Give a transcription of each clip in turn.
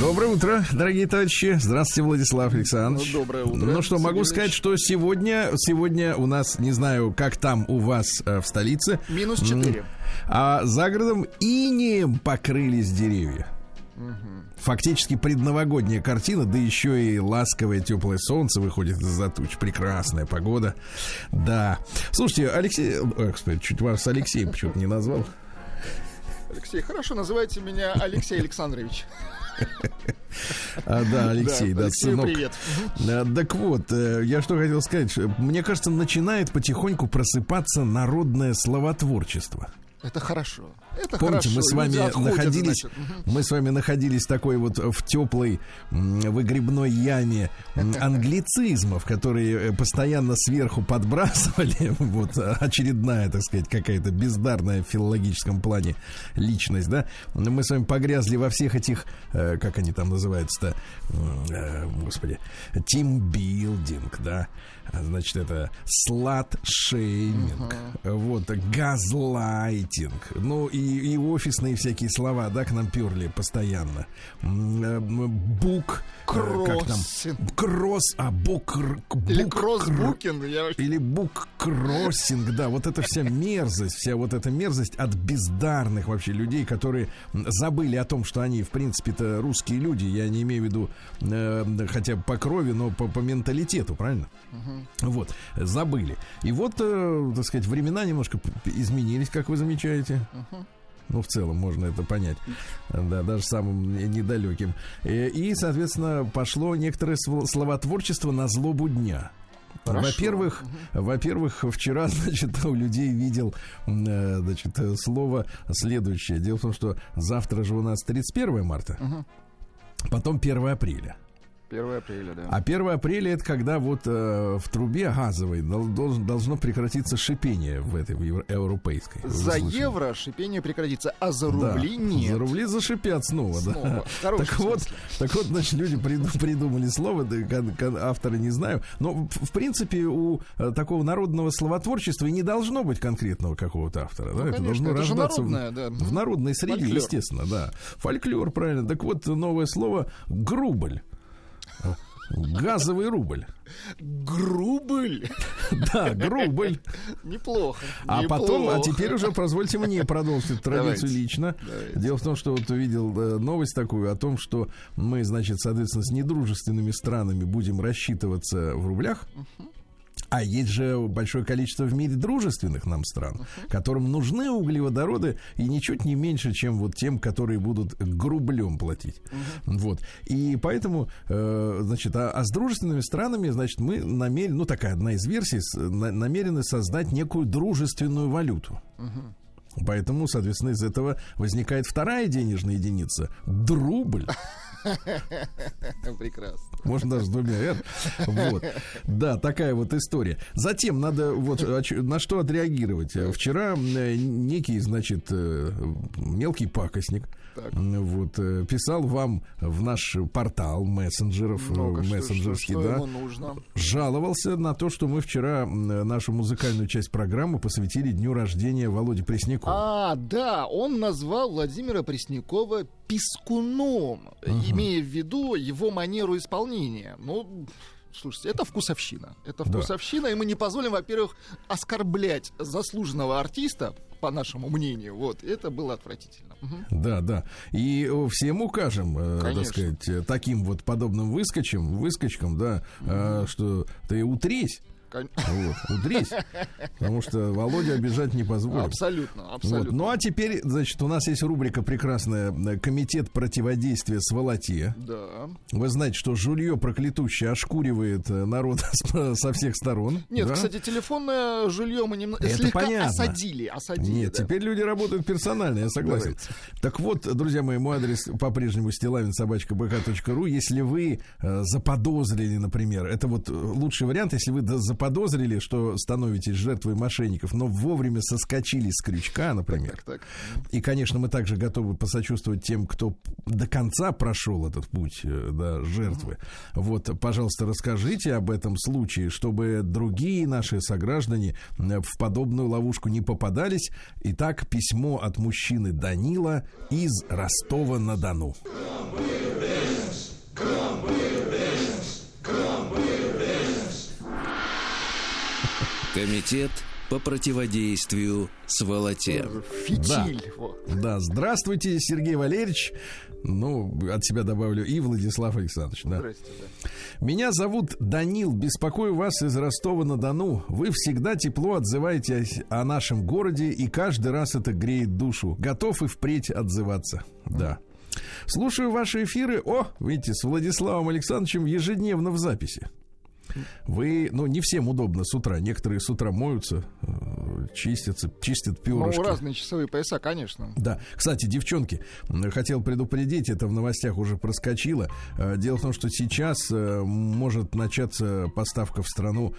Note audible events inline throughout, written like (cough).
Доброе утро, дорогие товарищи. Здравствуйте, Владислав Александрович. Ну, доброе утро. Ну что, могу Сергей сказать, что сегодня, сегодня у нас, не знаю, как там у вас э, в столице, Минус 4. а за городом инеем покрылись деревья. Фактически предновогодняя картина, да еще и ласковое теплое солнце выходит из-за туч. Прекрасная погода. Да. Слушайте, Алексей... Ой, господи, чуть вас Алексеем почему-то не назвал. Алексей, хорошо, называйте меня Алексей Александрович. А, да, Алексей, да, Алексею сынок. привет. А, Так вот, э, я что хотел сказать. Мне кажется, начинает потихоньку просыпаться народное словотворчество. Это хорошо. Это Помните, хорошо. мы с вами отходят, находились, значит. Мы с вами находились такой вот в теплой выгребной яме англицизмов, которые э, постоянно сверху подбрасывали. (laughs) Вот э, очередная, так сказать, какая-то бездарная в филологическом плане личность, да. Мы с вами погрязли во всех этих, э, как они там называются-то, господи, тимбилдинг, да. Значит, это слат-шейминг, вот, газлайтинг, ну и, и офисные всякие слова, да, к нам перли постоянно. Э, Бук, э, как там? Кроссинг. Кросс, а бук, Или бук- кроссбукинг. я или бук-кроссинг, да, вот эта вся мерзость, вся вот эта мерзость от бездарных вообще людей, которые забыли о том, что они, в принципе-то, русские люди, я не имею в виду э, хотя по крови, но по, по менталитету, правильно? Вот, забыли. И вот, э, так сказать, времена немножко изменились, как вы замечаете. Ну, в целом, можно это понять. Да, даже самым не- недалеким. Э, И, соответственно, пошло некоторое словотворчество на злобу дня. Во-первых, во-первых, вчера, (laughs) значит, у людей видел, э, значит, э, слово следующее. Дело в том, что завтра же у нас 31 марта, потом 1 апреля. 1 апреля, да. А 1 апреля это когда вот э, в трубе газовой дол- должен, должно прекратиться шипение в этой в евро- европейской. За слышали? евро шипение прекратится, а за Да. рубли нет. За рубли зашипят снова, да. Снова. В хорошем Так вот, так вот, значит, люди приду- придумали слово, да, авторы не знаю. Но, в в принципе, у э, такого народного словотворчества и не должно быть конкретного какого-то автора. да? Ну, это конечно, должно это рождаться в- народное, да. в народной среде, Фольклор. естественно, да. Фольклор, правильно. Так вот, новое слово «грубль». Газовый рубль. Грубль. Да, грубль. Неплохо. А потом, а теперь уже позвольте мне продолжить эту традицию лично. Дело в том, что вот увидел э, новость такую о том, что мы, значит, соответственно, с недружественными странами будем рассчитываться в рублях. А есть же большое количество в мире дружественных нам стран, которым нужны углеводороды и ничуть не меньше, чем вот тем, которые будут грублем платить. Вот. И поэтому, э, значит, а, а с дружественными странами, значит, мы намерены, ну такая одна из версий, на- намерены создать некую дружественную валюту. Поэтому, соответственно, из этого возникает вторая денежная единица друбль. (laughs) Прекрасно. Можно даже с двумя «р». Вот. Да, такая вот история. Затем надо вот на что отреагировать. Вчера э, некий, значит, э, мелкий пакостник Так. вот, э, писал вам в наш портал мессенджеров, э, Ну-ка, что- мессенджерский, что- что да, ему нужно? жаловался на то, что мы вчера нашу музыкальную часть программы посвятили дню рождения Володи Преснякова. А, да, он назвал Владимира Преснякова пискуном, имея в виду его манеру исполнения. Ну, слушайте, это вкусовщина. Это Да. вкусовщина, и мы не позволим, во-первых, оскорблять заслуженного артиста, по нашему мнению. Вот, это было отвратительно. Да, да. И э, всем укажем, э, так Конечно. сказать, э, таким вот подобным выскочем, выскочкам, да, э, что ты утрись. Вот, удрись. Потому что Володя обижать не позволит. Абсолютно, Вот. абсолютно. Ну а теперь, значит, у нас есть рубрика прекрасная э, Комитет противодействия сволоте. Да. Вы знаете, что жулье проклятущее ошкуривает э, народ (laughs) со всех сторон. Нет, да? кстати, телефонное жилье мы немного Это слегка понятно. осадили. осадили Нет, да. теперь люди работают персонально, я согласен. Так вот, друзья мои, мой адрес по-прежнему стилавин собачка бк.ру. Если вы э, заподозрили, например, это вот э, лучший вариант, если вы да- заподозрили, что становитесь жертвой мошенников, но вовремя соскочили с крючка, например. Так, так. И, конечно, мы также готовы посочувствовать тем, кто до конца прошел этот путь э, да, жертвы. Вот, пожалуйста, расскажите об этом случае, чтобы другие наши сограждане э, в подобную ловушку не попадались. Итак, письмо от мужчины Данила из Ростова-на-Дону. Комитет по противодействию сволоте. Фитиль. во. Да, здравствуйте, Сергей Валерьевич. Ну, от себя добавлю и Владислав Александрович. Да. Здрасте, да. Меня зовут Данил, беспокою вас из Ростова-на-Дону. Вы всегда тепло отзываетесь о нашем городе, и каждый раз это греет душу. Готов и впредь отзываться. Да. Слушаю ваши эфиры. О, видите, с Владиславом Александровичем ежедневно в записи. Вы, ну, не всем удобно с утра. Некоторые с утра моются, э, чистятся, чистят перышки. Ну, разные часовые пояса, конечно. Да, кстати, девчонки, хотел предупредить, это в новостях уже проскочило. Э, Дело в том, что сейчас э, может начаться поставка в страну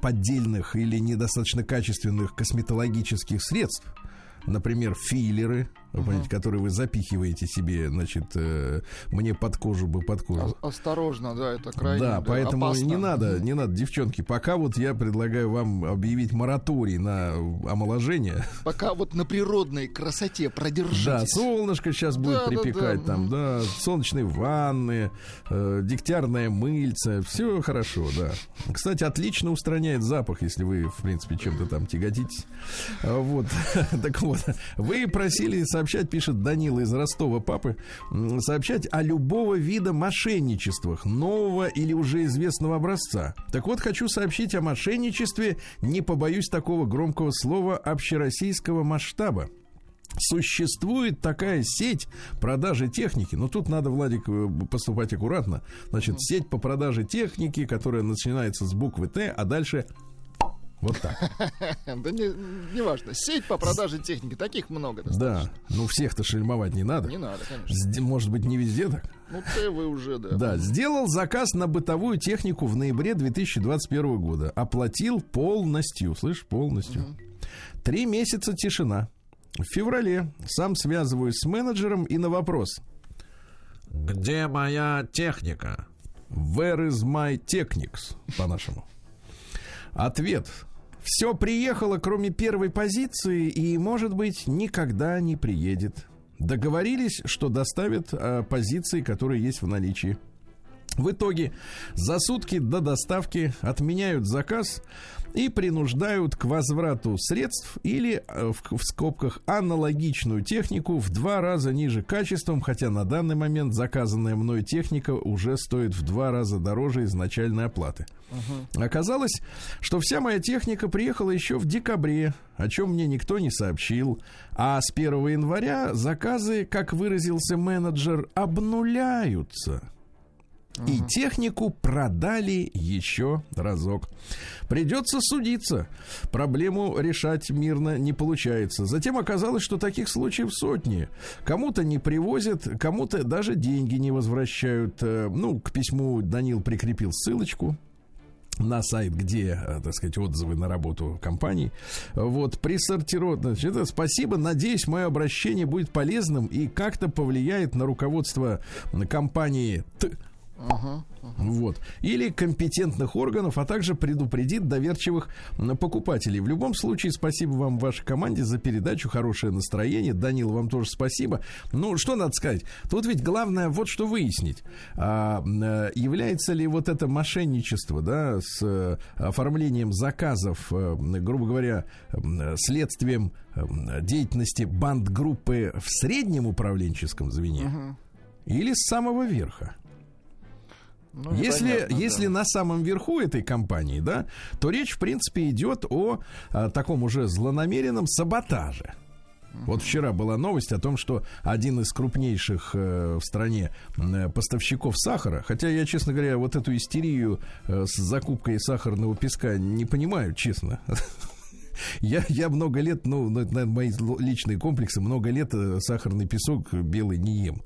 поддельных или недостаточно качественных косметологических средств. Например, филлеры, вы понимаете, которые вы запихиваете себе, значит, э, мне под кожу бы под кожу. Осторожно, да, это крайне Да, да, поэтому опасно. не надо, не надо, девчонки. Пока вот я предлагаю вам объявить мораторий на омоложение. Пока вот на природной красоте Да, продержитесь. солнышко сейчас будет Да, да, припекать да, там, мгм. да, солнечные ванны, э, дегтярное мыльце, все хорошо, да. Кстати, отлично устраняет запах, если вы, в принципе, чем-то там тяготитесь. А, Вот, (laughs) так вот, вы просили сообщать, пишет Данила из Ростова, папы, сообщать о любого вида мошенничествах, нового или уже известного образца. Так вот, хочу сообщить о мошенничестве, не побоюсь такого громкого слова, общероссийского масштаба. Существует такая сеть продажи техники. Но тут надо, Владик, э, поступать аккуратно. Значит, сеть по продаже техники, которая начинается с буквы Т, а дальше вот так. (laughs) Да не, не важно. Сеть по продаже техники. Таких много. Да. Ну, всех-то шельмовать не надо. Не надо, конечно. Может быть, не везде так? Ну, ты вы уже, да. Да, сделал заказ на бытовую технику в ноябре 2021 года. Оплатил полностью. Слышь, полностью. Три месяца тишина. В феврале сам связываюсь с менеджером и на вопрос. Где моя техника? Where is my technics? По-нашему. Ответ. Все приехало, кроме первой позиции, и, может быть, никогда не приедет. Договорились, что доставят э, позиции, которые есть в наличии. В итоге за сутки до доставки отменяют заказ и принуждают к возврату средств или, э, в, в скобках, аналогичную технику в два раза ниже качеством, хотя на данный момент заказанная мной техника уже стоит в два раза дороже изначальной оплаты. Оказалось, что вся моя техника приехала еще в декабре, о чем мне никто не сообщил. А с 1 января заказы, как выразился менеджер, обнуляются. И технику продали еще разок. Придется судиться. Проблему решать мирно не получается. Затем оказалось, что таких случаев сотни. Кому-то не привозят, кому-то даже деньги не возвращают. Э, Ну, к письму Данил прикрепил ссылочку на сайт, где, э, так сказать, отзывы на работу компаний. Вот, при сортировке, значит, это спасибо. Надеюсь, мое обращение будет полезным и как-то повлияет на руководство компании Т. Ага. Вот. Или компетентных органов, а также предупредит доверчивых покупателей. В любом случае, спасибо вам, вашей команде, за передачу, хорошее настроение. Данил, вам тоже спасибо. Ну, что надо сказать? Тут ведь главное вот что выяснить. А, э, является ли вот это мошенничество, да, с э, оформлением заказов, э, грубо говоря, следствием деятельности банд-группы в среднем управленческом звене? Мгм. Или с самого верха? Ну, Если, непонятно, если да. на самом верху этой компании, да, то речь, в принципе, идет о, а, таком уже злонамеренном саботаже. Вот вчера была новость о том, что один из крупнейших э, в стране э, поставщиков сахара, хотя я, честно говоря, вот эту истерию э, с закупкой сахарного песка не понимаю, честно. (laughs) Я, я много лет, ну, ну, это, наверное, мои личные комплексы, много лет э, сахарный песок белый не ем.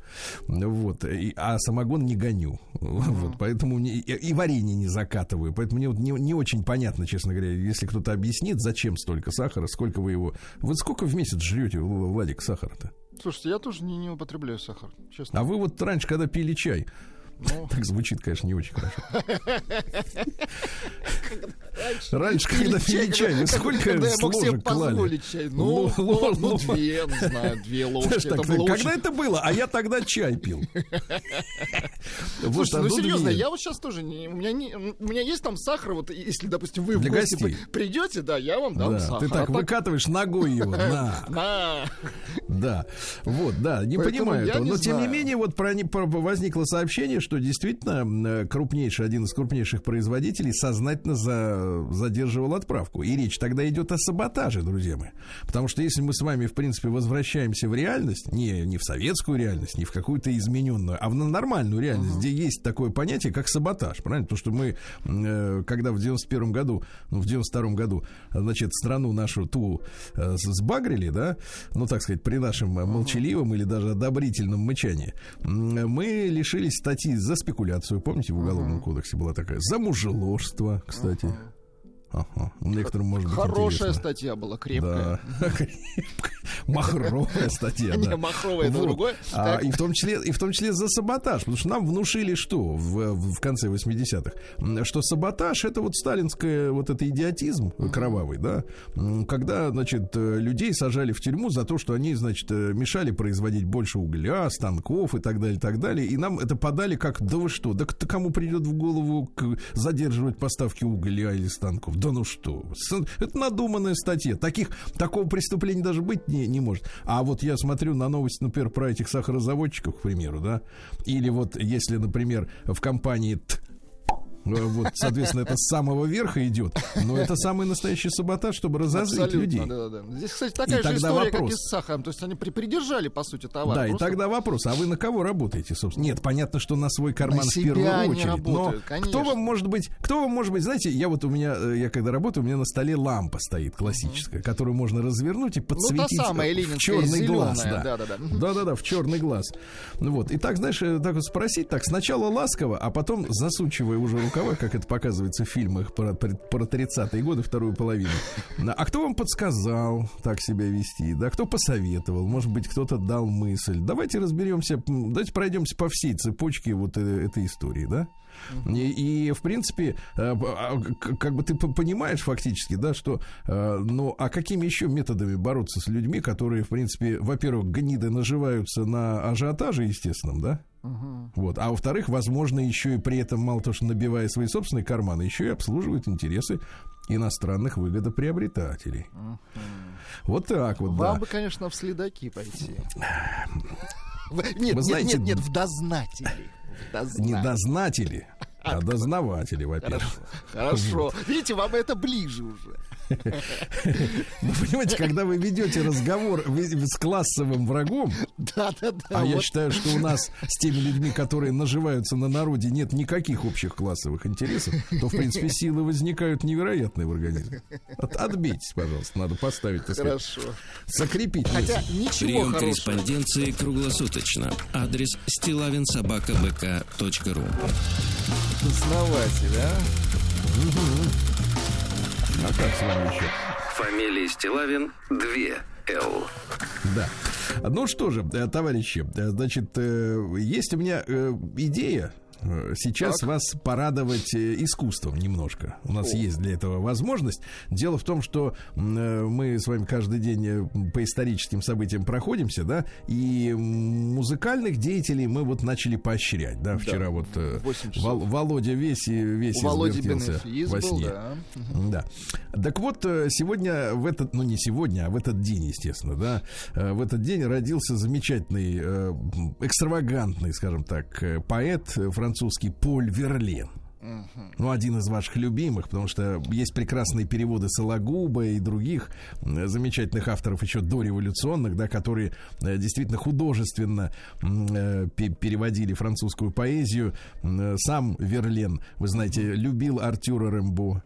Вот. И- а самогон не гоню. Вот. Поэтому мне- и, варенье не закатываю. Поэтому мне вот не, не очень понятно, честно говоря, если кто-то объяснит, зачем столько сахара, сколько вы его... Вот сколько в месяц жрете, Вла- Владик, сахара-то? Слушайте, я тоже не, не употребляю сахар, честно. А вы вот раньше, когда пили чай, Ну, так звучит, конечно, не очень хорошо. Раньше, когда пили чай, вы сколько Когда я мог себе ложек клали? позволить чай? Ну, ну, ну, две, не знаю, две (laughs) ложки. Когда это было? А я тогда чай пил. (laughs) Вот, ну серьезно, я вот сейчас тоже не, у меня не, у меня есть там сахар, вот если, допустим, вы в Для гости гостей. при- придете, да, я вам дам Да, сахар. ты так А выкатываешь ногой его. (laughs) На, да. Вот, да, не понимаю этого. Но тем не менее, вот возникло сообщение, что действительно крупнейший, один из крупнейших производителей сознательно за, задерживал отправку. И речь тогда идет о саботаже, друзья мои. Потому что если мы с вами, в принципе, возвращаемся в реальность, не, не в советскую реальность, не в какую-то измененную, а в нормальную реальность, где есть такое понятие, как саботаж, правильно? Потому что мы, э, когда в 91 году, ну, в 92 году, значит, страну нашу ту э, сбагрили, да, ну, так сказать, при нашем молчаливом или даже одобрительном мычании, мы лишились статьи за спекуляцию, помните, в Уголовном кодексе была такая, за мужеложство, кстати. Ага. Некоторым, может быть, Хорошая интересно. статья была, крепкая. Да. (laughs) Махровая статья, Не, махровая, это другое. А, и, в том числе, и в том числе за саботаж. Потому что нам внушили что в, конце 80-х? М, Что саботаж это вот сталинское вот это идиотизм кровавый, да? Когда, значит, э, людей сажали в тюрьму за то, что они, значит, э, мешали производить больше угля, станков и так далее, и так далее. И нам это подали как, да вы что, да кому придет в голову задерживать поставки угля или станков? Да ну что, это надуманная статья. Таких, такого преступления даже быть не, не может. А вот я смотрю на новости, например, про этих сахарозаводчиков, к примеру, да, или вот если, например, в компании Т вот, соответственно, это с самого верха идет. Но это самый настоящий саботаж, чтобы разозлить Абсолютно, людей. да, да, да. Здесь, кстати, такая И же история, как вопрос. и с сахаром. То есть они при- придержали, по сути, товар. Да, и Просто тогда вопрос, а вы на кого работаете, собственно? Нет, понятно, что на свой карман На в первую очередь. работают, но конечно. кто вам может быть, кто вам может быть, знаете, я вот у меня, э, я когда работаю, у меня на столе лампа стоит классическая, которую можно развернуть и Ну, та подсветить самая э, в черный глаз. зелёная, Да. да-да-да. Мгм. Да-да-да, в черный глаз. Ну Вот. И так, знаешь, э, так вот спросить, так, сначала ласково, а потом засучивая уже рукава, как это показывается в фильмах про, про, про 30-е годы, вторую половину. А кто вам подсказал так себя вести? Да, кто посоветовал? Может быть, кто-то дал мысль. Давайте разберемся, давайте пройдемся по всей цепочке вот э, этой истории, да? И, и, в принципе, э, а, как бы ты понимаешь фактически, да, что, э, ну, а какими еще методами бороться с людьми, которые, в принципе, во-первых, гниды наживаются на ажиотаже естественном, да? Вот. А во-вторых, возможно, еще и при этом, мало того, что набивая свои собственные карманы, еще и обслуживают интересы иностранных выгодоприобретателей. Вот так вот, Вам да. бы, конечно, в следаки пойти. Нет, нет, знаете, нет, нет, в дознатели. В дознатели. Не дознатели, а дознаватели, во-первых. Хорошо. Видите, вам это ближе уже. Ну, понимаете, когда вы ведете разговор с классовым врагом, Да, да, да. а я вот. считаю, что у нас с теми людьми, которые наживаются на народе, нет никаких общих классовых интересов, то, в принципе, силы возникают невероятные в организме. От- отбейтесь, пожалуйста, надо поставить, так сказать, Хорошо. закрепить. Хотя мысль. ничего Прием хорошего. корреспонденции круглосуточно. Адрес стилавинсобакабк.ру Основатель, а? А как с вами еще? Фамилия Стилавин 2 Л. Да. Ну что же, э, товарищи, э, значит, э, есть у меня идея сейчас Так. вас порадовать э, искусством немножко. У нас О. есть для этого возможность. Дело в том, что э, мы с вами каждый день э, по историческим событиям проходимся, да, и музыкальных деятелей мы вот начали поощрять, да. Вчера вот э, часов. Вол- Володя весь, и- весь извертелся во был, сне. да. Да. Так вот, э, сегодня в этот, ну не сегодня, а в этот день, естественно, да, э, в этот день родился замечательный, э, экстравагантный, скажем так, э, поэт э, французский Поль Верлен. Ну, один из ваших любимых, потому что есть прекрасные переводы Сологуба и других замечательных авторов еще дореволюционных, да, которые э, действительно художественно э, пе- переводили французскую поэзию. Э, Сам Верлен, вы знаете, любил Артюра Рембо.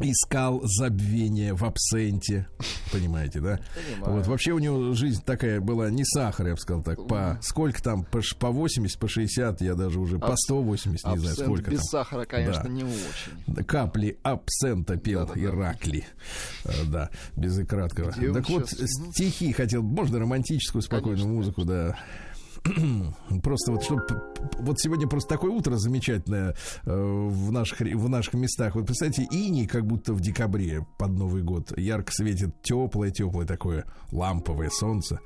Искал забвение в абсенте. Понимаете, да? Понимаю. Вот вообще у него жизнь такая была не сахар, я бы сказал так. По сколько там, по, по 80, по 60, я даже уже по Абс- 180, не знаю, Абсент сколько без там. сахара, конечно, Да. не очень. Да, Капли абсента пел Да-да-да. Иракли. Э, Да, без и краткого. Где Так вот? Мгм. стихи хотел, можно романтическую, спокойную Конечно, музыку, да. (clears throat) Просто вот чтобы вот сегодня просто такое утро замечательное э, в наших в наших местах. Вот представьте, иней как будто в декабре под Новый год ярко светит теплое теплое такое ламповое солнце.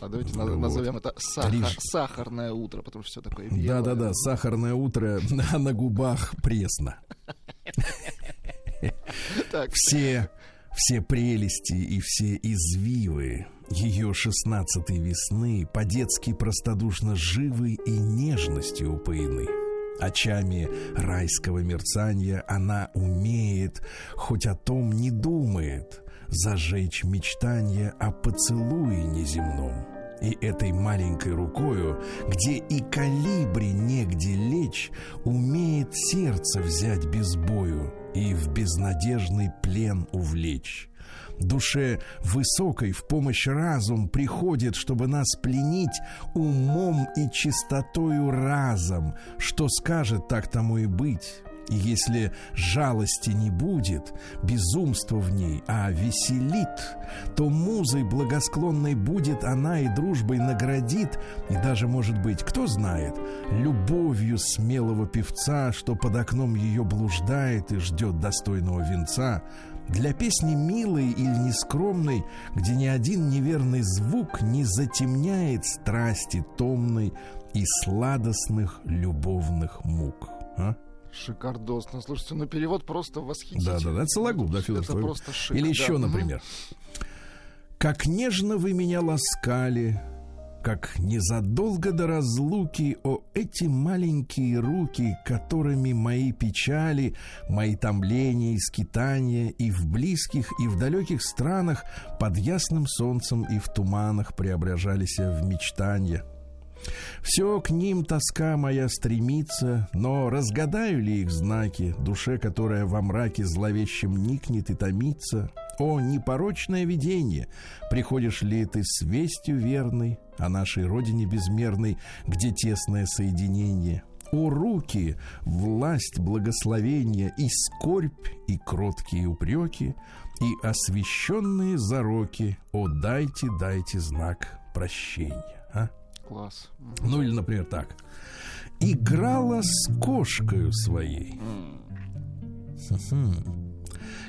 А давайте на- Вот. назовем это сахар- Риж- сахарное утро, потому что все такое белое. да, да, сахарное утро, (laughs) а на губах пресно. (laughs) Все, все прелести и все извивы ее шестнадцатой весны по-детски простодушно живы и нежностью упоены. Очами райского мерцания она умеет, хоть о том не думает, зажечь мечтание о поцелуе неземном. И этой маленькой рукою, где и калибри негде лечь, умеет сердце взять без бою и в безнадежный плен увлечь. Душе высокой в помощь разум приходит, чтобы нас пленить умом и чистотою разом. Что скажет, так тому и быть. И если жалости не будет, безумства в ней, а веселит, то музой благосклонной будет она и дружбой наградит, и даже, может быть, кто знает, любовью смелого певца, что под окном ее блуждает и ждет достойного венца, для песни милой или нескромной, где ни один неверный звук не затемняет страсти томной и сладостных любовных мук. А? шикардосно. Слушайте, ну перевод просто восхитительный. Да, да, да, это Сологуб, да, Федор Это просто шик. Или да. еще, например. Как нежно вы меня ласкали, как незадолго до разлуки, о эти маленькие руки, которыми мои печали, мои томления и скитания и в близких, и в далеких странах под ясным солнцем и в туманах преображались в мечтания. Все к ним тоска моя стремится, но разгадаю ли их знаки, душе, которая во мраке зловещем никнет и томится? О, непорочное видение! Приходишь ли ты с вестью верной о нашей родине безмерной, где тесное соединение? О, руки, власть благословения и скорбь, и кроткие упреки, и освященные зароки, о, дайте, дайте знак прощения. Класс. Ну или, например, так. Играла с кошкою своей.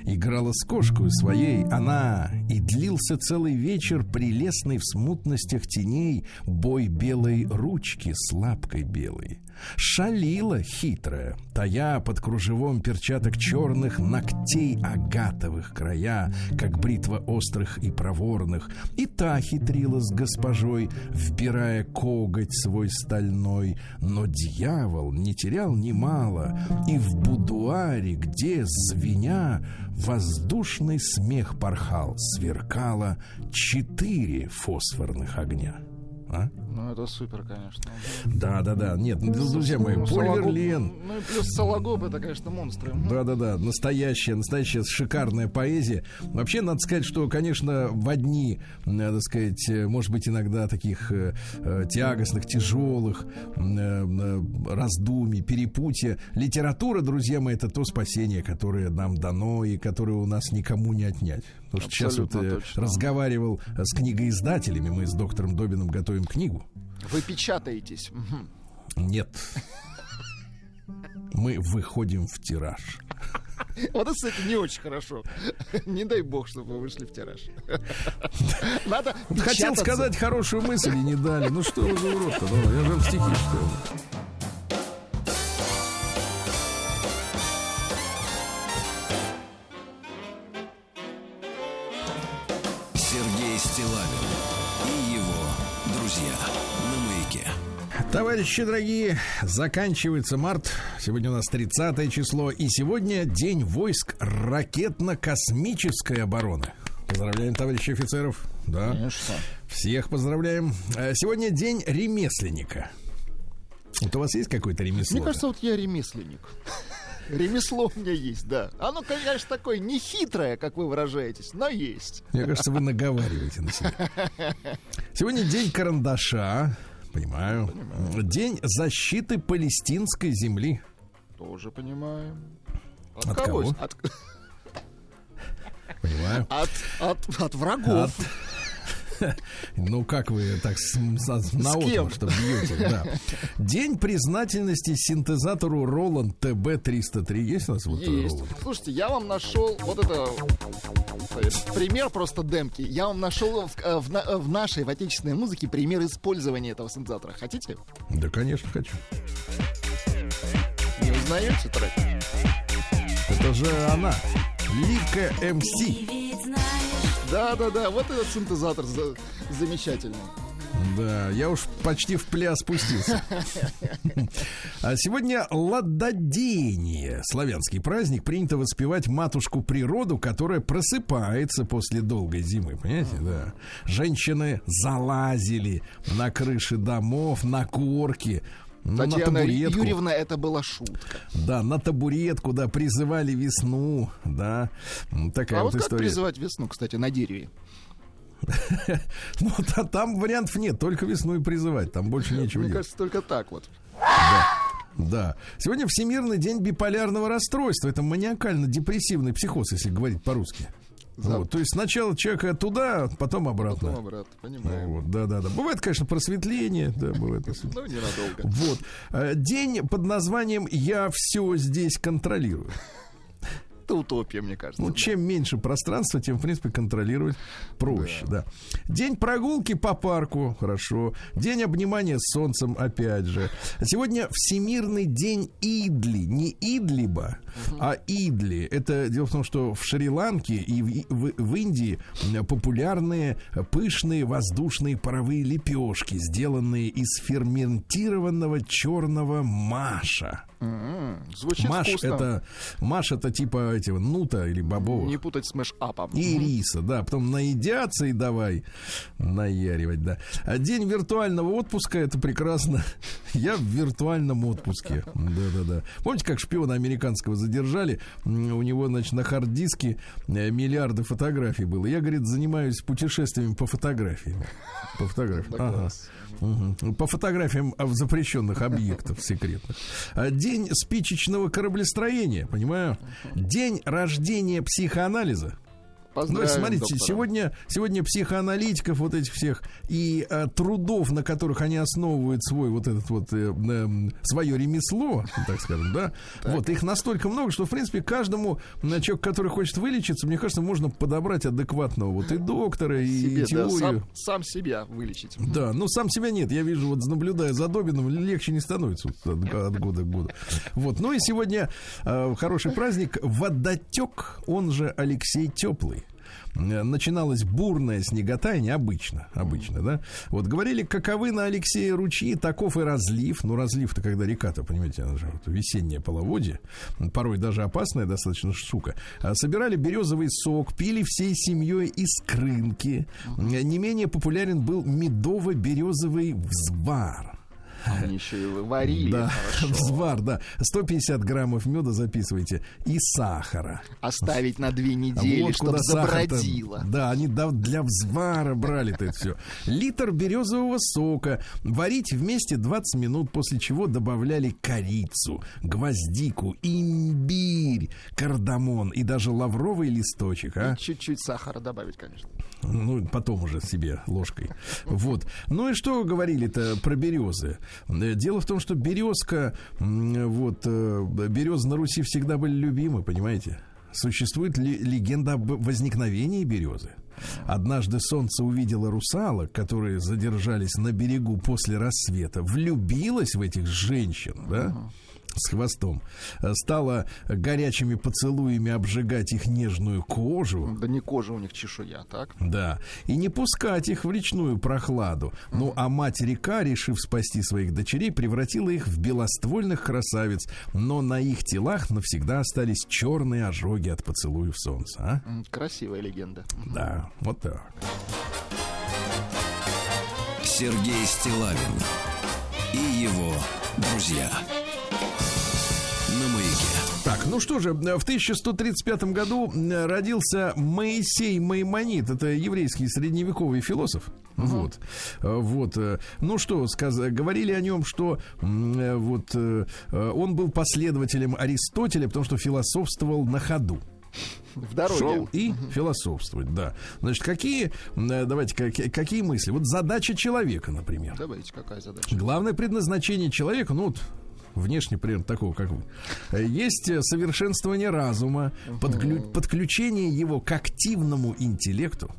Играла с кошкою своей она, и длился целый вечер прелестный в смутностях теней бой белой ручки с лапкой белой. Шалила хитрая, тая под кружевом перчаток черных ногтей агатовых края, как бритва острых и проворных, и та хитрила с госпожой, вбирая коготь свой стальной, но дьявол не терял немало, и в будуаре, где, звеня, воздушный смех порхал, сверкало четыре фосфорных огня. А? Ну, это супер, конечно. Да, да, да. Нет, ну, друзья мои, Ну, Поль Сологуб- Верлен. Ну и плюс Сологуб, это, конечно, монстры. Да, да, да, настоящая, настоящая шикарная поэзия. Вообще, надо сказать, что, конечно, в одни, э, так сказать, э, может быть, иногда таких э, э, тягостных, тяжелых э, э, раздумий, перепутья. Литература, друзья мои, это то спасение, которое нам дано и которое у нас никому не отнять. Потому что сейчас вот э, точно. разговаривал э, с книгоиздателями, мы с доктором Добиным готовим книгу. Вы печатаетесь. Нет. Мы выходим в тираж. Вот это, кстати, не очень хорошо. Не дай бог, чтобы вы вышли в тираж. Надо Хотел сказать хорошую мысль и не дали. Ну что вы за урод-то? Я же вам стихи читаю. Сергей Товарищи дорогие, заканчивается март. Сегодня у нас 30 число. И сегодня день войск ракетно-космической обороны. Поздравляем, товарищи офицеров. Да. Конечно. Всех поздравляем. Э, Сегодня день ремесленника. Вот у вас есть какое-то ремесло? Мне кажется, вот я ремесленник. (laughs) Ремесло у меня есть, да. Оно, конечно, такое не хитрое, как вы выражаетесь, но есть. Мне кажется, вы наговариваете на себя. (laughs) Сегодня день карандаша. Понимаю. Понимаю. День защиты палестинской земли. Тоже понимаю. От, От кого? кого? От, Понимаю. от, от, от врагов. (laughs) Ну, как вы так с, с- на отмашь, что бьете, да. День признательности синтезатору Roland TB303. Есть у нас вот Есть. Roland? Слушайте, я вам нашел вот это пример просто демки. Я вам нашел в, э, в в нашей, в отечественной музыке пример использования этого синтезатора. Хотите? Да, конечно, хочу. Не узнаете трек? Это же она. Лика МС. Да-да-да, вот этот синтезатор за- замечательный. Да, я уж почти в пляс спустился. (laughs) А сегодня ладодение. Славянский праздник. Принято воспевать матушку природу, которая просыпается после долгой зимы. Понимаете, да. Женщины залазили на крыши домов, на корки. Ну, на Татьяна табуретку. Юрьевна, это была шутка. Да, на табуретку, да, призывали весну, да. М, Такая а вот вот как история. призывать весну, кстати, на дереве? (laughs) Ну, та- там вариантов нет, только весну и призывать, там больше нечего Мне кажется, только так вот. Да. Сегодня Всемирный день биполярного расстройства. Это маниакально-депрессивный психоз, если говорить по-русски. Вот, то есть сначала человека туда, потом обратно. Потом обратно, понимаю. Вот, да, да, да. Бывает, конечно, просветление, да, бывает. Ну, ненадолго. Вот. Э, День под названием «Я все здесь контролирую». Это утопия, мне кажется. Ну, да. чем меньше пространства, тем, в принципе, контролировать проще, да. День прогулки по парку, хорошо. День обнимания с солнцем, опять же. Сегодня Всемирный день Идли. Не Идлиба, а Идли. Это дело в том, что в Шри-Ланке и в, в- в Индии популярные пышные воздушные паровые лепешки, сделанные из ферментированного черного маша. М, Звучит Маш вкусно. это Маш это типа этого нута или бобовых. Не путать с мэш-апом. И риса, да, потом наедятся и давай наяривать, да. А день виртуального отпуска, это прекрасно. (laughs) Я в виртуальном отпуске. Да-да-да. Помните, как шпиона американского задержали? У него, значит, на хард-диске э, миллиарды фотографий было. Я, говорит, занимаюсь путешествиями по фотографиям. По фотографиям. Ага. По фотографиям а, запрещенных объектов секретных. А, День спичечного кораблестроения, понимаю. День рождения психоанализа. Ну, Поздравим, смотрите, доктора. сегодня, сегодня психоаналитиков вот этих всех и э, трудов, на которых они основывают свой вот этот вот э, эм, свое ремесло, так скажем, да, вот их настолько много, что в принципе каждому человеку, который хочет вылечиться, мне кажется, можно подобрать адекватного вот и доктора, и Себе, да, теорию. сам, сам себя вылечить. Да, ну сам себя нет. Я вижу, вот наблюдая за Добиным, легче не становится вот от, от года к году. Вот. Ну и сегодня э, хороший праздник. Водотек, он же Алексей Теплый. Э, Начиналась бурная снегота, необычно, обычно, да. Вот говорили, каковы на Алексея ручьи, таков и разлив. Ну, разлив-то, когда река-то, понимаете, она же вот весеннее половодье, порой даже опасная достаточно штука. А Собирали березовый сок, пили всей семьей из крынки. Э, Не менее популярен был медово-березовый взвар. Они еще и варили. Да, хорошо. (laughs) взвар, да. 150 граммов меда записывайте и сахара. Оставить на две недели, Вот чтобы забродило. Да, они для взвара брали-то это все. Литр березового сока. Варить вместе 20 минут, после чего добавляли корицу, гвоздику, имбирь, кардамон и даже лавровый листочек. А? Чуть-чуть сахара добавить, конечно. Ну, потом уже себе ложкой. Вот. Ну и что говорили-то про березы? Дело в том, что березка, вот, э, березы на Руси всегда были любимы, понимаете? Существует ли, легенда об возникновении березы. Однажды солнце увидело русалок, которые задержались на берегу после рассвета, влюбилась в этих женщин, да? С хвостом, э, стала горячими поцелуями обжигать их нежную кожу, Да не кожа у них чешуя, так? да, и не пускать их в речную прохладу. Ну, а мать река, решив спасти своих дочерей, превратила их в белоствольных красавиц, но на их телах навсегда остались черные ожоги от поцелуев солнца. А? Красивая легенда. Да, вот так. Сергей Стилавин и его друзья. Так, ну что же, в 1135 году родился Моисей Маймонит. Это еврейский средневековый философ. Uh-huh. Вот. Вот. Ну что, сказ... говорили о нем, что вот он был последователем Аристотеля, потому что философствовал на ходу. В дороге. Шел и угу. философствовать, да. Значит, какие, давайте, какие, какие мысли? Вот задача человека, например. Давайте, какая задача? Главное предназначение человека, ну вот внешне примерно такого, как вы. Есть совершенствование разума, подклю, подключение его к активному интеллекту,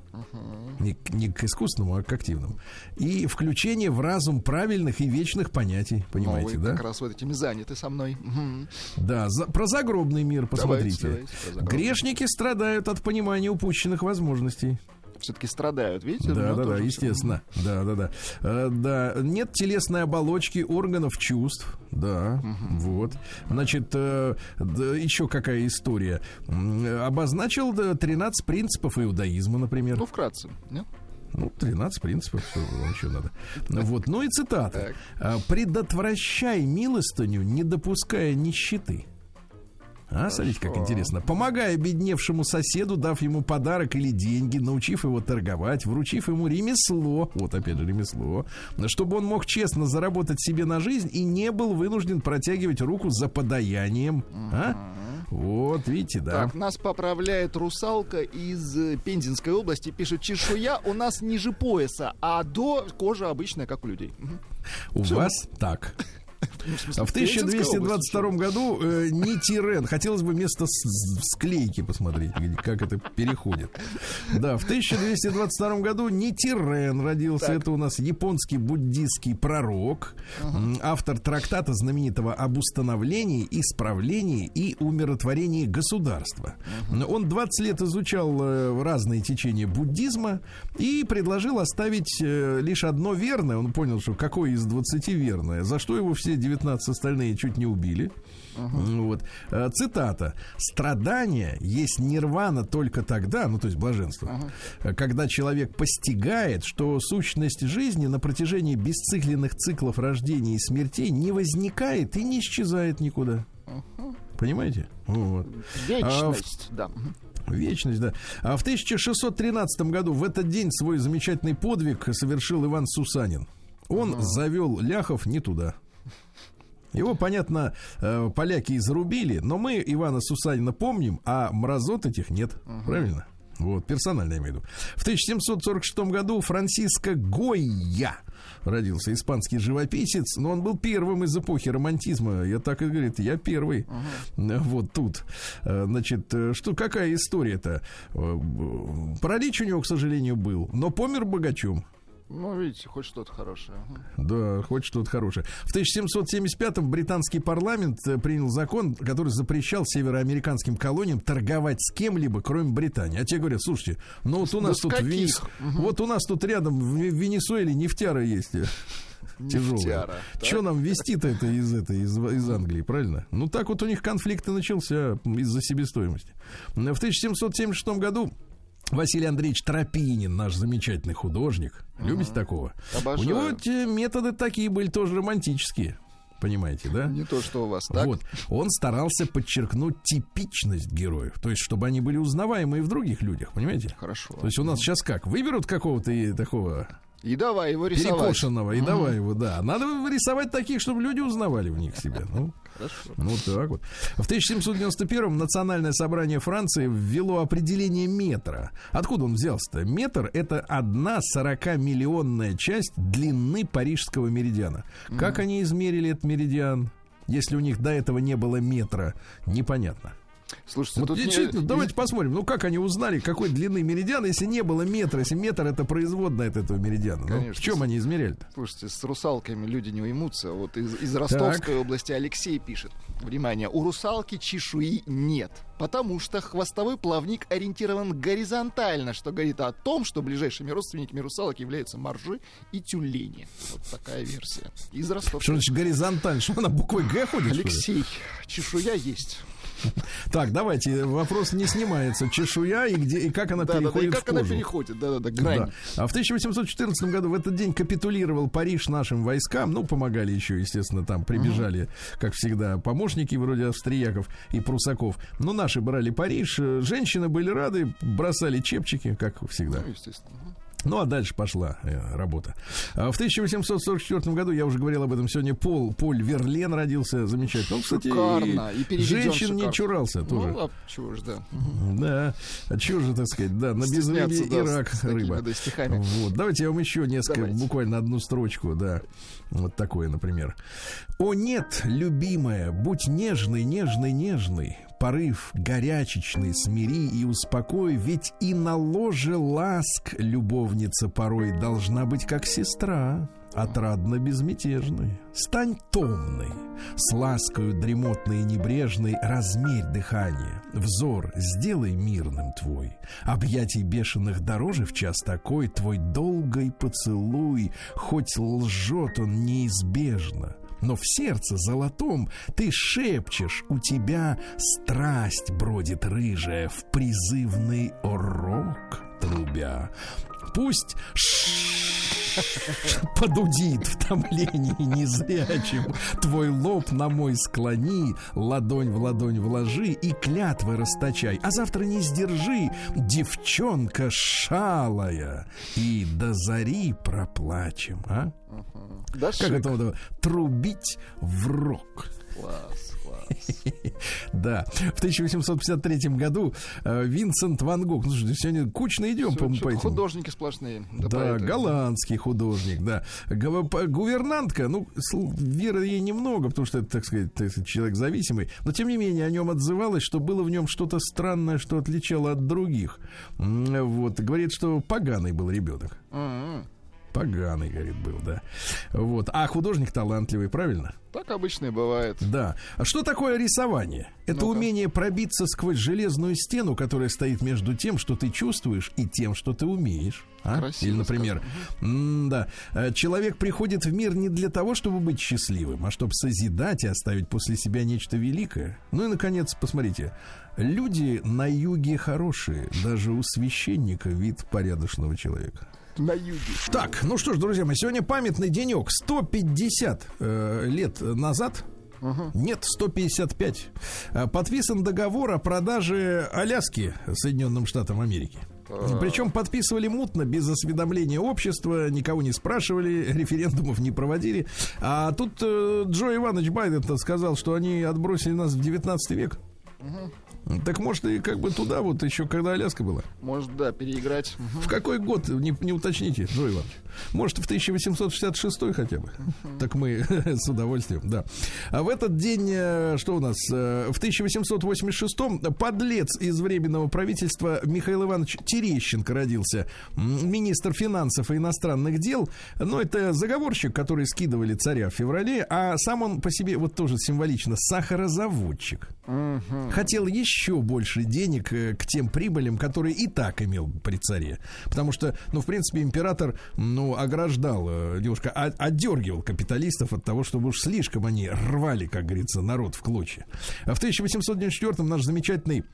не, не к искусственному, а к активному, и включение в разум правильных и вечных понятий, понимаете, ну, да? Как раз вот этими заняты со мной. Да, за, про загробный мир посмотрите. Давайте, давайте, Грешники страдают от понимания упущенных возможностей все-таки страдают, видите? Да, да, да, естественно. Да, да, да. Э, да, нет телесной оболочки органов чувств. Да, угу. вот. Значит, э, да, еще какая история. Обозначил 13 принципов иудаизма, например. Ну, вкратце, нет? Ну, 13 принципов, что вам еще надо. Вот, ну и цитата. Так. «Предотвращай милостыню, не допуская нищеты». А, смотрите, как интересно. Помогая бедневшему соседу, дав ему подарок или деньги, научив его торговать, вручив ему ремесло, вот опять же ремесло, чтобы он мог честно заработать себе на жизнь и не был вынужден протягивать руку за подаянием. А? Вот, видите, да. Так, нас поправляет русалка из э, Пензенской области. Пишет, чешуя у нас ниже пояса, а до кожа обычная, как у людей. У Все. вас так. Ну, в 1222 году э, Нитирен. Хотелось бы место склейки посмотреть, как это переходит. Да, в 1222 году Нитирен родился. Так. Это у нас японский буддийский пророк, uh автор трактата знаменитого об установлении, исправлении и умиротворении государства. uh Он 20 лет изучал э, разные течения буддизма и предложил оставить э, лишь одно верное. Он понял, что какое из 20 верное, за что его все все 19 остальные чуть не убили. Uh-huh. Вот. Э, цитата. «Страдание есть нирвана только тогда, ну, то есть блаженство, uh-huh. когда человек постигает, что сущность жизни на протяжении бесцикленных циклов рождения и смертей не возникает и не исчезает никуда». Uh-huh. Понимаете? Вот. Вечность, а, да. Вечность, да. А в 1613 году в этот день свой замечательный подвиг совершил Иван Сусанин. Он завел ляхов не туда. Его, понятно, э, поляки и зарубили, но мы Ивана Сусанина помним, а мразот этих нет. Угу. Правильно? Вот, персонально я имею в виду. В 1746 году Франциско Гойя родился, испанский живописец, но он был первым из эпохи романтизма. Я так и говорит, я первый. Uh-huh. (laughs) Вот тут. Э, значит, э, что, какая история-то? Паралич у него, к сожалению, был, но помер богачом. Ну, видите, хоть что-то хорошее. Да, хоть что-то хорошее. В 1775-м британский парламент э, принял закон, который запрещал североамериканским колониям торговать с кем-либо, кроме Британии. А те говорят, слушайте, ну вот у нас да тут Венес... угу. вот у нас тут рядом в Венесуэле нефтяра есть э, тяжелая. Что нам вести-то это из, это из, из Англии, правильно? Ну, так вот у них конфликт и начался из-за себестоимости. В 1776 году Василий Андреевич Тропинин, наш замечательный художник. Любите такого? Обожаю. У него те методы такие были тоже романтические. Понимаете, да? Не то, что у вас, так? Вот. Он старался подчеркнуть типичность героев. То есть, чтобы они были узнаваемые в других людях, понимаете? Хорошо. То есть, у нас сейчас как? Выберут какого-то такого и давай его рисовать. Перекошенного, и давай его, да. Надо рисовать таких, чтобы люди узнавали в них себя. Ну, Хорошо. Ну, так вот. В 1791-м Национальное собрание Франции ввело определение метра. Откуда он взялся-то? Метр — это одна 40-миллионная часть длины парижского меридиана. Mm-hmm. Как они измерили этот меридиан? Если у них до этого не было метра, непонятно. Слушайте, вот тут действительно, не... давайте посмотрим, ну как они узнали, какой длины меридиан, если не было метра, если метр это производная от этого меридиана. Конечно. Ну, в чем они измеряли -то? Слушайте, с русалками люди не уймутся. Вот из, из Ростовской так. области Алексей пишет. Внимание, у русалки чешуи нет, потому что хвостовой плавник ориентирован горизонтально, что говорит о том, что ближайшими родственниками русалок являются моржи и тюлени. Вот такая версия. Из Ростовской. Что значит горизонтально? Что она буквой Г ходит? Алексей, чешуя есть. (laughs) Так, давайте, вопрос не снимается. Чешуя и где и как она Да, да, да, и переходит в как она кожу. переходит, да-да-да, грань. Да. А в 1814 году в этот день капитулировал Париж нашим войскам. Ну, помогали еще, естественно, там прибежали, как всегда, помощники вроде австрияков и прусаков. Но наши брали Париж. Э, Женщины были рады, бросали чепчики, как всегда. Ну, естественно. Ну, а дальше пошла э, работа. А в 1844 году, я уже говорил об этом сегодня, Пол, Поль Верлен родился замечательно. Он, кстати, Шикарно. И переведен женщин не шикарно. чурался тоже. Ну, а чего ж, да. Да, а чего же, так сказать, да, на безрыбье Стесняться, и да, рак с рыба. да, стихами. Вот, давайте я вам еще несколько, Давайте. буквально одну строчку, да, вот такое, например. О нет, любимая, будь нежный, нежный, нежный, порыв горячечный смири и успокой, ведь и на ложе ласк любовница порой должна быть как сестра, отрадно безмятежной. Стань томной, с ласкою дремотной и небрежной размерь дыхание, взор сделай мирным твой, объятий бешеных дороже в час такой, твой долгой поцелуй, хоть лжет он неизбежно, но в сердце золотом ты шепчешь, у тебя страсть бродит рыжая в призывный урок трубя. Пусть (laughs) подудит в томлении незрячим. Твой лоб на мой склони, ладонь в ладонь вложи и клятвы расточай. А завтра не сдержи, девчонка шалая, и до зари проплачем, а? Да, Как шик. это вот, трубить в? Класс, класс. (laughs) Да. В 1853 году э, Винсент Ван Гог. Ну, сегодня кучно идем, по, по этим. Художники сплошные. Да, поэты. голландский художник, да. Гувернантка, ну, веры ей немного, потому что это, так сказать, человек зависимый, но тем не менее о нем отзывалось, что было в нем что-то странное, что отличало от других. Вот, говорит, что поганый был ребенок. М-м. Поганый, говорит, был, да. Вот. А художник талантливый, правильно? Так обычно и бывает. Да. А что такое рисование? Это Ну-ка. умение пробиться сквозь железную стену, которая стоит между тем, что ты чувствуешь, и тем, что ты умеешь. А? Красиво Или, например, м-да, э, человек приходит в мир не для того, чтобы быть счастливым, а чтобы созидать и оставить после себя нечто великое. Ну и, наконец, посмотрите. Люди на юге хорошие. Даже у священника вид порядочного человека. На юге. Так, ну что ж, друзья мои, сегодня памятный денек. 150 э, лет назад нет, 155. Э, Подписан договор о продаже Аляски Соединенным Штатам Америки. Причем подписывали мутно, без осведомления общества, никого не спрашивали, (laughs) референдумов не проводили. А тут э, Джо Иванович Байден сказал, что они отбросили нас в 19 век. Так может и как бы туда вот еще, когда Аляска была. Может, да, переиграть. В какой год, не, не уточните, Джо Иванович? Может, в 1866 хотя бы? Так мы (laughs) с удовольствием, да. А в этот день, э, что у нас, э, в 1886 подлец из Временного правительства Михаил Иванович Терещенко родился, министр финансов и иностранных дел. Но это заговорщик, который скидывали царя в феврале, а сам он по себе, вот тоже символично, сахарозаводчик. Хотел еще больше денег э, к тем прибылям, которые и так имел при царе. Потому что, ну, в принципе, император, ну, ограждал, э, немножко о- отдергивал капиталистов от того, чтобы уж слишком они рвали, как говорится, народ в клочья. А в 1894-м наш замечательный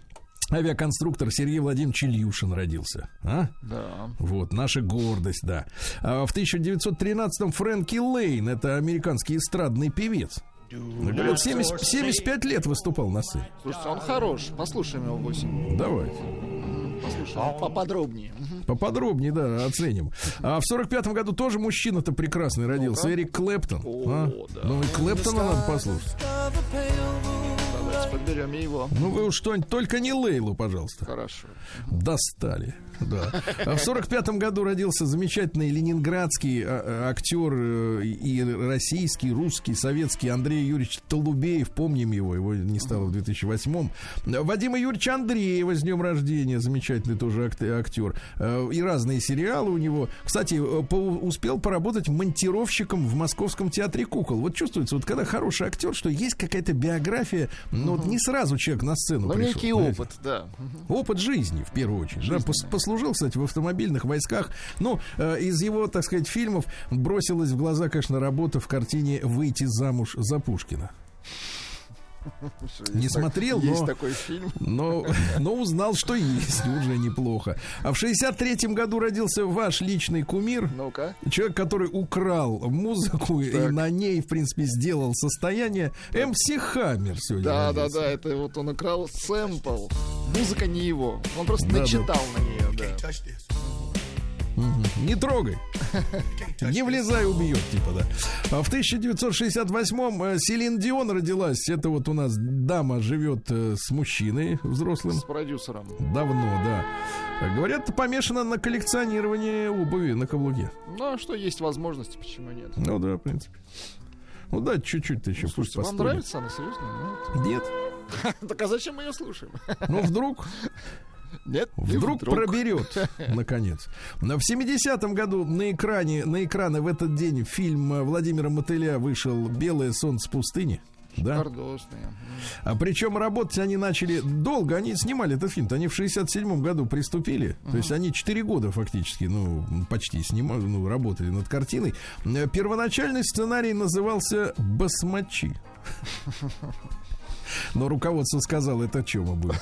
авиаконструктор Сергей Владимирович Ильюшин родился. А? Да. Вот, наша гордость, да. А в 1913-м Фрэнки Лейн, это американский эстрадный певец. Говорят, 70 75 лет выступал на сцене. Слушайте, он хорош. Послушаем его 8. Давайте. Послушаем поподробнее. Мгм. Поподробнее, да, оценим. А в 45-м году тоже мужчина-то прекрасный родился. Эрик Клэптон. А? Ну и Клэптона надо послушать. Давайте подберем его. Ну вы уж что-нибудь, только не Лейлу, пожалуйста. Хорошо. Достали. Да. А в 45-м году родился замечательный ленинградский а, а, актер э, и российский, русский, советский Андрей Юрьевич Толубеев. Помним его, его не стало в 2008-м. Вадима Юрьевича Андреева с днем рождения. Замечательный тоже ак- актер. Э, И разные сериалы у него. Кстати, э, успел поработать монтировщиком в Московском театре кукол. Вот чувствуется, вот когда хороший актер, что есть какая-то биография, но вот не сразу человек на сцену Ну, пришел, некий знаете. опыт, да. Опыт жизни, в первую очередь. Да, пос- послужил, кстати, в автомобильных войсках. Ну, э, из его, так сказать, фильмов бросилась в глаза, конечно, работа в картине «Выйти замуж за Пушкина». Не смотрел, Есть но, такой фильм. но, (laughs) но узнал, что есть, уже неплохо. А в 63-м году родился ваш личный кумир. Ну-ка. Человек, который украл музыку и Так. на ней, в принципе, сделал состояние. МС Хаммер сегодня. Да, да, родился. да, это вот он украл сэмпл. Музыка не его. Он просто Да, да. начитал на нее, да. Не трогай. (laughs) Не влезай, убьет, типа, да. А В 1968-м э, Селин Дион родилась. Это вот у нас дама живет э, с мужчиной взрослым. С продюсером. Давно, да. Говорят, помешана на коллекционировании обуви на каблуке. Ну, а что есть возможности, почему нет? Ну да, в принципе. Ну да, чуть-чуть еще пусть Слушайте, вам нравится она, серьезно? Нет. Нет. (laughs) Так а зачем мы ее слушаем? Ну вдруг, (laughs) Нет? не вдруг проберет, (laughs) наконец. Но В 70-м году на экране, на экраны в этот день фильм Владимира Мотыля вышел «Белое солнце пустыни». Да? А причем работать они начали долго. Они снимали этот фильм. Они в 67-м году приступили. То есть они 4 года фактически, ну, почти снимали, ну, работали над картиной. Первоначальный сценарий назывался «Басмачи». (laughs) Но руководство сказало, это о чем мы будем?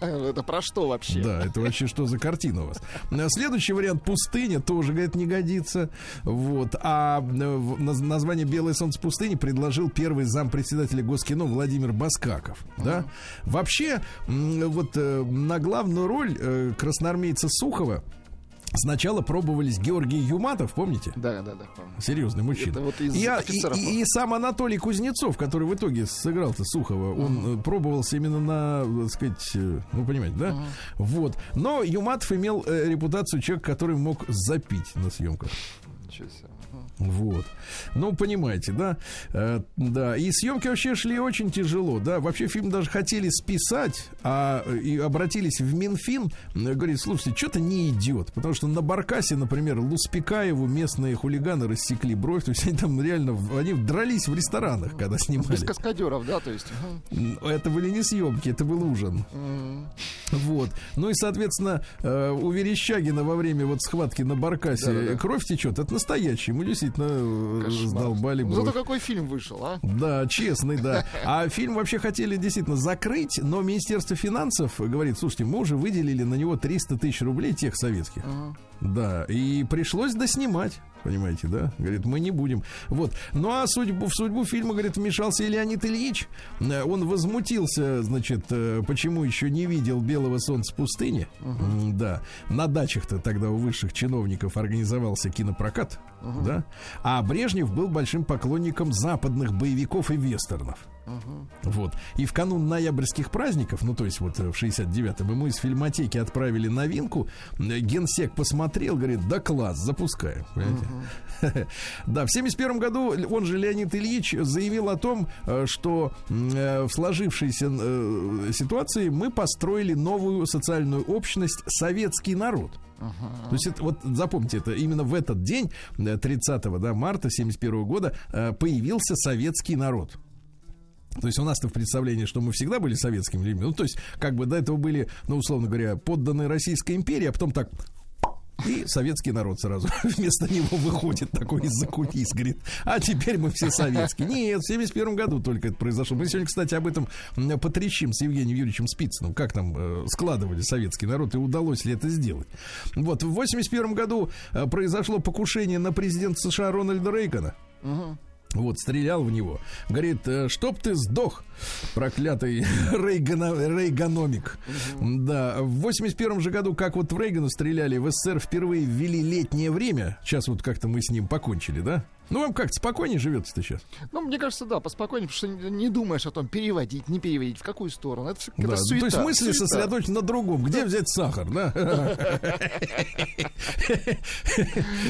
(laughs) Это про что вообще? Да, это вообще что за картина у вас? А Следующий вариант пустыня тоже, говорит, не годится. Вот. А э, название Белое солнце пустыни предложил первый зампредседателя Госкино Владимир Баскаков. Да? Вообще, вот э, на главную роль э, красноармейца Сухова сначала пробовались Георгий Юматов, помните? Да, да, да. помню. Серьезный мужчина. Это вот из и, офицеров. и- и сам Анатолий Кузнецов, который в итоге сыграл-то Сухова, он э, пробовался именно на, так сказать, э, ну, понимаете, да? Вот. Но Юматов имел э, репутацию человека, который мог запить на съемках. Ничего себе. Вот. Ну, понимаете, да? Э, да. И съемки вообще шли очень тяжело, да. Вообще фильм даже хотели списать, а э, и обратились в Минфин. э, Говорит, слушайте, что-то не идет. Потому что на Баркасе, например, Луспекаеву местные хулиганы рассекли бровь. То есть они там реально, они дрались в ресторанах, когда Без снимали. каскадеров, да, то есть. Это были не съемки, это был ужин. Вот. Ну и, соответственно, э, у Верещагина во время вот схватки на Баркасе кровь течет. Это настоящий. Действительно э, кошмар. сдолбали Ну, бровь. Зато какой фильм вышел, а? Да, честный, да. (laughs) А фильм вообще хотели действительно закрыть, но Министерство финансов говорит, слушайте, мы уже выделили на него 300 тысяч рублей тех советских. Мгм. Да, и пришлось доснимать. Понимаете, да? Говорит, мы не будем. Вот. Ну а судьбу, в судьбу фильма, говорит, вмешался и Леонид Ильич. Э, Он возмутился, значит, э, почему еще не видел белого солнца пустыни. М, Да. На дачах-то тогда у высших чиновников организовался кинопрокат. Да. А Брежнев был большим поклонником западных боевиков и вестернов. Вот. И в канун ноябрьских праздников, ну, то есть вот э, в 69-м, ему из фильмотеки отправили новинку. Генсек посмотрел, говорит, да класс. Понимаете? (laughs) Да, в 71 году он же, Леонид Ильич, заявил о том, э, что э, в сложившейся ситуации мы построили новую социальную общность советский народ. То есть это, вот запомните, это именно в этот день, э, 30 да, марта 71 года, появился советский народ. То есть у нас-то в представлении, что мы всегда были советскими людьми. Ну, то есть, как бы до этого были, ну, условно говоря, подданные Российской империи, а потом так и советский народ сразу (laughs) вместо него выходит такой из-за кулис, говорит, а теперь мы все советские. Нет, в 71 году только это произошло. Мы сегодня, кстати, об этом потрещим с Евгением Юрьевичем Спицыным, как там э, складывали советский народ и удалось ли это сделать. Вот, в 81 году э, произошло покушение на президента США Рональда Рейгана. Мгм. Вот, стрелял в него. Говорит, «Э, чтоб ты сдох, проклятый (laughs) Рейгана- Рейганомик. Да, в 81 же году, как вот в Рейгану стреляли, в СССР впервые ввели летнее время. Сейчас вот как-то мы с ним покончили, да? Ну, вам как-то спокойнее живется-то сейчас? Ну, мне кажется, да, поспокойнее, потому что не думаешь о том, переводить, не переводить, в какую сторону. Это, Да, какая-то суета. то есть мысли суета. сосредоточены на другом. Где взять сахар, да?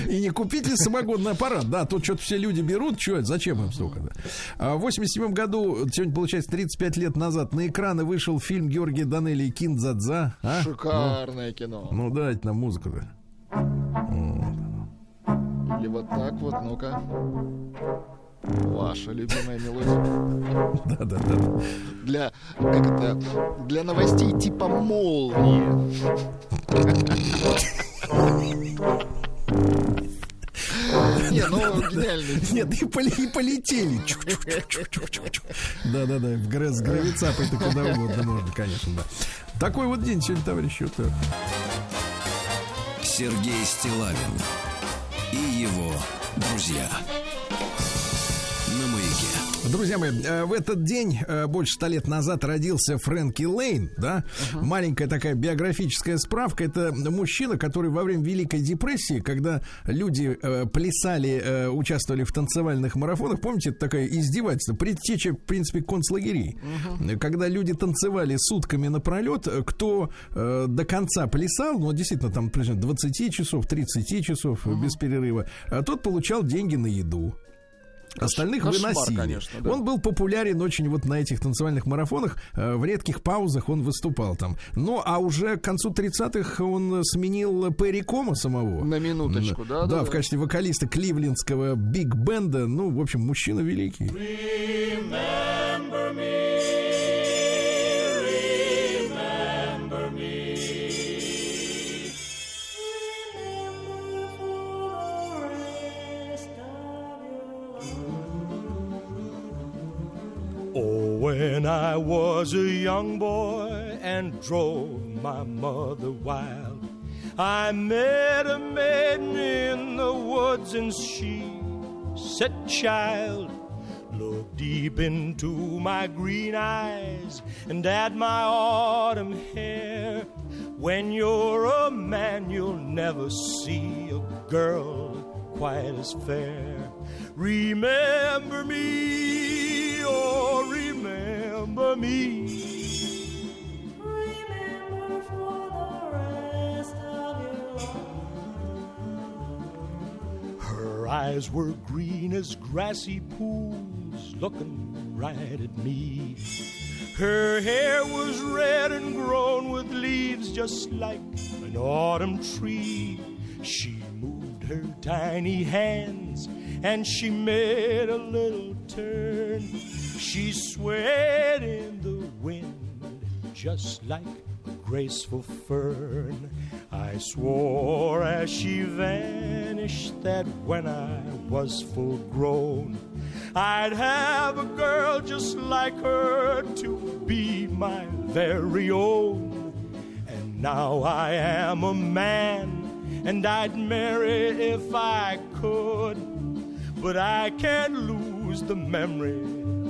И не купить ли самогонный аппарат? Да, тут что-то все люди берут, что это, зачем им столько? да? А в 87 году, сегодня получается 35 лет назад, на экраны вышел фильм Георгия Данелли «Киндзадза». а? Шикарное кино. Ну, дайте нам музыку-то. Или вот так вот, ну-ка. Ваша любимая мелодия. Да-да-да. Для, как это, для новостей типа молнии. Не, ну, Нет, и, полетели. Да-да-да, с гравицапой-то куда угодно можно, конечно, да. Такой вот день сегодня, товарищи. Сергей Стилавин и его друзья. Друзья мои, э, в этот день, э, больше ста лет назад, родился Фрэнки Лейн, да? Uh-huh. Маленькая такая биографическая справка. Это мужчина, который во время Великой депрессии, когда люди э, плясали, э, участвовали в танцевальных марафонах, помните, это такое издевательство, предтеча, в принципе, концлагерей. Uh-huh. Когда люди танцевали сутками напролет, кто э, до конца плясал, ну, действительно, там, примерно 20 часов, 30 часов uh-huh. без перерыва, а тот получал деньги на еду. Остальных Кошмар, выносили. Конечно, да. Он был популярен очень вот на этих танцевальных марафонах. Э, в редких паузах он выступал там. Ну, а уже к концу 30-х он сменил Перри Кома самого. На минуточку, да? Да, да, да в качестве вокалиста кливлендского биг-бенда. Ну, в общем, мужчина великий. Remember me. Oh, when I was a young boy and drove my mother wild, I met a maiden in the woods and she said, Child, look deep into my green eyes and at my autumn hair. When you're a man, you'll never see a girl quite as fair. Remember me, remember me. Remember for the rest of your life. Her eyes were green as grassy pools, looking right at me. Her hair was red and grown with leaves just like an autumn tree. She moved her tiny hands and she made a little turn. She swayed in the wind just like a graceful fern. I swore as she vanished that when I was full grown, I'd have a girl just like her to be my very own. And now I am a man, and I'd marry if I could but I can't lose the memory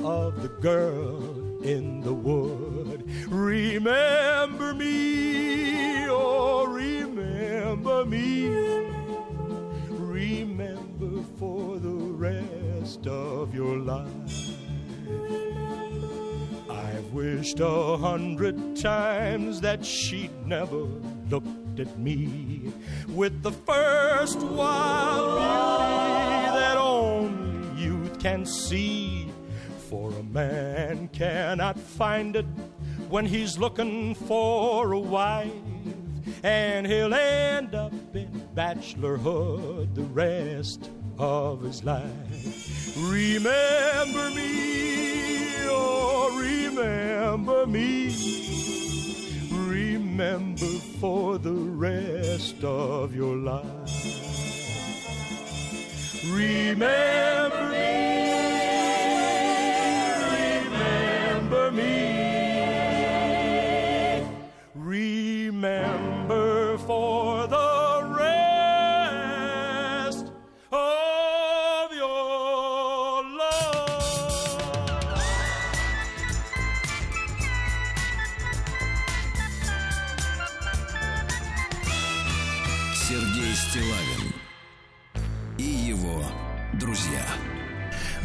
of the girl in the wood. Remember me, oh, remember me. Remember for the rest of your life. I've wished a hundred times that she'd never looked at me with the first wild beauty can see. For a man cannot find it when he's looking for a wife, and he'll end up in bachelorhood the rest of his life. Remember me, oh, remember me remember for the rest of your life. Remember me, remember me, remember for the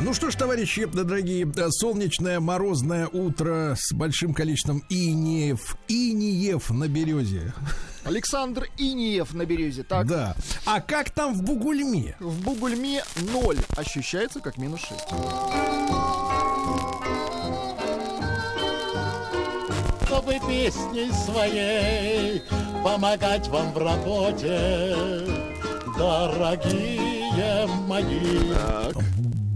Ну что ж, товарищи, дорогие, солнечное морозное утро с большим количеством инеев, инеев на березе. Александр Иниев на березе, так? Да. А как там в Бугульме? В Бугульме ноль. Ощущается как минус 6. Чтобы песней своей помогать вам в работе, дорогие мои. Так.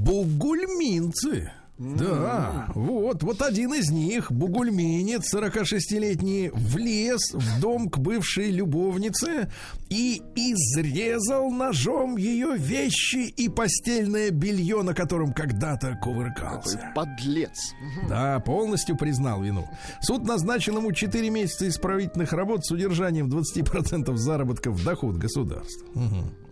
Бугульминцы. Да, вот, вот один из них, бугульминец 46-летний, влез в дом к бывшей любовнице и изрезал ножом ее вещи и постельное белье, на котором когда-то кувыркался. Какой подлец. Да, полностью признал вину. Суд назначил ему 4 месяца исправительных работ с удержанием 20% заработка в доход государства. Угу.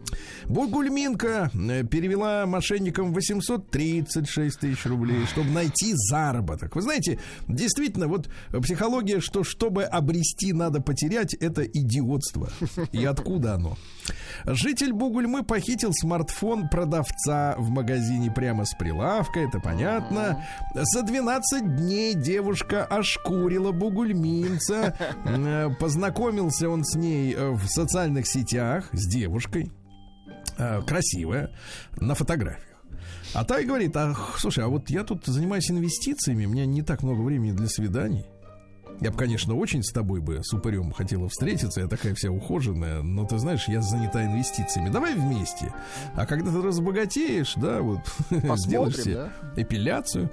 Бугульминка э, перевела мошенникам 836 тысяч рублей, чтобы найти заработок. Вы знаете, действительно, вот психология, что чтобы обрести, надо потерять, это идиотство. И откуда оно? Житель Бугульмы похитил смартфон продавца в магазине прямо с прилавка, это понятно. За 12 дней девушка ошкурила бугульминца. Э, Познакомился он с ней э, в социальных сетях, с девушкой. Э, красивая, на фотографиях. А та и говорит, а, слушай, а вот я тут занимаюсь инвестициями, у меня не так много времени для свиданий. Я бы, конечно, очень с тобой бы с упырем хотела встретиться, я такая вся ухоженная, но ты знаешь, я занята инвестициями. Давай вместе. А когда ты разбогатеешь, да, вот (laughs) сделаешь себе да? эпиляцию,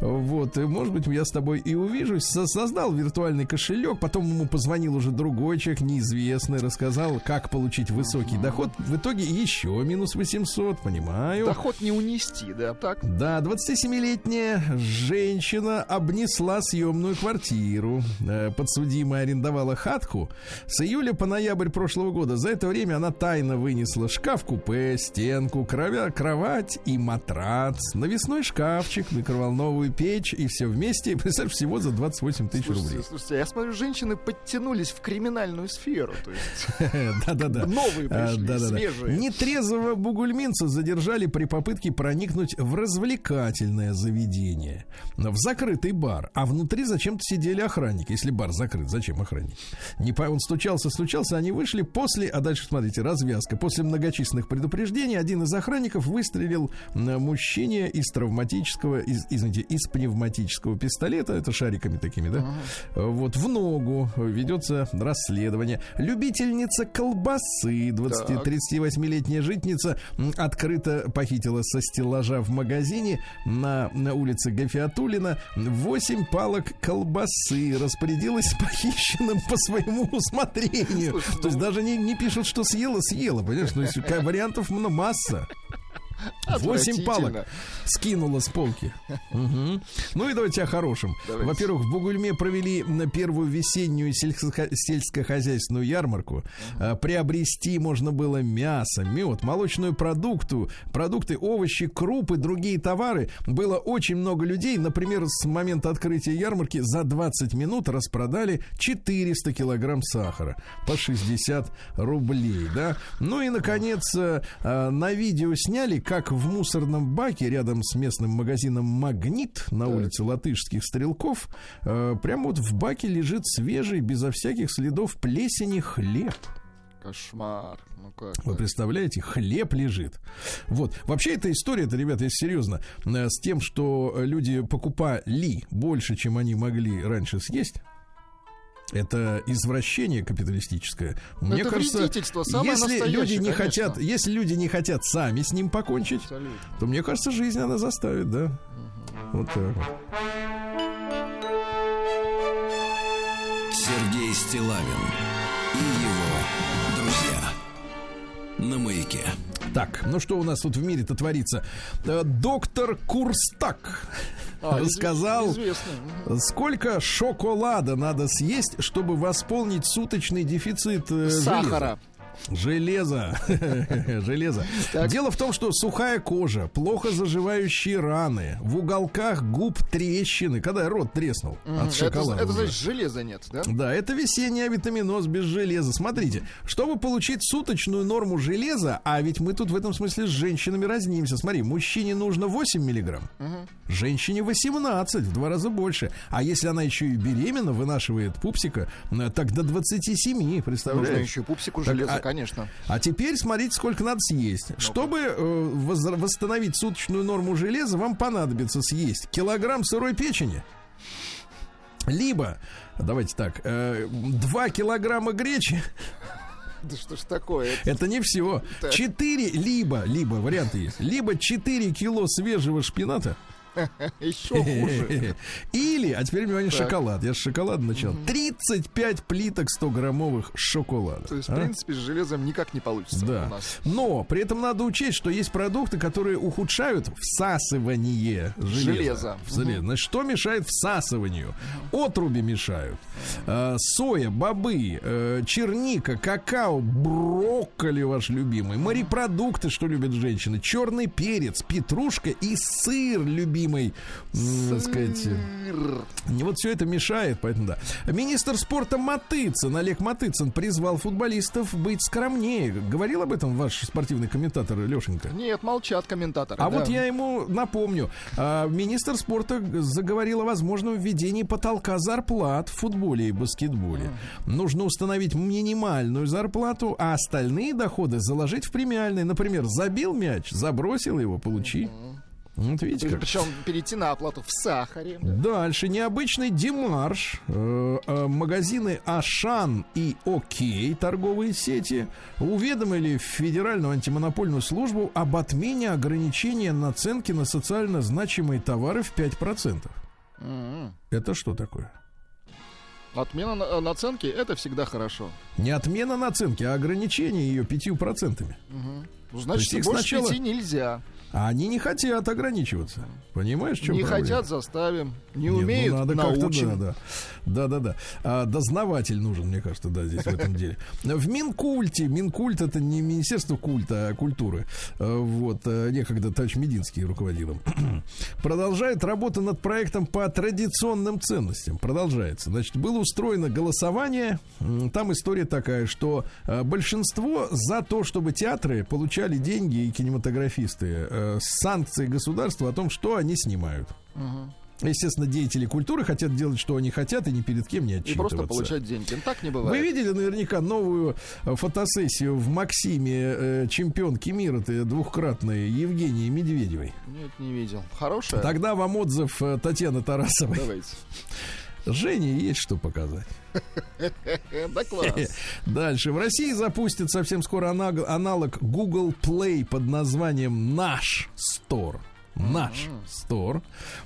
вот, и, может быть, я с тобой и увижусь. Со- Создал виртуальный кошелек, потом ему позвонил уже другой человек, неизвестный, рассказал, как получить высокий доход. В итоге еще минус 800, понимаю. Доход не унести, да, так? Да, 27-летняя женщина обнесла съемную квартиру. Э, Подсудимая арендовала хатку с июля по ноябрь прошлого года. За это время она тайно вынесла шкаф-купе, стенку, кровя, кровать и матрац, навесной шкафчик, микроволновую печь и все вместе, (laughs) представь, всего за 28 тысяч рублей. Слушайте, я смотрю, женщины подтянулись в криминальную сферу. (laughs) Да-да-да. новые А, пришли, свежие. Нетрезвого бугульминца задержали при попытке проникнуть в развлекательное заведение. В закрытый бар. А внутри зачем-то сидели охранники. Если бар закрыт, зачем охранники? Не по... Он стучался, стучался, они вышли после... А дальше, смотрите, развязка. После многочисленных предупреждений один из охранников выстрелил на мужчине из травматического, из, извините, из пневматического пистолета. Это шариками такими, да? Вот в ногу ведется расследование. Любительница колбасы, 20-38-летняя житница, открыто похитила со стеллажа в магазине на, на улице Гафиатулина 8 палок колбасы. Распорядилась (laughs) похищенным по своему усмотрению. То есть даже не, не пишут, что съела, съела. Понимаешь? То есть вариантов много масса. Восемь палок скинула с полки. Мгм. Ну и давайте о хорошем. Во-первых, в Бугульме провели на первую весеннюю сельско- сельскохозяйственную ярмарку. А, Приобрести можно было мясо, мед, молочную продукту, продукты, овощи, крупы, другие товары. Было очень много людей. Например, с момента открытия ярмарки за 20 минут распродали 400 килограмм сахара по 60 рублей. Да? Ну и, наконец, э, э, на видео сняли, как в мусорном баке рядом с местным магазином «Магнит» на улице Латышских Стрелков э, прямо вот в баке лежит свежий, безо всяких следов плесени хлеб. Кошмар. Ну как? Вы так? представляете, хлеб лежит. Вот. Вообще эта история, это, ребята, если серьезно, э, с тем, что люди покупали больше, чем они могли раньше съесть, это извращение капиталистическое. Мне это кажется, вредительство, самое если люди не конечно. хотят, если люди не хотят сами с ним покончить, Абсолютно. то мне кажется, жизнь она заставит, да. Вот так. Сергей Стилавин и его друзья. На маяке. Так, ну что у нас тут в мире-то творится? Э, Доктор Курстак А, изв- рассказал, известно. Мгм. сколько шоколада надо съесть, чтобы восполнить суточный дефицит э, Сахара. Железо. (laughs) Железо. Так. Дело в том, что сухая кожа, плохо заживающие раны, в уголках губ трещины, когда рот треснул от Это, шоколада. это уже. значит, железа нет, да? Да, это весенний авитаминоз без железа. Смотрите, чтобы получить суточную норму железа, а ведь мы тут в этом смысле с женщинами разнимся. Смотри, мужчине нужно 8 миллиграмм, женщине 18, в два раза больше. А если она еще и беременна, вынашивает пупсика, э, так до 27, Нужно представляешь? еще пупсику Так, железа, а- конечно. А теперь смотрите, сколько надо съесть. Чтобы э, восстановить суточную норму железа, вам понадобится съесть килограмм сырой печени. Либо, давайте так, э, 2 килограмма гречи. Да что ж такое? Это не все. Так. 4, либо, либо, варианты есть. Либо 4 кило свежего шпината. (laughs) Еще хуже. (laughs) Или, а теперь, внимание, шоколад. Я с шоколада начал. 35 плиток 100-граммовых шоколада. То есть, А? в принципе, с железом никак не получится Да. Но при этом надо учесть, что есть продукты, которые ухудшают всасывание железа. Железа. В желе- Значит, что мешает всасыванию? Отруби мешают. Э, соя, бобы, э, черника, какао, брокколи ваш любимый, морепродукты, что любят женщины, черный перец, петрушка и сыр любимый, м, так сказать. И Вот все это мешает, поэтому да. Министр спорта Матыцын, Олег Матыцын, призвал футболистов быть скромнее. Говорил об этом ваш спортивный комментатор Лешенька? Нет, молчат комментаторы. А да. вот я ему напомню. а, Министр спорта заговорил о возможном введении потолка зарплат в футболе и баскетболе. Нужно установить минимальную зарплату, а остальные доходы заложить в премиальные. Например, забил мяч, забросил его, получи. Вот видите как. Причем перейти на оплату в сахаре. Дальше необычный демарш. Э, э, магазины Ашан и Окей, торговые сети, уведомили Федеральную антимонопольную службу об отмене ограничения наценки на социально значимые товары в 5%. М-м. Это что такое? Отмена на- наценки это всегда хорошо. Не отмена наценки, а ограничение ее 5%. Ну, значит, больше сначала- пяти нельзя. А они не хотят ограничиваться. Понимаешь, в чем не проблема? хотят, заставим. Не Нет, ну умеют, надо как-то, научим. да, да. Да, да, да. А, дознаватель нужен, мне кажется, да, здесь в этом деле. В Минкульте, Минкульт это не Министерство культа, а культуры. А, Вот, а, некогда товарищ Мединский руководил им. (clears throat) Продолжает работа над проектом по традиционным ценностям. Продолжается. Значит, было устроено голосование. Там история такая, что а, большинство за то, чтобы театры получали деньги и кинематографисты э, с санкцией государства о том, что они снимают. Естественно, деятели культуры хотят делать, что они хотят, и ни перед кем не И отчитываться. просто получать деньги. Ну, так не Вы бывает. видели наверняка новую э, фотосессию в Максиме э, чемпионки мира ты двухкратной Евгении Медведевой. Нет, не видел. Хорошая? Тогда вам отзыв Татьяны Тарасовой. Давайте. Жене есть что показать. (laughs) Да класс. (laughs) Дальше. В России запустят совсем скоро аналог Google Play под названием Наш Store. Наш Store.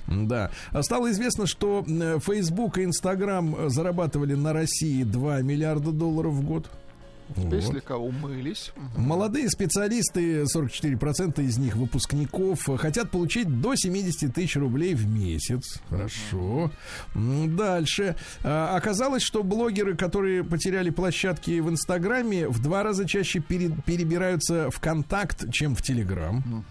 Да. А Стало известно, что э, Facebook и Instagram зарабатывали на России 2 миллиарда долларов в год. Теперь Вот. слегка умылись. Молодые специалисты, 44% из них выпускников, э, хотят получить до 70 тысяч рублей в месяц. Хорошо. Дальше. А, Оказалось, что блогеры, которые потеряли площадки в Инстаграме, в два раза чаще пере- перебираются в контакт, чем в Телеграм.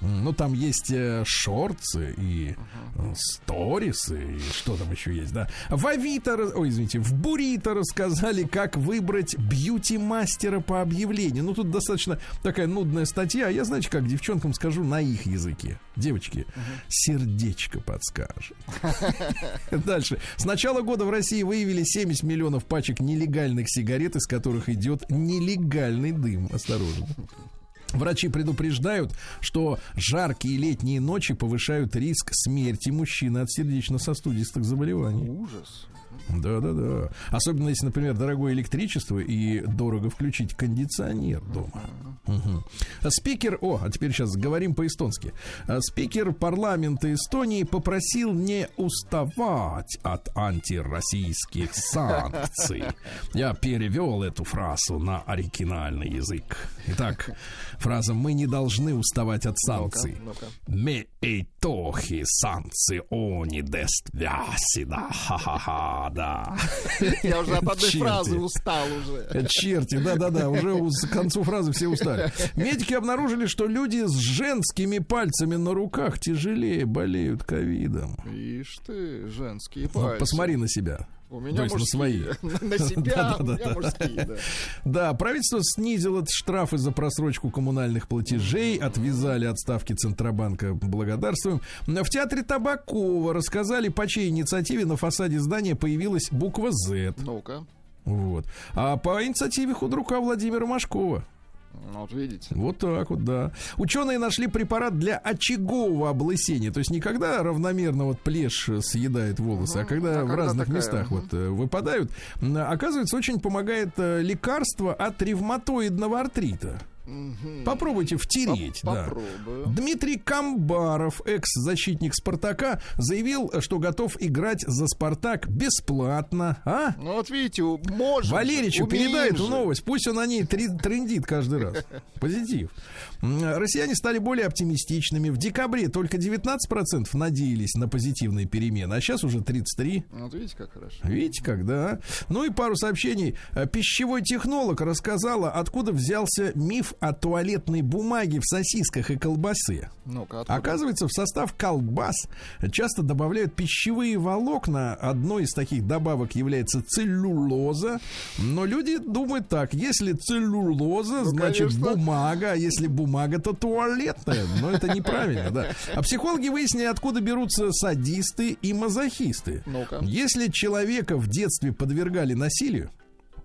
Ну, там есть э, шорцы и э, сторисы, и что там еще есть, да. В Авито, ой, извините, в Бурито рассказали, как выбрать бьюти-мастера по объявлению. Ну, тут достаточно такая нудная статья. а Я, знаете, как девчонкам скажу на их языке. Девочки, сердечко подскажет. (laughs) Дальше. С начала года в России выявили 70 миллионов пачек нелегальных сигарет, из которых идет нелегальный дым. Осторожно. Врачи предупреждают, что жаркие летние ночи повышают риск смерти мужчины от сердечно-состудистых заболеваний. Ужас. Да-да-да. Особенно если, например, дорогое электричество и дорого включить кондиционер дома. Мгм. Спикер, о, а теперь сейчас говорим по-эстонски. А, Спикер парламента Эстонии попросил не уставать от антироссийских санкций. Я перевел эту фразу на оригинальный язык. Итак, фраза «Мы не должны уставать от санкций». Me ei tohi sanktsiooni destvясida. Ха-ха-ха, да. (laughs) Я уже от одной Черти. фразы устал уже. Черти, да-да-да, уже к концу фразы все устали. Медики обнаружили, что люди с женскими пальцами на руках тяжелее болеют ковидом. Ишь ты, женские Вот пальцы. посмотри на себя. У меня То есть на мужские. (laughs) На себя, у меня мужские, да. Да, правительство снизило штрафы за просрочку коммунальных платежей, отвязали от ставки Центробанка, благодарствуем. В театре Табакова рассказали, по чьей инициативе на фасаде здания появилась буква «З». Ну-ка. Вот. А по инициативе худрука Владимира Машкова. Ну, Вот видите. Вот так вот, да. Ученые нашли препарат для очагового облысения. То есть не когда равномерно вот плешь съедает волосы, а когда а в когда разных такая, местах мгм. вот э, выпадают. Оказывается, очень помогает э, лекарство от ревматоидного артрита. Попробуйте втереть. Поп- да. попробую. Дмитрий Камбаров, экс-защитник Спартака, заявил, что готов играть за Спартак бесплатно. А? Ну вот видите, можем. Валеричу умеем передай эту же. новость, пусть он о ней трендит каждый раз. (laughs) Позитив. Россияне стали более оптимистичными. В декабре только 19% надеялись на позитивные перемены, а сейчас уже 33%. Ну, Вот видите, как хорошо. Видите, когда? а? Ну и пару сообщений. Э, Пищевой технолог рассказала, откуда взялся миф о туалетной бумаге в сосисках и. Ну-ка, откуда? Оказывается, в состав колбас часто добавляют пищевые волокна. Одной из таких добавок является целлюлоза. Но люди думают так: если целлюлоза, значит конечно. бумага, а если бумага, то туалетная. Но это неправильно, да. А психологи выяснили, откуда берутся садисты и мазохисты. Ну-ка. Если человека в детстве подвергали насилию,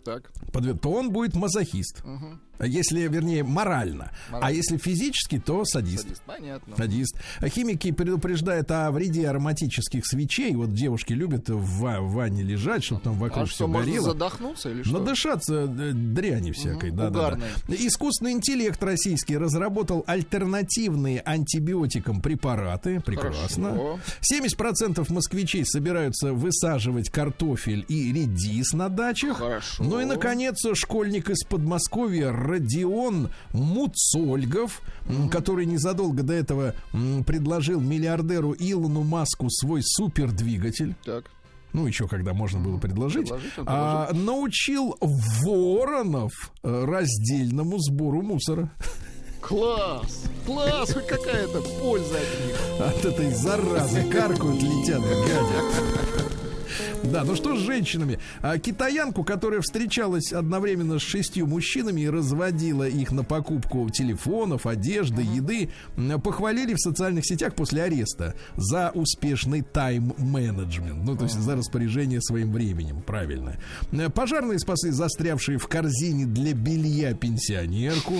Так. подвер- то он будет мазохист. А Если, вернее, морально. А Морально. если физически, то садист. Садист. Понятно. Садист. А Химики предупреждают о вреде ароматических свечей. Вот девушки любят в, ва- в ванне лежать, чтобы там вокруг А все что, можно горело. задохнуться или что? Надышаться э, дряни всякой, Мгм, да, да, да. Искусственный интеллект российский разработал альтернативные антибиотикам препараты. Прекрасно. Хорошо. 70% москвичей собираются высаживать картофель и редис на дачах. Хорошо. Ну и, наконец, школьник из Подмосковья Родион Муцольгов, который незадолго до этого предложил миллиардеру Илону Маску свой супердвигатель. Так. Ну, еще когда можно было предложить. Предложить а, научил воронов э, раздельному сбору мусора. Класс! Класс! Хоть какая-то польза от них. От этой заразы каркают, летят, гадят. Да, ну что с женщинами? А, китаянку, которая встречалась одновременно с шестью мужчинами и разводила их на покупку телефонов, одежды, еды, похвалили в социальных сетях после ареста за успешный тайм-менеджмент. Ну, то есть за распоряжение своим временем, правильно. Пожарные спасли застрявшие в корзине для белья пенсионерку.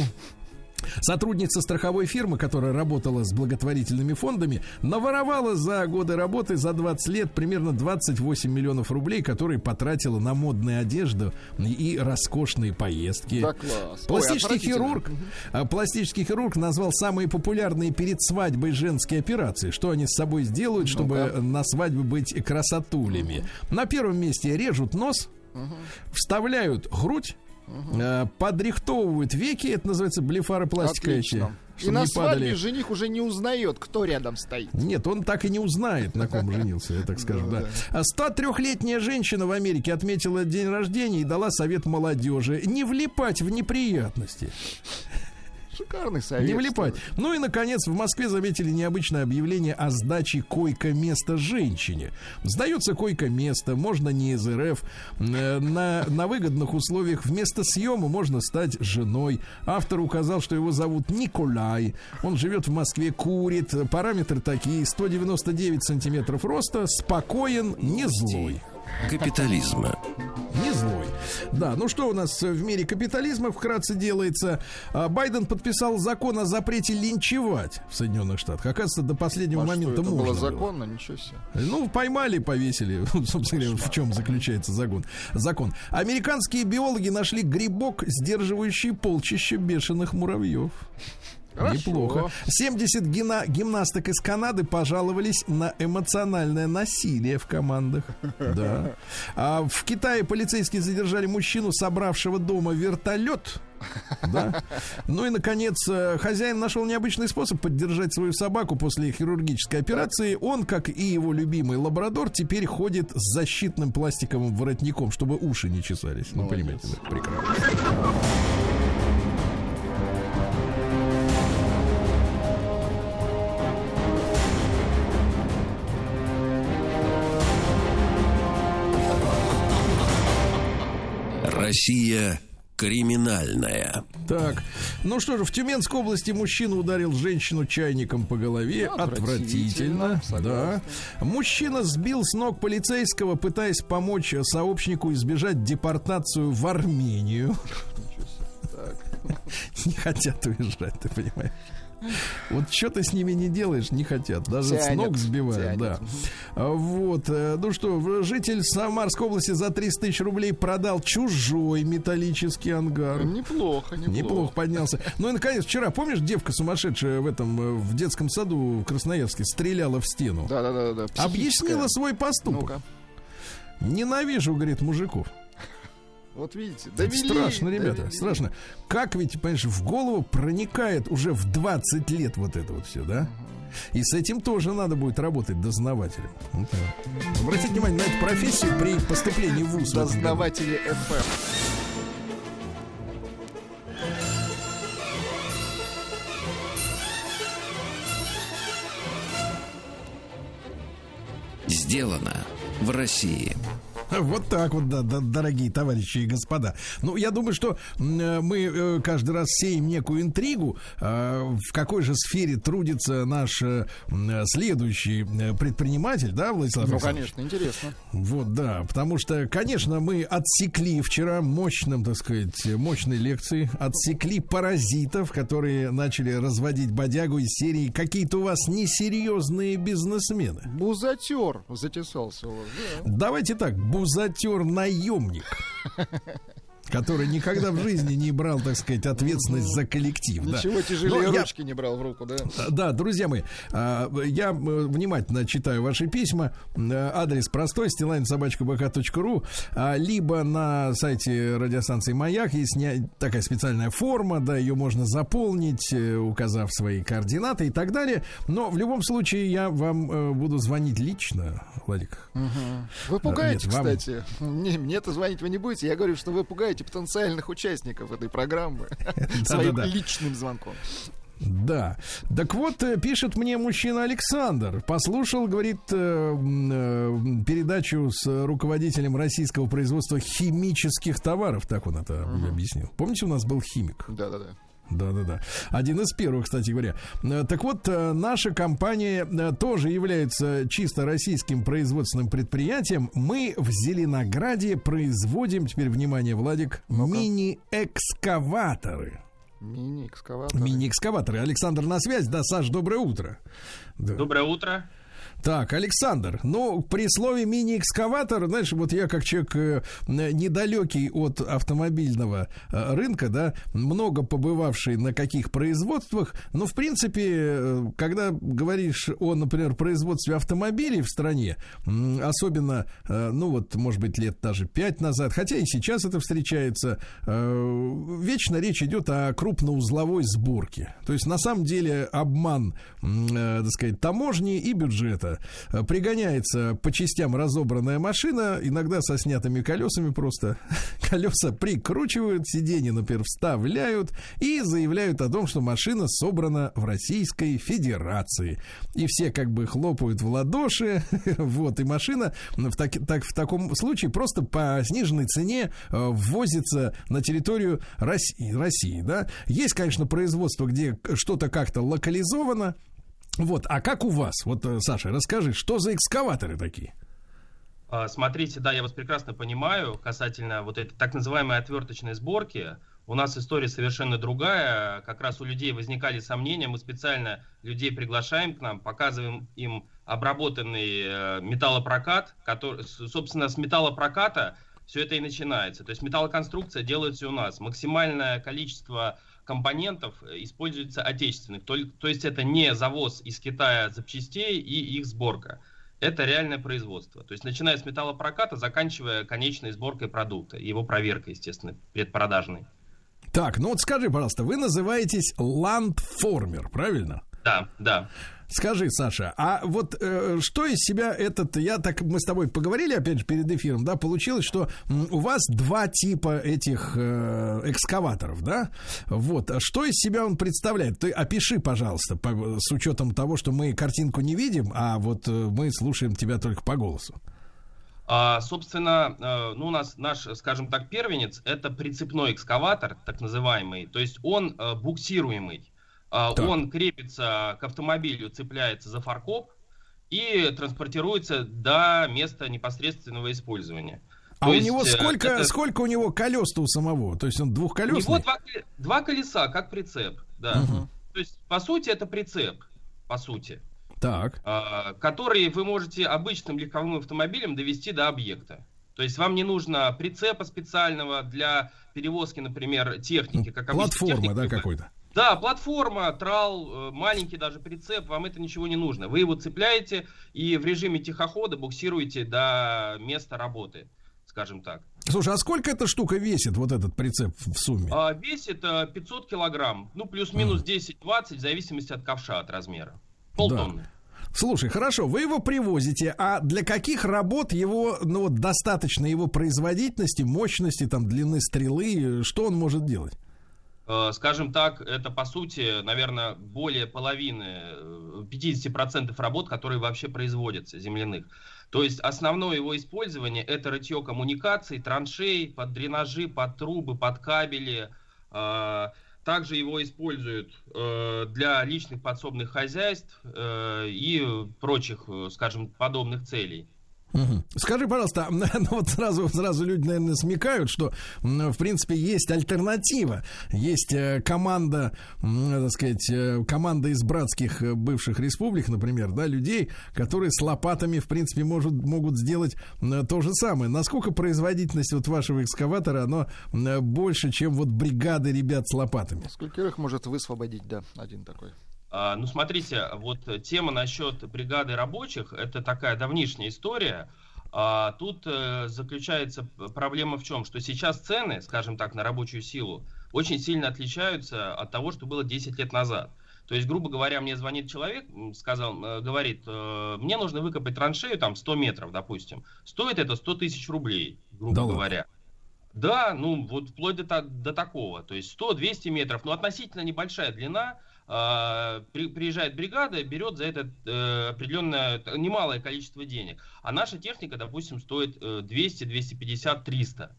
Сотрудница страховой фирмы, которая работала с благотворительными фондами, наворовала за годы работы, за 20 лет, примерно 28 миллионов рублей, которые потратила на модную одежду и роскошные поездки. Да класс. Ой, Пластический отвратительно. хирург, а, пластический хирург назвал самые популярные перед свадьбой женские операции. Что они с собой сделают, чтобы Ну-ка. на свадьбе быть красотулями? На первом месте режут нос, вставляют грудь, э, подрихтовывают веки, это называется блефаропластика. эти, Отлично. И чтобы на не падали. свадьбе жених уже не узнает, кто рядом стоит. Нет, он так и не узнает, на ком женился, я так (laughs) скажу, да. А 103-летняя женщина в Америке отметила день рождения и дала совет молодежи не влипать в неприятности. Шикарный совет. Не влипать. Ну и, наконец, в Москве заметили необычное объявление о сдаче койко-места женщине. Сдается койко-место, можно не из РФ. Э, На, на выгодных условиях вместо съема можно стать женой. Автор указал, что его зовут Николай. Он живет в Москве, курит. Параметры такие. 199 сантиметров роста, спокоен, не злой. Капитализма. Не злой. Да, ну что у нас в мире капитализма вкратце делается? А, Байден подписал закон о запрете линчевать в Соединенных Штатах. Оказывается, до последнего А что, момента это можно. было было. законно? Ничего себе. Ну, поймали, повесили. (laughs) Собственно говоря, в чем заключается закон. Закон. Американские биологи нашли грибок, сдерживающий полчища бешеных муравьев. Хорошо. Неплохо. 70 гина- гимнасток из Канады пожаловались на эмоциональное насилие в командах. (laughs) Да. А в Китае полицейские задержали мужчину, собравшего дома вертолет. Да. Ну и, наконец, э, хозяин нашел необычный способ поддержать свою собаку после хирургической операции. Он, как и его любимый лабрадор, теперь ходит с защитным пластиковым воротником, чтобы уши не чесались. Ну, понимаете, да, прекрасно. Россия криминальная. Так, ну что же, в Тюменской области мужчина ударил женщину чайником по голове. Отвратительно, Отвратительно. Да. Мужчина сбил с ног полицейского, пытаясь помочь сообщнику избежать депортацию в Армению. (laughs) Не хотят уезжать, ты понимаешь? Вот что ты с ними не делаешь, не хотят. Даже с ног сбивают, да. А Вот. э, Ну что, житель Самарской области за 300 тысяч рублей продал чужой металлический ангар. Неплохо, неплохо. Неплохо поднялся. Ну и наконец, вчера, помнишь, девка сумасшедшая в этом э, в детском саду в Красноярске стреляла в стену? Да, да, да, да. Объяснила свой поступок. Ну-ка. Ненавижу, говорит, мужиков. Вот видите, Это довели. страшно, ребята, довели. страшно. Как ведь, понимаешь, в голову проникает уже в 20 лет вот это вот все, да? И с этим тоже надо будет работать дознавателем. Вот так. Обратите внимание на эту профессию при поступлении в ВУЗ. Дознаватели ФМ. Сделано в России. Вот так вот, да, да, дорогие товарищи и господа. Ну, я думаю, что э, мы э, каждый раз сеем некую интригу, э, в какой же сфере трудится наш э, следующий предприниматель, да, Владислав Ну, конечно, интересно. Вот, да, потому что, конечно, мы отсекли вчера мощным, так сказать, мощной лекции, отсекли паразитов, которые начали разводить бодягу из серии «Какие-то у вас несерьезные бизнесмены». Бузатер затесался у вас, да. Давайте так, бузатер-наемник, который никогда в жизни не брал, так сказать, ответственность за коллектив. да. Ничего тяжелее Но я- ручки не брал в руку, да. Да, друзья мои, а, я э, внимательно читаю ваши письма. Э, Адрес простой, стилайн.собачка.бк.ру а, Либо на сайте радиостанции «Маяк» есть такая специальная форма, да, ее можно заполнить, э, указав свои координаты и так далее. Но в любом случае я вам буду звонить лично, Владик. Вы пугаете, Нет, вам- кстати. Не, мне-то звонить вы не будете. Я говорю, что вы пугаете потенциальных участников этой программы (laughs) своим личным звонком. Да. Так вот, э, пишет мне мужчина Александр. Послушал, говорит, э, э, передачу с руководителем российского производства химических товаров. Так он это объяснил. Помните, у нас был химик? Да-да-да. Да-да-да. Один из первых, кстати говоря. Э, Так вот, э, наша компания э, тоже является чисто российским производственным предприятием. Мы в Зеленограде производим, теперь внимание, Владик, мини-экскаваторы. Мини-экскаватор. Мини-экскаваторы. Александр на связь. Да, Саш, доброе утро. Да. Доброе утро. Так, Александр, ну, при слове мини-экскаватор, знаешь, вот я как человек э, недалекий от автомобильного э, рынка, да, много побывавший на каких производствах, но, в принципе, э, когда говоришь о, например, производстве автомобилей в стране, особенно, ну, вот, может быть, лет даже пять назад, хотя и сейчас это встречается, э, вечно речь идет о крупноузловой сборке. То есть, на самом деле, обман, так сказать, таможни и бюджета. Э, Пригоняется по частям разобранная машина, иногда со снятыми колесами просто. (laughs) Колеса прикручивают, сиденья, например, вставляют и заявляют о том, что машина собрана в Российской Федерации. И все как бы хлопают в ладоши, (laughs) вот, и машина в, таки- так, в таком случае просто по сниженной цене э, ввозится на территорию России, России, да. Есть, конечно, производство, где что-то как-то локализовано, вот, а как у вас? Вот, э, Саша, расскажи, что за экскаваторы такие? А, Смотрите, да, я вас прекрасно понимаю касательно вот этой так называемой отверточной сборки. У нас история совершенно другая. Как раз у людей возникали сомнения. Мы специально людей приглашаем к нам, показываем им обработанный э, металлопрокат, который, собственно, с металлопроката все это и начинается. То есть металлоконструкция делается у нас. Максимальное количество компонентов э, используется отечественных. То, то есть это не завоз из Китая запчастей и их сборка. Это реальное производство. То есть начиная с металлопроката, заканчивая конечной сборкой продукта, его проверкой, естественно, предпродажной. Так, ну вот скажи, пожалуйста, вы называетесь ландформер, правильно? Да, да. Скажи, Саша, а вот э, что из себя этот, я так, мы с тобой поговорили, опять же, перед эфиром, да, получилось, что у вас два типа этих э, экскаваторов, да, вот, а что из себя он представляет? Ты опиши, пожалуйста, по- с учетом того, что мы картинку не видим, а вот э, мы слушаем тебя только по голосу. А, собственно, э, ну, у нас наш, скажем так, первенец это прицепной экскаватор, так называемый. То есть он э, буксируемый. А, Так. Он крепится к автомобилю, цепляется за фаркоп и транспортируется до места непосредственного использования. А То у есть, него э, сколько, это- сколько у него колес-то у самого? То есть он У двухколесный? него два, два колеса, как прицеп, да. Мгм. То есть, по сути, это прицеп, по сути. Так. А, который вы можете обычным легковым автомобилем довести до объекта. То есть вам не нужно прицепа специального для перевозки, например, техники. Как Платформа, да, какой-то? Да, платформа, трал, э, маленький даже прицеп, вам это ничего не нужно. Вы его цепляете и в режиме тихохода буксируете до места работы, скажем так. Слушай, а сколько эта штука весит, вот этот прицеп в сумме? А, весит 500 э, килограмм, ну плюс-минус mm. 10-20, в зависимости от ковша, от размера. Полтонны. Да. Слушай, хорошо, вы его привозите, а для каких работ его, ну вот достаточно его производительности, мощности, там, длины стрелы, что он может делать? Э, скажем так, это по сути, наверное, более половины, 50% э, работ, которые вообще производятся, земляных. То есть основное его использование это рытье коммуникаций, траншей, под дренажи, под трубы, под кабели. Э, также его используют для личных подсобных хозяйств и прочих, скажем, подобных целей. Угу. Скажи, пожалуйста, (laughs) ну вот сразу, сразу люди, наверное, смекают, что, в принципе, есть альтернатива. Есть э, команда, так сказать, э, команда из братских э, бывших республик, например, да, людей, которые с лопатами, в принципе, может, могут сделать то же самое. Насколько производительность вот вашего экскаватора, оно больше, чем вот бригады ребят с лопатами? Сколько их может высвободить, да, один такой? А, ну, смотрите, вот тема насчет бригады рабочих, это такая давнишняя история. А, тут э, заключается проблема в чем? Что сейчас цены, скажем так, на рабочую силу очень сильно отличаются от того, что было 10 лет назад. То есть, грубо говоря, мне звонит человек, сказал, э, говорит, э, мне нужно выкопать траншею, там, 100 метров, допустим. Стоит это 100 тысяч рублей, грубо да говоря. Да, ну, вот вплоть до, до такого. То есть 100-200 метров, но относительно небольшая длина, приезжает бригада, берет за это э, определенное, немалое количество денег. А наша техника, допустим, стоит 200, 250, 300.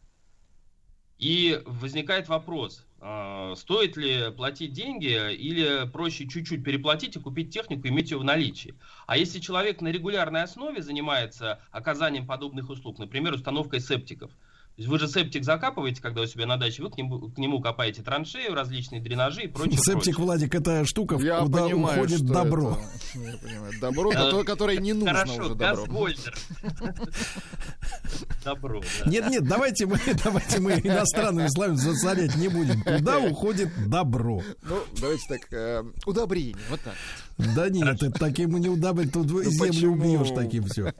И возникает вопрос, а, стоит ли платить деньги или проще чуть-чуть переплатить и купить технику иметь ее в наличии. А если человек на регулярной основе занимается оказанием подобных услуг, например, установкой септиков – вы же септик закапываете, когда у себя на даче, вы к нему, к нему копаете траншею, различные дренажи и прочее. Септик, прочее. Владик, это штука, Я куда понимаю, уходит добро. Это, (laughs) я понимаю. Добро, э, которое не нужно Хорошо, уже (laughs) добро. Добро, Нет, нет, давайте мы, (laughs) давайте мы иностранными словами засорять не будем. Куда уходит добро? Ну, давайте так, э, удобрение, вот так. Да нет, это таким не удобрить, тут ну, землю почему? убьешь таким все.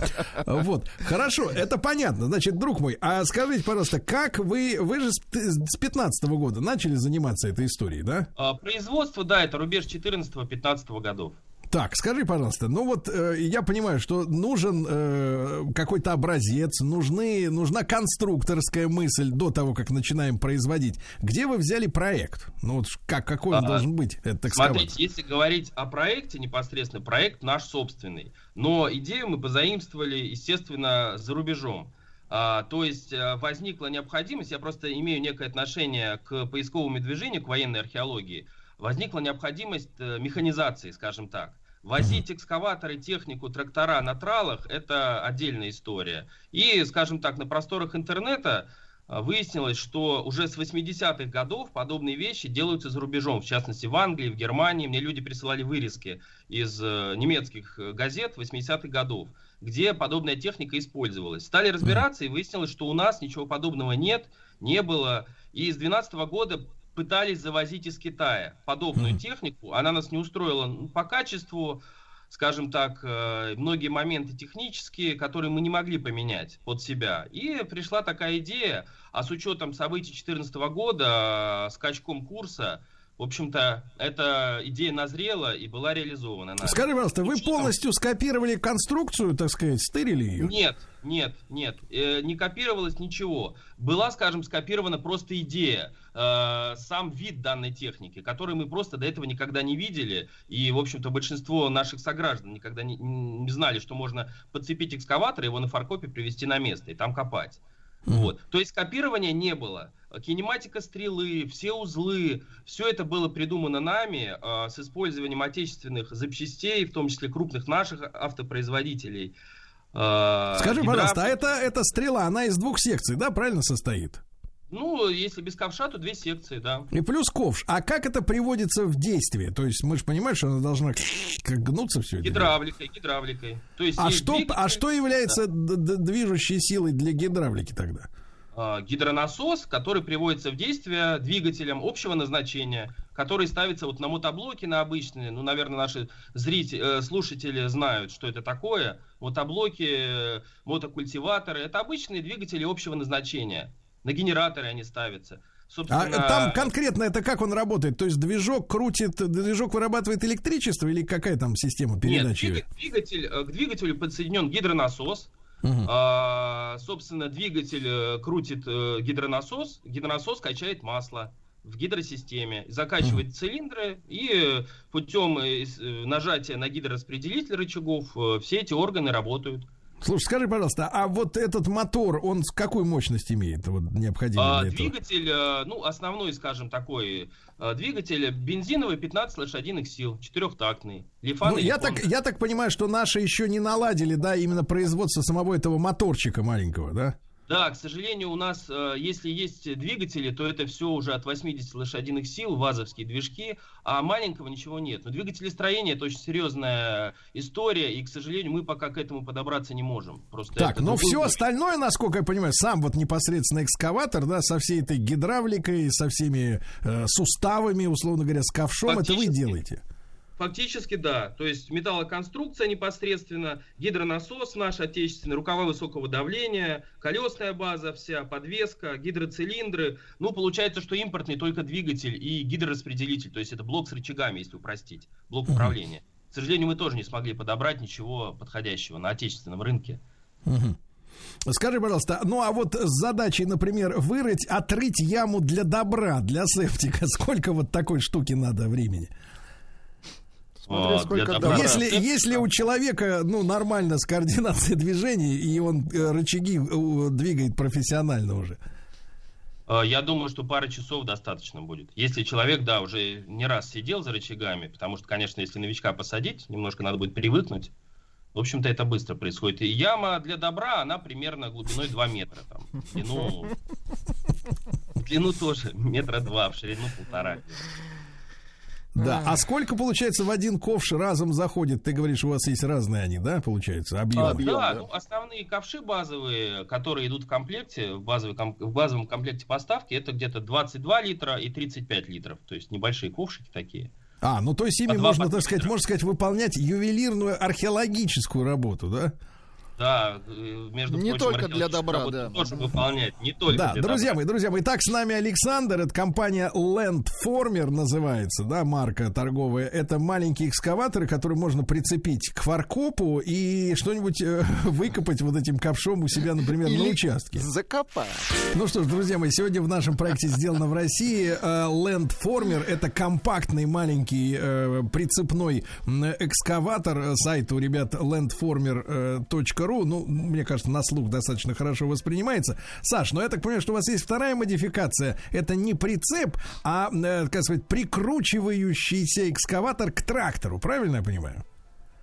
Вот, хорошо, это понятно. Значит, друг мой, а скажите, пожалуйста, как вы, вы же с 15 -го года начали заниматься этой историей, да? А, производство, да, это рубеж 14-15 годов. Так, скажи, пожалуйста, ну вот э, я понимаю, что нужен э, какой-то образец, нужны, нужна конструкторская мысль до того, как начинаем производить. Где вы взяли проект? Ну вот как, какой он а, должен быть, экскаватор? Смотрите, если говорить о проекте непосредственно, проект наш собственный. Но идею мы позаимствовали, естественно, за рубежом. А, то есть э, возникла необходимость, я просто имею некое отношение к поисковому движению, к военной археологии, возникла необходимость э, механизации, скажем так. Возить экскаваторы, технику, трактора на тралах – это отдельная история. И, скажем так, на просторах интернета э, выяснилось, что уже с 80-х годов подобные вещи делаются за рубежом, в частности в Англии, в Германии. Мне люди присылали вырезки из э, немецких газет 80-х годов, где подобная техника использовалась. Стали разбираться и выяснилось, что у нас ничего подобного нет, не было. И с 2012 года пытались завозить из Китая подобную mm. технику. Она нас не устроила ну, по качеству, скажем так, э, многие моменты технические, которые мы не могли поменять под себя. И пришла такая идея, а с учетом событий 2014 года, э, скачком курса, в общем-то, эта идея назрела и была реализована. Скажи, пожалуйста, вы полностью скопировали конструкцию, так сказать, стырили ее? Нет, нет, нет, э, не копировалось ничего. Была, скажем, скопирована просто идея, э, сам вид данной техники, который мы просто до этого никогда не видели, и, в общем-то, большинство наших сограждан никогда не, не знали, что можно подцепить экскаватор, его на фаркопе привести на место и там копать. Вот. То есть копирования не было. Кинематика стрелы, все узлы, все это было придумано нами э, с использованием отечественных запчастей, в том числе крупных наших автопроизводителей. Э, Скажи, гидра... пожалуйста, а это, эта стрела, она из двух секций, да, правильно состоит? Ну, если без ковша, то две секции, да. И плюс ковш. А как это приводится в действие? То есть мы же понимаем, что она должна как гнуться все это. Гидравликой, гидравликой. То есть а, что, двигатель... а что является да. движущей силой для гидравлики тогда? А, гидронасос, который приводится в действие двигателем общего назначения, который ставится вот на мотоблоке на обычные. Ну, наверное, наши зрители, э, слушатели знают, что это такое. Мотоблоки, э, мотокультиваторы. Это обычные двигатели общего назначения на генераторы они ставятся. А Собственно... А там конкретно это как он работает? То есть движок крутит, движок вырабатывает электричество или какая там система передачи? Нет, двигатель, э, к двигателю подсоединен гидронасос. Угу. А, собственно, двигатель э, крутит э, гидронасос, гидронасос качает масло в гидросистеме, закачивает угу. цилиндры и путем нажатия на гидрораспределитель рычагов все эти органы работают. Слушай, скажи, пожалуйста, а вот этот мотор, он с какой мощность имеет, вот необходимо а, Двигатель, этого? ну, основной, скажем, такой э, двигатель бензиновый 15 лошадиных сил, четырехтактный. Ну, я, так, я так понимаю, что наши еще не наладили, да, именно производство самого этого моторчика маленького, да? Да, к сожалению, у нас, э, если есть двигатели, то это все уже от 80 лошадиных сил, вазовские движки, а маленького ничего нет. Но двигатели строения это очень серьезная история, и, к сожалению, мы пока к этому подобраться не можем. Просто так, но все случай. остальное, насколько я понимаю, сам вот непосредственно экскаватор, да, со всей этой гидравликой, со всеми э, суставами, условно говоря, с ковшом, это вы делаете? Фактически да. То есть металлоконструкция непосредственно, гидронасос наш отечественный, рукава высокого давления, колесная база вся, подвеска, гидроцилиндры. Ну, получается, что импортный только двигатель и гидрораспределитель. То есть это блок с рычагами, если упростить, блок управления. К сожалению, мы тоже не смогли подобрать ничего подходящего на отечественном рынке. Скажи, пожалуйста, ну а вот с задачей, например, вырыть, отрыть яму для добра, для септика, сколько вот такой штуки надо времени? Смотри, а, сколько добра. Если, если у человека, ну, нормально с координацией движений, и он э, рычаги э, двигает профессионально уже. А, я думаю, что пара часов достаточно будет. Если человек, да, уже не раз сидел за рычагами, потому что, конечно, если новичка посадить, немножко надо будет привыкнуть. В общем-то, это быстро происходит. И яма для добра, она примерно глубиной 2 метра. Там, длину, длину тоже метра два, в ширину полтора. Да. А сколько, получается, в один ковш разом заходит? Ты говоришь, у вас есть разные они, да, получается, объемы? Объем, да, да. Ну, основные ковши базовые, которые идут в комплекте, в, базовый, в базовом комплекте поставки, это где-то 22 литра и 35 литров. То есть небольшие ковшики такие. А, ну то есть ими можно, так сказать, можно сказать, выполнять ювелирную археологическую работу, да? Да, э, между не прочим, только для добра, да. Тоже выполнять, не только Да, для друзья добра. мои, друзья мои, так с нами Александр, это компания Landformer называется, да, марка торговая. Это маленькие экскаваторы, которые можно прицепить к фаркопу и что-нибудь э, (laughs) выкопать вот этим ковшом у себя, например, Или на участке. закопать. Ну что ж, друзья мои, сегодня в нашем проекте сделано в России э, Landformer. Это компактный маленький э, прицепной экскаватор. Сайт у ребят landformer.ru ру, ну, мне кажется, на слух достаточно хорошо воспринимается. Саш, ну я так понимаю, что у вас есть вторая модификация. Это не прицеп, а, э, как сказать, прикручивающийся экскаватор к трактору. Правильно я понимаю?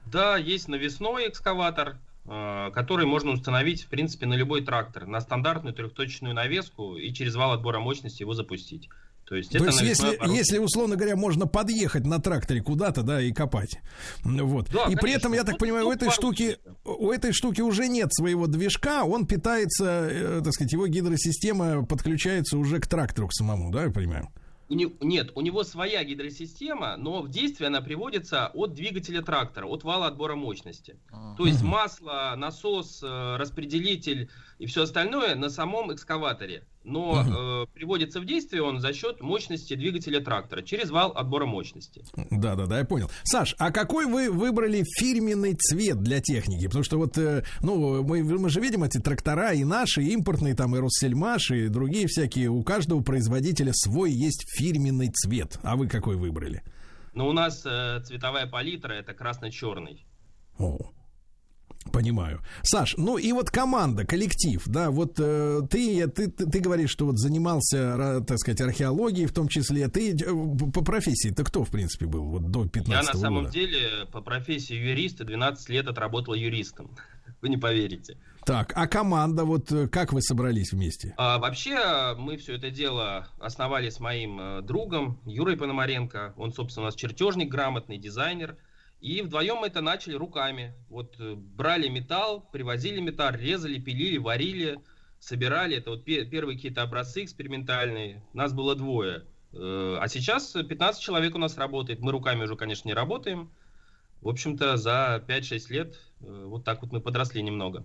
Да, есть навесной экскаватор, э, который можно установить, в принципе, на любой трактор, на стандартную трехточечную навеску и через вал отбора мощности его запустить. То есть, То есть если, если, условно говоря, можно подъехать на тракторе куда-то, да, и копать. Вот. Да, и конечно. при этом, я так понимаю, у этой штуки, у этой штуки уже нет своего движка, он питается, э, так сказать, его гидросистема подключается уже к трактору к самому, да, я понимаю? У не, нет, у него своя гидросистема, но в действие она приводится от двигателя трактора, от вала отбора мощности. А. То есть масло, насос, э, распределитель и все остальное на самом экскаваторе но э, приводится в действие он за счет мощности двигателя трактора через вал отбора мощности. Да, да, да, я понял. Саш, а какой вы выбрали фирменный цвет для техники? Потому что вот, э, ну, мы, мы же видим эти трактора и наши, и импортные, там, и Россельмаш, и другие всякие. У каждого производителя свой есть фирменный цвет. А вы какой выбрали? Ну, у нас э, цветовая палитра это красно-черный. О, Понимаю. Саш, ну и вот команда, коллектив, да, вот э, ты, ты, ты, ты говоришь, что вот занимался, так сказать, археологией в том числе. Ты э, по профессии, ты кто, в принципе, был вот до 15 года? Я на самом деле по профессии юриста 12 лет отработал юристом. (laughs) вы не поверите. Так, а команда, вот э, как вы собрались вместе? А, вообще, мы все это дело основали с моим э, другом Юрой Пономаренко. Он, собственно, у нас чертежник, грамотный дизайнер. И вдвоем мы это начали руками. Вот э, брали металл, привозили металл, резали, пилили, варили, собирали. Это вот первые какие-то образцы экспериментальные. Нас было двое. А сейчас 15 человек у нас работает. Мы руками уже, конечно, не работаем. В общем-то, за 5-6 лет вот так вот мы подросли немного.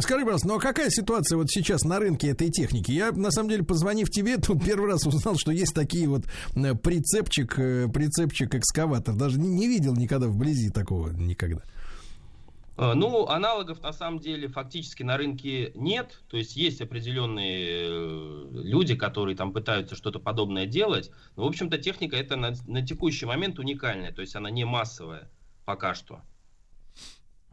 Скажи, пожалуйста, ну а какая ситуация вот сейчас на рынке этой техники? Я, на самом деле, позвонив тебе, (laughs) тут первый раз узнал, что есть такие вот э, прицепчик, э, прицепчик экскаватор. Даже не, не видел никогда вблизи такого никогда. А, ну, аналогов на самом деле фактически на рынке нет. То есть есть определенные э, люди, которые там пытаются что-то подобное делать. Но, в общем-то, техника это на, на текущий момент уникальная. То есть она не массовая пока что.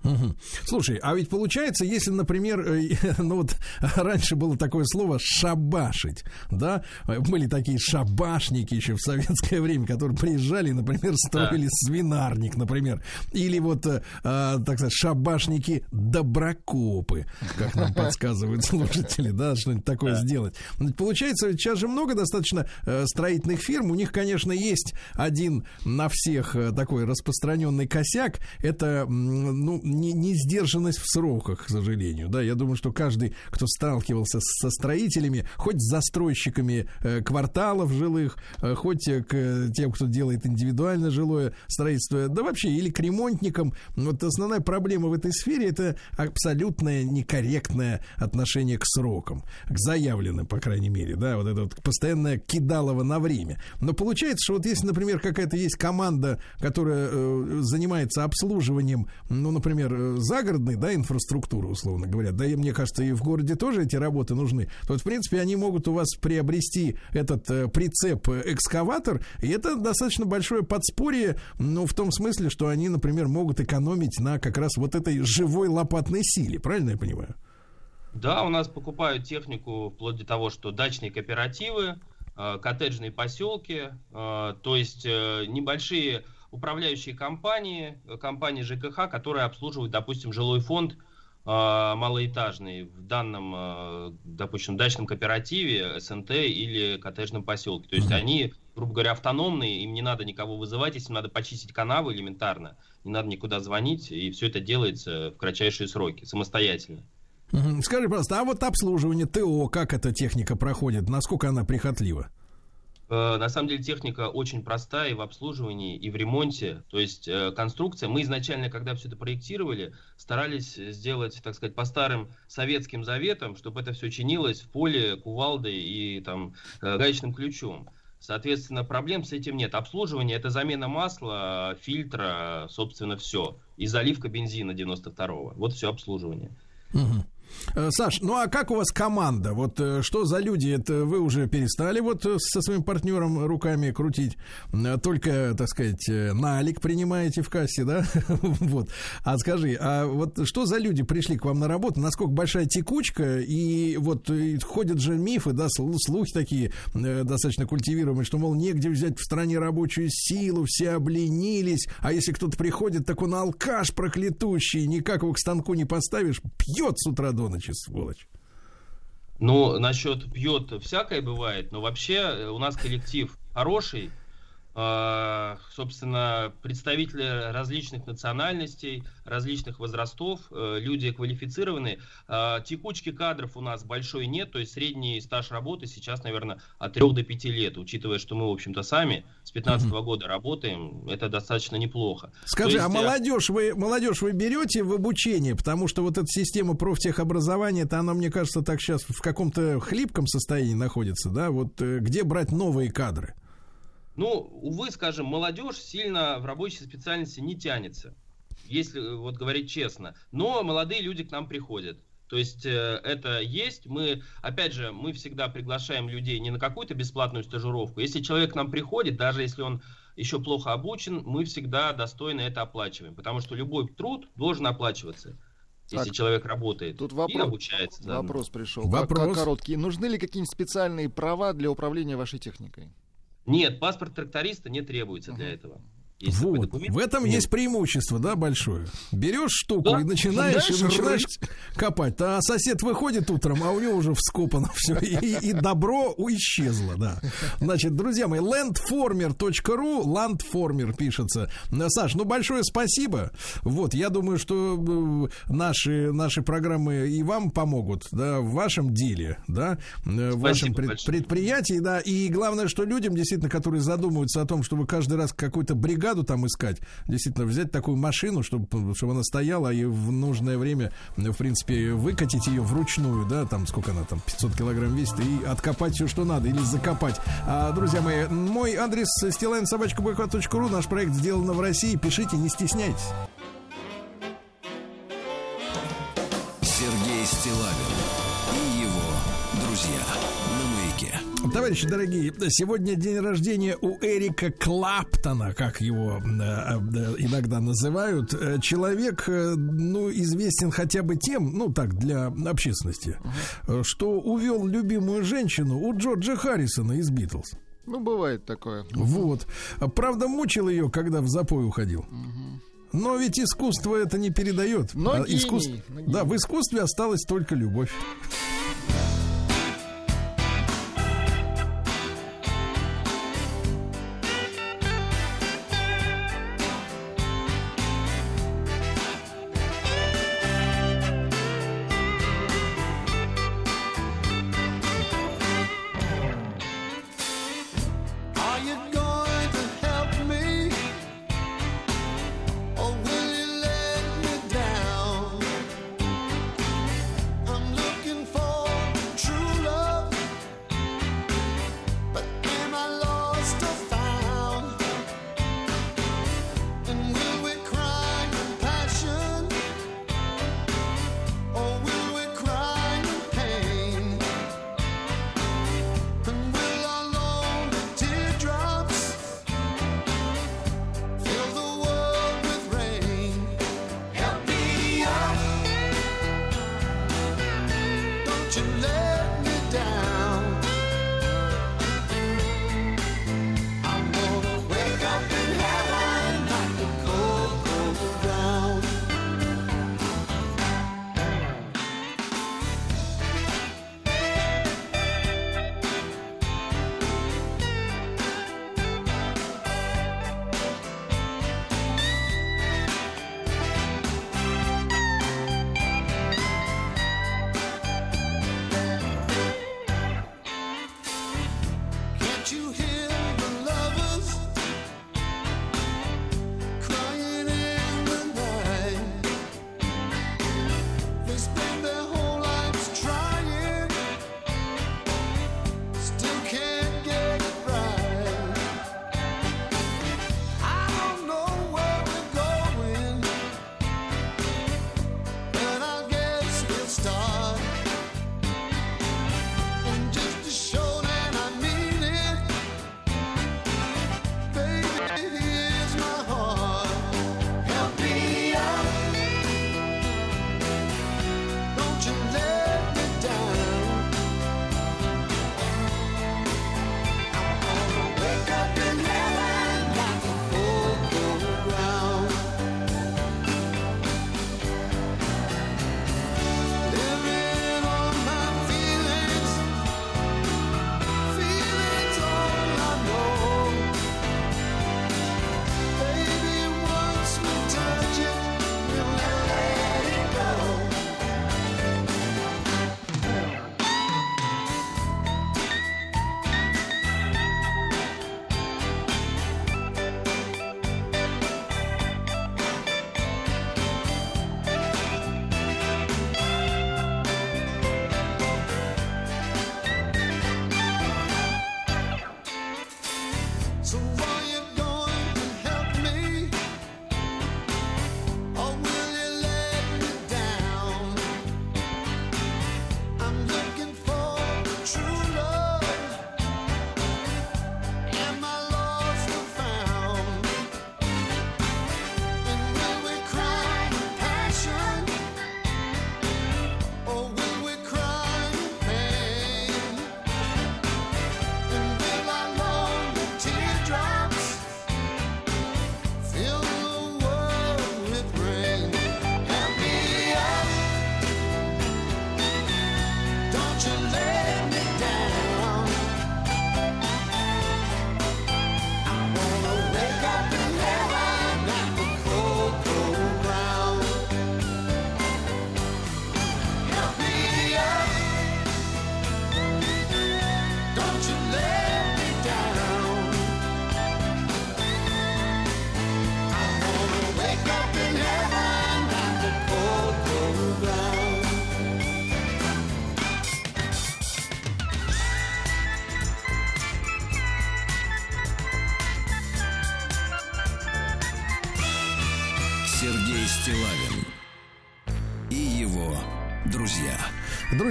Угу. Слушай, а ведь получается, если, например, э, (laughs) ну вот раньше было такое слово шабашить, да, были такие шабашники еще в советское время, которые приезжали, например, строили да. свинарник, например, или вот, э, а, так сказать, шабашники доброкопы, как нам (laughs) подсказывают слушатели, да, что-нибудь такое да. сделать. Получается, сейчас же много достаточно э, строительных фирм, у них, конечно, есть один на всех такой распространенный косяк, это, ну, не, не сдержанность в сроках, к сожалению. Да, я думаю, что каждый, кто сталкивался со строителями, хоть с застройщиками э, кварталов жилых, э, хоть к тем, кто делает индивидуально жилое строительство, да вообще, или к ремонтникам, вот основная проблема в этой сфере это абсолютное некорректное отношение к срокам, к заявленным, по крайней мере, да, вот это вот постоянное кидалово на время. Но получается, что вот если, например, какая-то есть команда, которая э, занимается обслуживанием, ну, например, например, загородной, да, инфраструктуры, условно говоря, да, и мне кажется, и в городе тоже эти работы нужны, то, в принципе, они могут у вас приобрести этот э, прицеп-экскаватор, и это достаточно большое подспорье, ну, в том смысле, что они, например, могут экономить на как раз вот этой живой лопатной силе, правильно я понимаю? Да, у нас покупают технику вплоть до того, что дачные кооперативы, э, коттеджные поселки, э, то есть э, небольшие управляющие компании, э, компании ЖКХ, которые обслуживают, допустим, жилой фонд э, малоэтажный в данном, э, допустим, дачном кооперативе, СНТ или коттеджном поселке. То есть они, грубо говоря, автономные, им не надо никого вызывать, если надо почистить канавы элементарно, не надо никуда звонить, и все это делается в кратчайшие сроки, самостоятельно. Скажи, пожалуйста, а вот обслуживание ТО, как эта техника проходит, насколько она прихотлива? Э, на самом деле техника очень простая и в обслуживании, и в ремонте. То есть э, конструкция, мы изначально, когда все это проектировали, старались сделать, так сказать, по старым советским заветам, чтобы это все чинилось в поле кувалдой и там э, гаечным ключом. Соответственно, проблем с этим нет. Обслуживание это замена масла, фильтра, собственно, все. И заливка бензина 92-го. Вот все обслуживание. Угу. Э, Саш, ну а как у вас команда? Вот э, что за люди? Это вы уже перестали вот э, со своим партнером руками крутить, только, так сказать, налик принимаете в кассе, да? (laughs) вот. А скажи, а вот что за люди пришли к вам на работу? Насколько большая текучка? И вот и ходят же мифы, да, слухи такие достаточно культивируемые, что, мол, негде взять в стране рабочую силу, все обленились, а если кто-то приходит, так он алкаш проклятущий, никак его к станку не поставишь, пьет с утра до до ночи, сволочь. Ну, насчет пьет всякое бывает, но вообще э, у нас коллектив хороший, собственно, представители различных национальностей, различных возрастов, э, люди квалифицированные. А, текучки кадров у нас большой нет, то есть средний стаж работы сейчас, наверное, от 3 до 5 лет, учитывая, что мы, в общем-то, сами с 15 -го года работаем, это достаточно неплохо. Скажи, есть, а э, молодежь вы, молодежь вы берете в обучение, потому что вот эта система профтехобразования, это она, мне кажется, так сейчас в каком-то хлипком состоянии находится, да, вот э, где брать новые кадры? Ну, увы, скажем, молодежь сильно в рабочей специальности не тянется, если э, вот говорить честно. Но молодые люди к нам приходят. То есть э, это есть. Мы, опять же, мы всегда приглашаем людей не на какую-то бесплатную стажировку. Если человек к нам приходит, даже если он еще плохо обучен, мы всегда достойно это оплачиваем. Потому что любой труд должен оплачиваться. Если так, человек работает тут вопрос, и обучается. Вопрос пришел. Вопрос. Короткий. Нужны ли какие-нибудь специальные права для управления вашей техникой? Нет, паспорт тракториста не требуется для этого. Есть вот. В этом Нет. есть преимущество, да, большое. Берешь штуку да? и начинаешь, и начинаешь копать. А сосед выходит утром, а у него уже вскопано (laughs) все. И, и добро исчезло, да. Значит, друзья мои, landformer.ru, landformer пишется. Саш, ну большое спасибо. Вот, я думаю, что э, наши, наши программы и вам помогут, да, в вашем деле, да, э, в вашем пред, предприятии, да. И главное, что людям, действительно, которые задумываются о том, чтобы каждый раз какую-то бригаду бригаду там искать, действительно взять такую машину, чтобы, чтобы она стояла и в нужное время, в принципе, выкатить ее вручную, да, там сколько она там, 500 килограмм весит, и откопать все, что надо, или закопать. А, друзья мои, мой адрес стилайн.собачка.ру, наш проект сделан в России, пишите, не стесняйтесь. Товарищи дорогие, сегодня день рождения у Эрика Клаптона, как его э, э, иногда называют. Э, человек, ну, известен хотя бы тем, ну, так, для общественности, что увел любимую женщину у Джорджа Харрисона из Битлз. Ну, бывает такое. Вот. Правда, мучил ее, когда в запой уходил. Угу. Но ведь искусство это не передает. Но а, искус... Да, в искусстве осталась только любовь.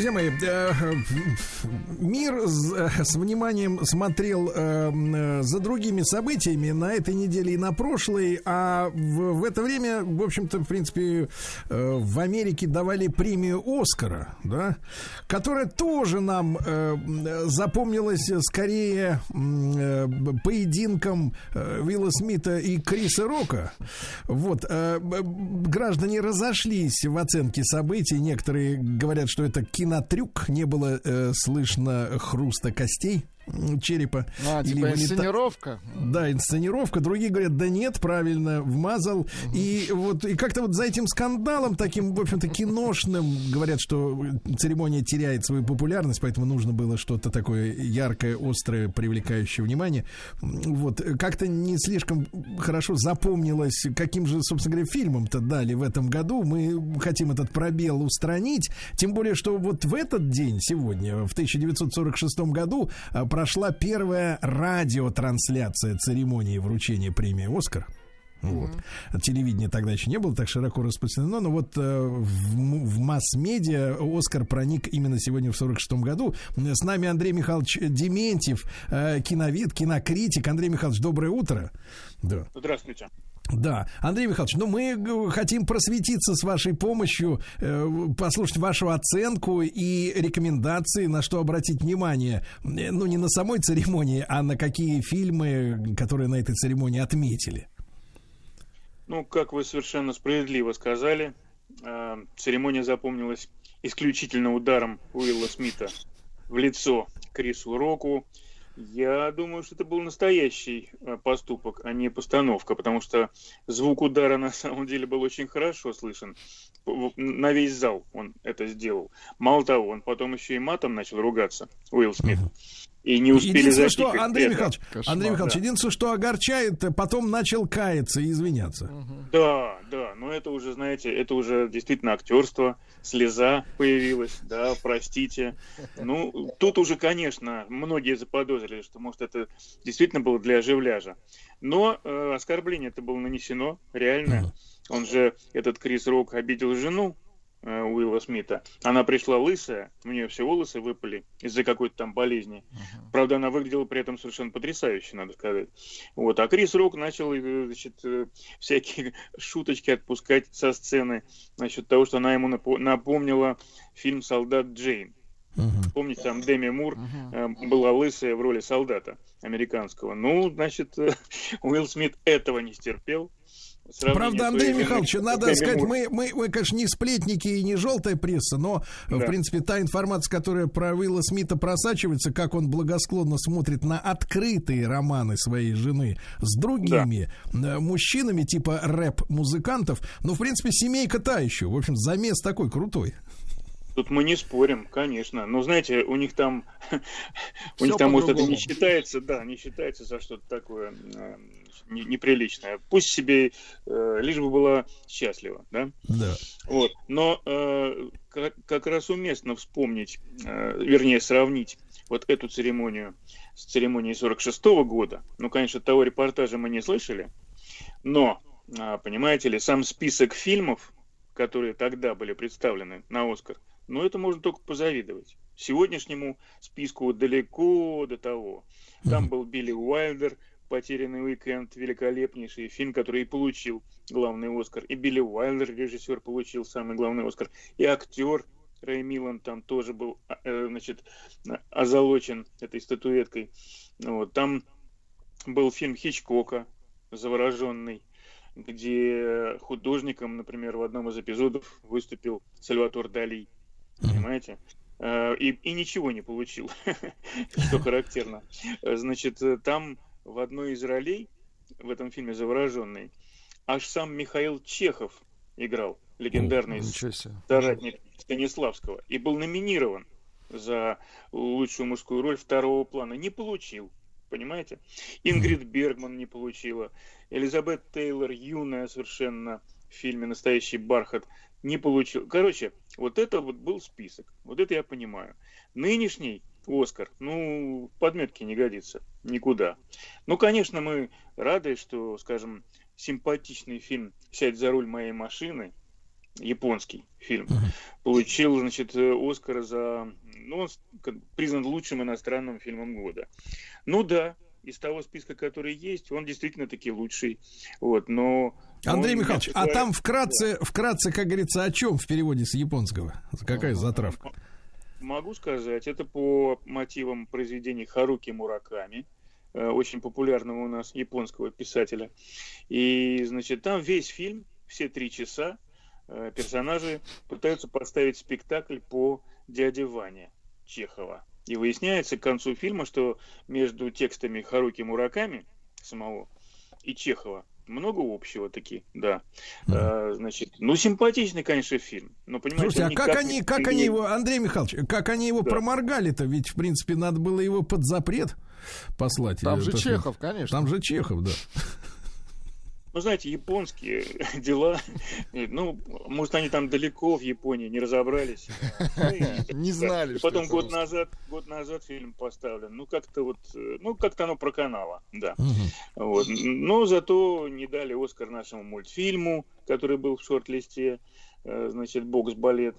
Друзья мои, э, мир э, с вниманием смотрел э, за другими событиями на этой неделе и на прошлой, а в это время, в общем-то, в принципе, в Америке давали премию Оскара, да, которая тоже нам запомнилась скорее поединком Вилла Смита и Криса Рока. Вот, граждане разошлись в оценке событий, некоторые говорят, что это кинотрюк, не было э, слышно хруста костей черепа. А, или типа вылета... инсценировка. Да, инсценировка. Другие говорят, да нет, правильно, вмазал. Угу. И вот и как-то вот за этим скандалом, таким, в общем-то, киношным, говорят, что церемония теряет свою популярность, поэтому нужно было что-то такое яркое, острое, привлекающее внимание. Вот, как-то не слишком хорошо запомнилось, каким же, собственно говоря, фильмом-то дали в этом году. Мы хотим этот пробел устранить. Тем более, что вот в этот день, сегодня, в 1946 году, а, прошла первая радиотрансляция церемонии вручения премии «Оскар». Вот. Mm-hmm. Телевидение тогда еще не было так широко распространено, но вот э, в, в масс-медиа Оскар проник именно сегодня в 46 году. С нами Андрей Михайлович Дементьев, э, киновид, кинокритик. Андрей Михайлович, доброе утро. Да. Здравствуйте. Да, Андрей Михайлович, ну мы хотим просветиться с вашей помощью, э, послушать вашу оценку и рекомендации, на что обратить внимание, э, ну не на самой церемонии, а на какие фильмы, которые на этой церемонии отметили. Ну, как вы совершенно справедливо сказали, э, церемония запомнилась исключительно ударом Уилла Смита в лицо Крису Року, я думаю, что это был настоящий э, поступок, а не постановка, потому что звук удара (laughs) на самом деле был очень хорошо слышен. На весь зал он это сделал. Мало того, он потом еще и матом начал ругаться, Уилл Смит. И не успели Единственное, что, Андрей это. Михайлович, Кошмар, Андрей Михайлович, да. единственное, что огорчает, потом начал каяться и извиняться. Да, да, но это уже, знаете, это уже действительно актерство, слеза появилась, да, простите. Ну, тут уже, конечно, многие заподозрили, что, может, это действительно было для оживляжа. Но э, оскорбление это было нанесено, реально. Он же, этот Крис Рок, обидел жену, Уилла Смита. Она пришла лысая, у нее все волосы выпали из-за какой-то там болезни. Uh-huh. Правда, она выглядела при этом совершенно потрясающе, надо сказать. Вот. А Крис Рок начал э, значит, э, всякие (laughs) шуточки отпускать со сцены насчет того, что она ему напомнила фильм «Солдат Джейн». Uh-huh. Помните, там Деми Мур uh-huh. была лысая в роли солдата американского. Ну, значит, (laughs) Уилл Смит этого не стерпел Правда, Андрей Михайлович, надо сказать, мы, мы, мы, конечно, не сплетники и не желтая пресса, но, да. в принципе, та информация, которая про Уилла Смита просачивается, как он благосклонно смотрит на открытые романы своей жены с другими да. Э, мужчинами, типа рэп-музыкантов, ну, в принципе, семейка та еще. В общем, замес такой крутой. Тут мы не спорим, конечно. Но знаете, у них там, (laughs) у них там, может, это не считается, да, не считается за что-то такое э, неприличное. Пусть себе, э, лишь бы была счастлива, да? Да. Вот. Но э, как, как раз уместно вспомнить, э, вернее, сравнить вот эту церемонию с церемонией 46 -го года. Ну, конечно, того репортажа мы не слышали, но, э, понимаете ли, сам список фильмов, которые тогда были представлены на Оскар, ну, это можно только позавидовать. Сегодняшнему списку далеко до того. Там был Билли Уайлдер, «Потерянный уикенд», великолепнейший фильм, который и получил главный Оскар. И Билли Уайлдер, режиссер, получил самый главный Оскар. И актер Рэй Милан там тоже был, а, э, значит, озолочен этой статуэткой. Вот. Там был фильм Хичкока «Завороженный», где художником, например, в одном из эпизодов выступил Сальватор Дали. Понимаете? Э, и, и ничего не получил, (laughs) что (laughs) характерно. Значит, там в одной из ролей в этом фильме «Завороженный» аж сам Михаил Чехов играл, легендарный О, соратник Станиславского, и был номинирован за лучшую мужскую роль второго плана. Не получил, понимаете? Ингрид Бергман не получила, Элизабет Тейлор, юная совершенно, в фильме «Настоящий бархат», не получил. Короче, вот это вот был список. Вот это я понимаю. Нынешний Оскар, ну, подметки не годится никуда. Ну, конечно, мы рады, что, скажем, симпатичный фильм «Сядь за руль моей машины», японский фильм, получил, значит, Оскар за... Ну, он признан лучшим иностранным фильмом года. Ну да, из того списка, который есть, он действительно таки лучший. Вот, но... Андрей Михайлович, а там вкратце, вкратце, как говорится, о чем в переводе с японского? Какая затравка? Могу сказать, это по мотивам произведений Харуки Мураками, э, очень популярного у нас японского писателя. И, значит, там весь фильм, все три часа, э, персонажи пытаются поставить спектакль по дяде Ване Чехова. И выясняется к концу фильма, что между текстами Харуки Мураками самого и Чехова много общего таки, да. Mm. А, значит, ну симпатичный, конечно, фильм. Но понимаете, Слушайте, а как они, как они, как они его, Андрей Михайлович, как они его да. проморгали-то? Ведь в принципе надо было его под запрет послать. Там же Чехов, конечно. Там же Чехов, да. Ну, знаете, японские (laughs) дела, ну, может, они там далеко в Японии не разобрались. Ну, (laughs) не знали, Потом год назад, год назад фильм поставлен. Ну, как-то вот, ну, как-то оно проканало, да. Вот. Но зато не дали Оскар нашему мультфильму, который был в шорт-листе, э, значит, «Бокс-балет».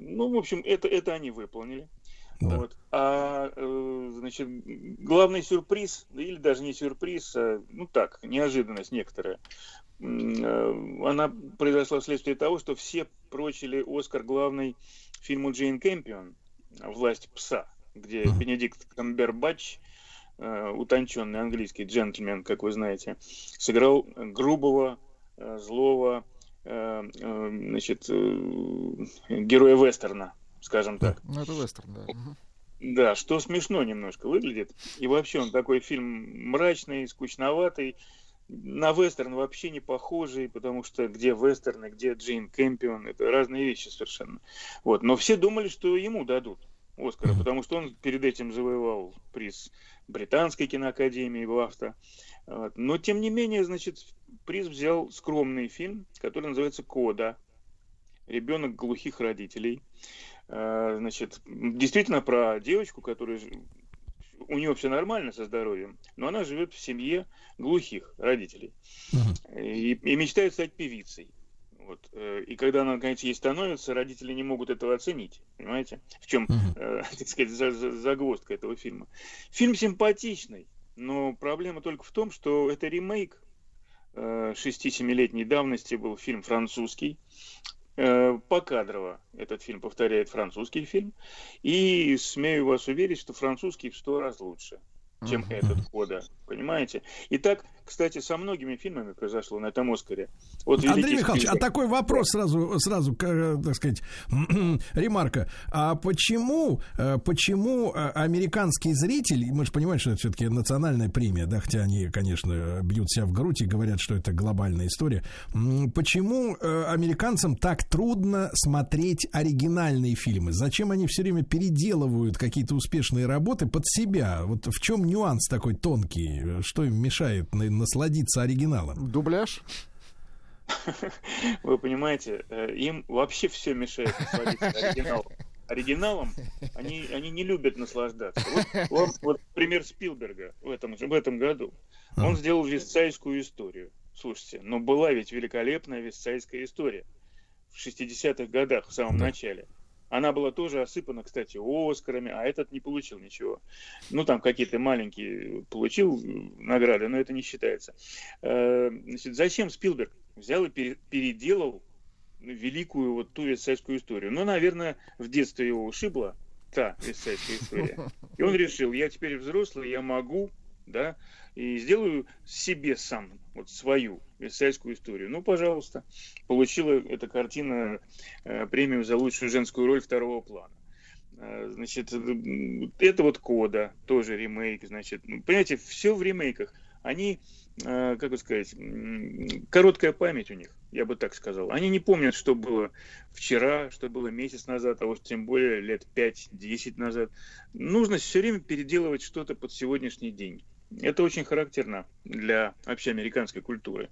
Ну, в общем, это, это они выполнили. Да. Вот. А, э, значит, главный сюрприз, или даже не сюрприз, а, ну так, неожиданность некоторая, э, она произошла вследствие того, что все прочили Оскар главный фильму Джейн Кэмпион «Власть пса», где uh-huh. Бенедикт Камбербач, э, утонченный английский джентльмен, как вы знаете, сыграл грубого, злого, значит, героя вестерна, скажем так. Ну, это вестерн, да. Да, что смешно немножко выглядит. И вообще он такой фильм мрачный, скучноватый. На вестерн вообще не похожий, потому что где вестерн и где Джейн Кэмпион, это разные вещи совершенно. Вот. Но все думали, что ему дадут Оскара, потому что он перед этим завоевал приз Британской киноакадемии в АФТА. Вот. Но, тем не менее, значит, приз взял скромный фильм, который называется «Кода». Ребенок глухих родителей. Э, значит, действительно про девочку, которая у нее все нормально со здоровьем, но она живет в семье глухих родителей uh-huh. и, и мечтает стать певицей. Вот. Э, и когда она, наконец, ей становится, родители не могут этого оценить. Понимаете? В чем, uh-huh. э, (laughs) так сказать, загвоздка этого фильма. Фильм симпатичный, но проблема только в том, что это ремейк 6-7-летней давности был фильм французский Э, покадрово этот фильм повторяет французский фильм. И смею вас уверить, что французский в сто раз лучше чем uh-huh. этот кода. Понимаете? И так, кстати, со многими фильмами произошло на этом Оскаре. Вот Андрей Михайлович, а такой вопрос сразу, сразу, так сказать, (clears throat) ремарка. А почему, э, почему э, американский зритель, мы же понимаем, что это все-таки национальная премия, да, хотя они, конечно, бьют себя в грудь и говорят, что это глобальная история. Почему э, американцам так трудно смотреть оригинальные фильмы? Зачем они все время переделывают какие-то успешные работы под себя? Вот в чем нюанс такой тонкий? Что им мешает насладиться оригиналом? Дубляж? Вы понимаете, э, им вообще все мешает насладиться оригиналом. Оригиналом они, они не любят наслаждаться. Вот, вот, вот пример Спилберга в этом, в этом году. Он сделал вестсайскую историю. Слушайте, но была ведь великолепная вестсайская история в 60-х годах, в самом да. начале. Она была тоже осыпана, кстати, Оскарами, а этот не получил ничего. Ну, там какие-то маленькие получил награды, но это не считается. Э, значит, зачем Спилберг взял и переделал великую вот ту вестсайдскую историю? Ну, наверное, в детстве его ушибла та вестсайдская история. И он решил, я теперь взрослый, я могу, да, и сделаю себе сам вот свою версальскую историю. Ну, пожалуйста, получила эта картина э, премию за лучшую женскую роль второго плана. Э, значит, э, это вот Кода, тоже ремейк, значит. Ну, понимаете, все в ремейках. Они, как бы сказать, короткая память у них, я бы так сказал. Они не помнят, что было вчера, что было месяц назад, а вот тем более лет 5-10 назад. Нужно все время переделывать что-то под сегодняшний день. Это очень характерно для вообще американской культуры.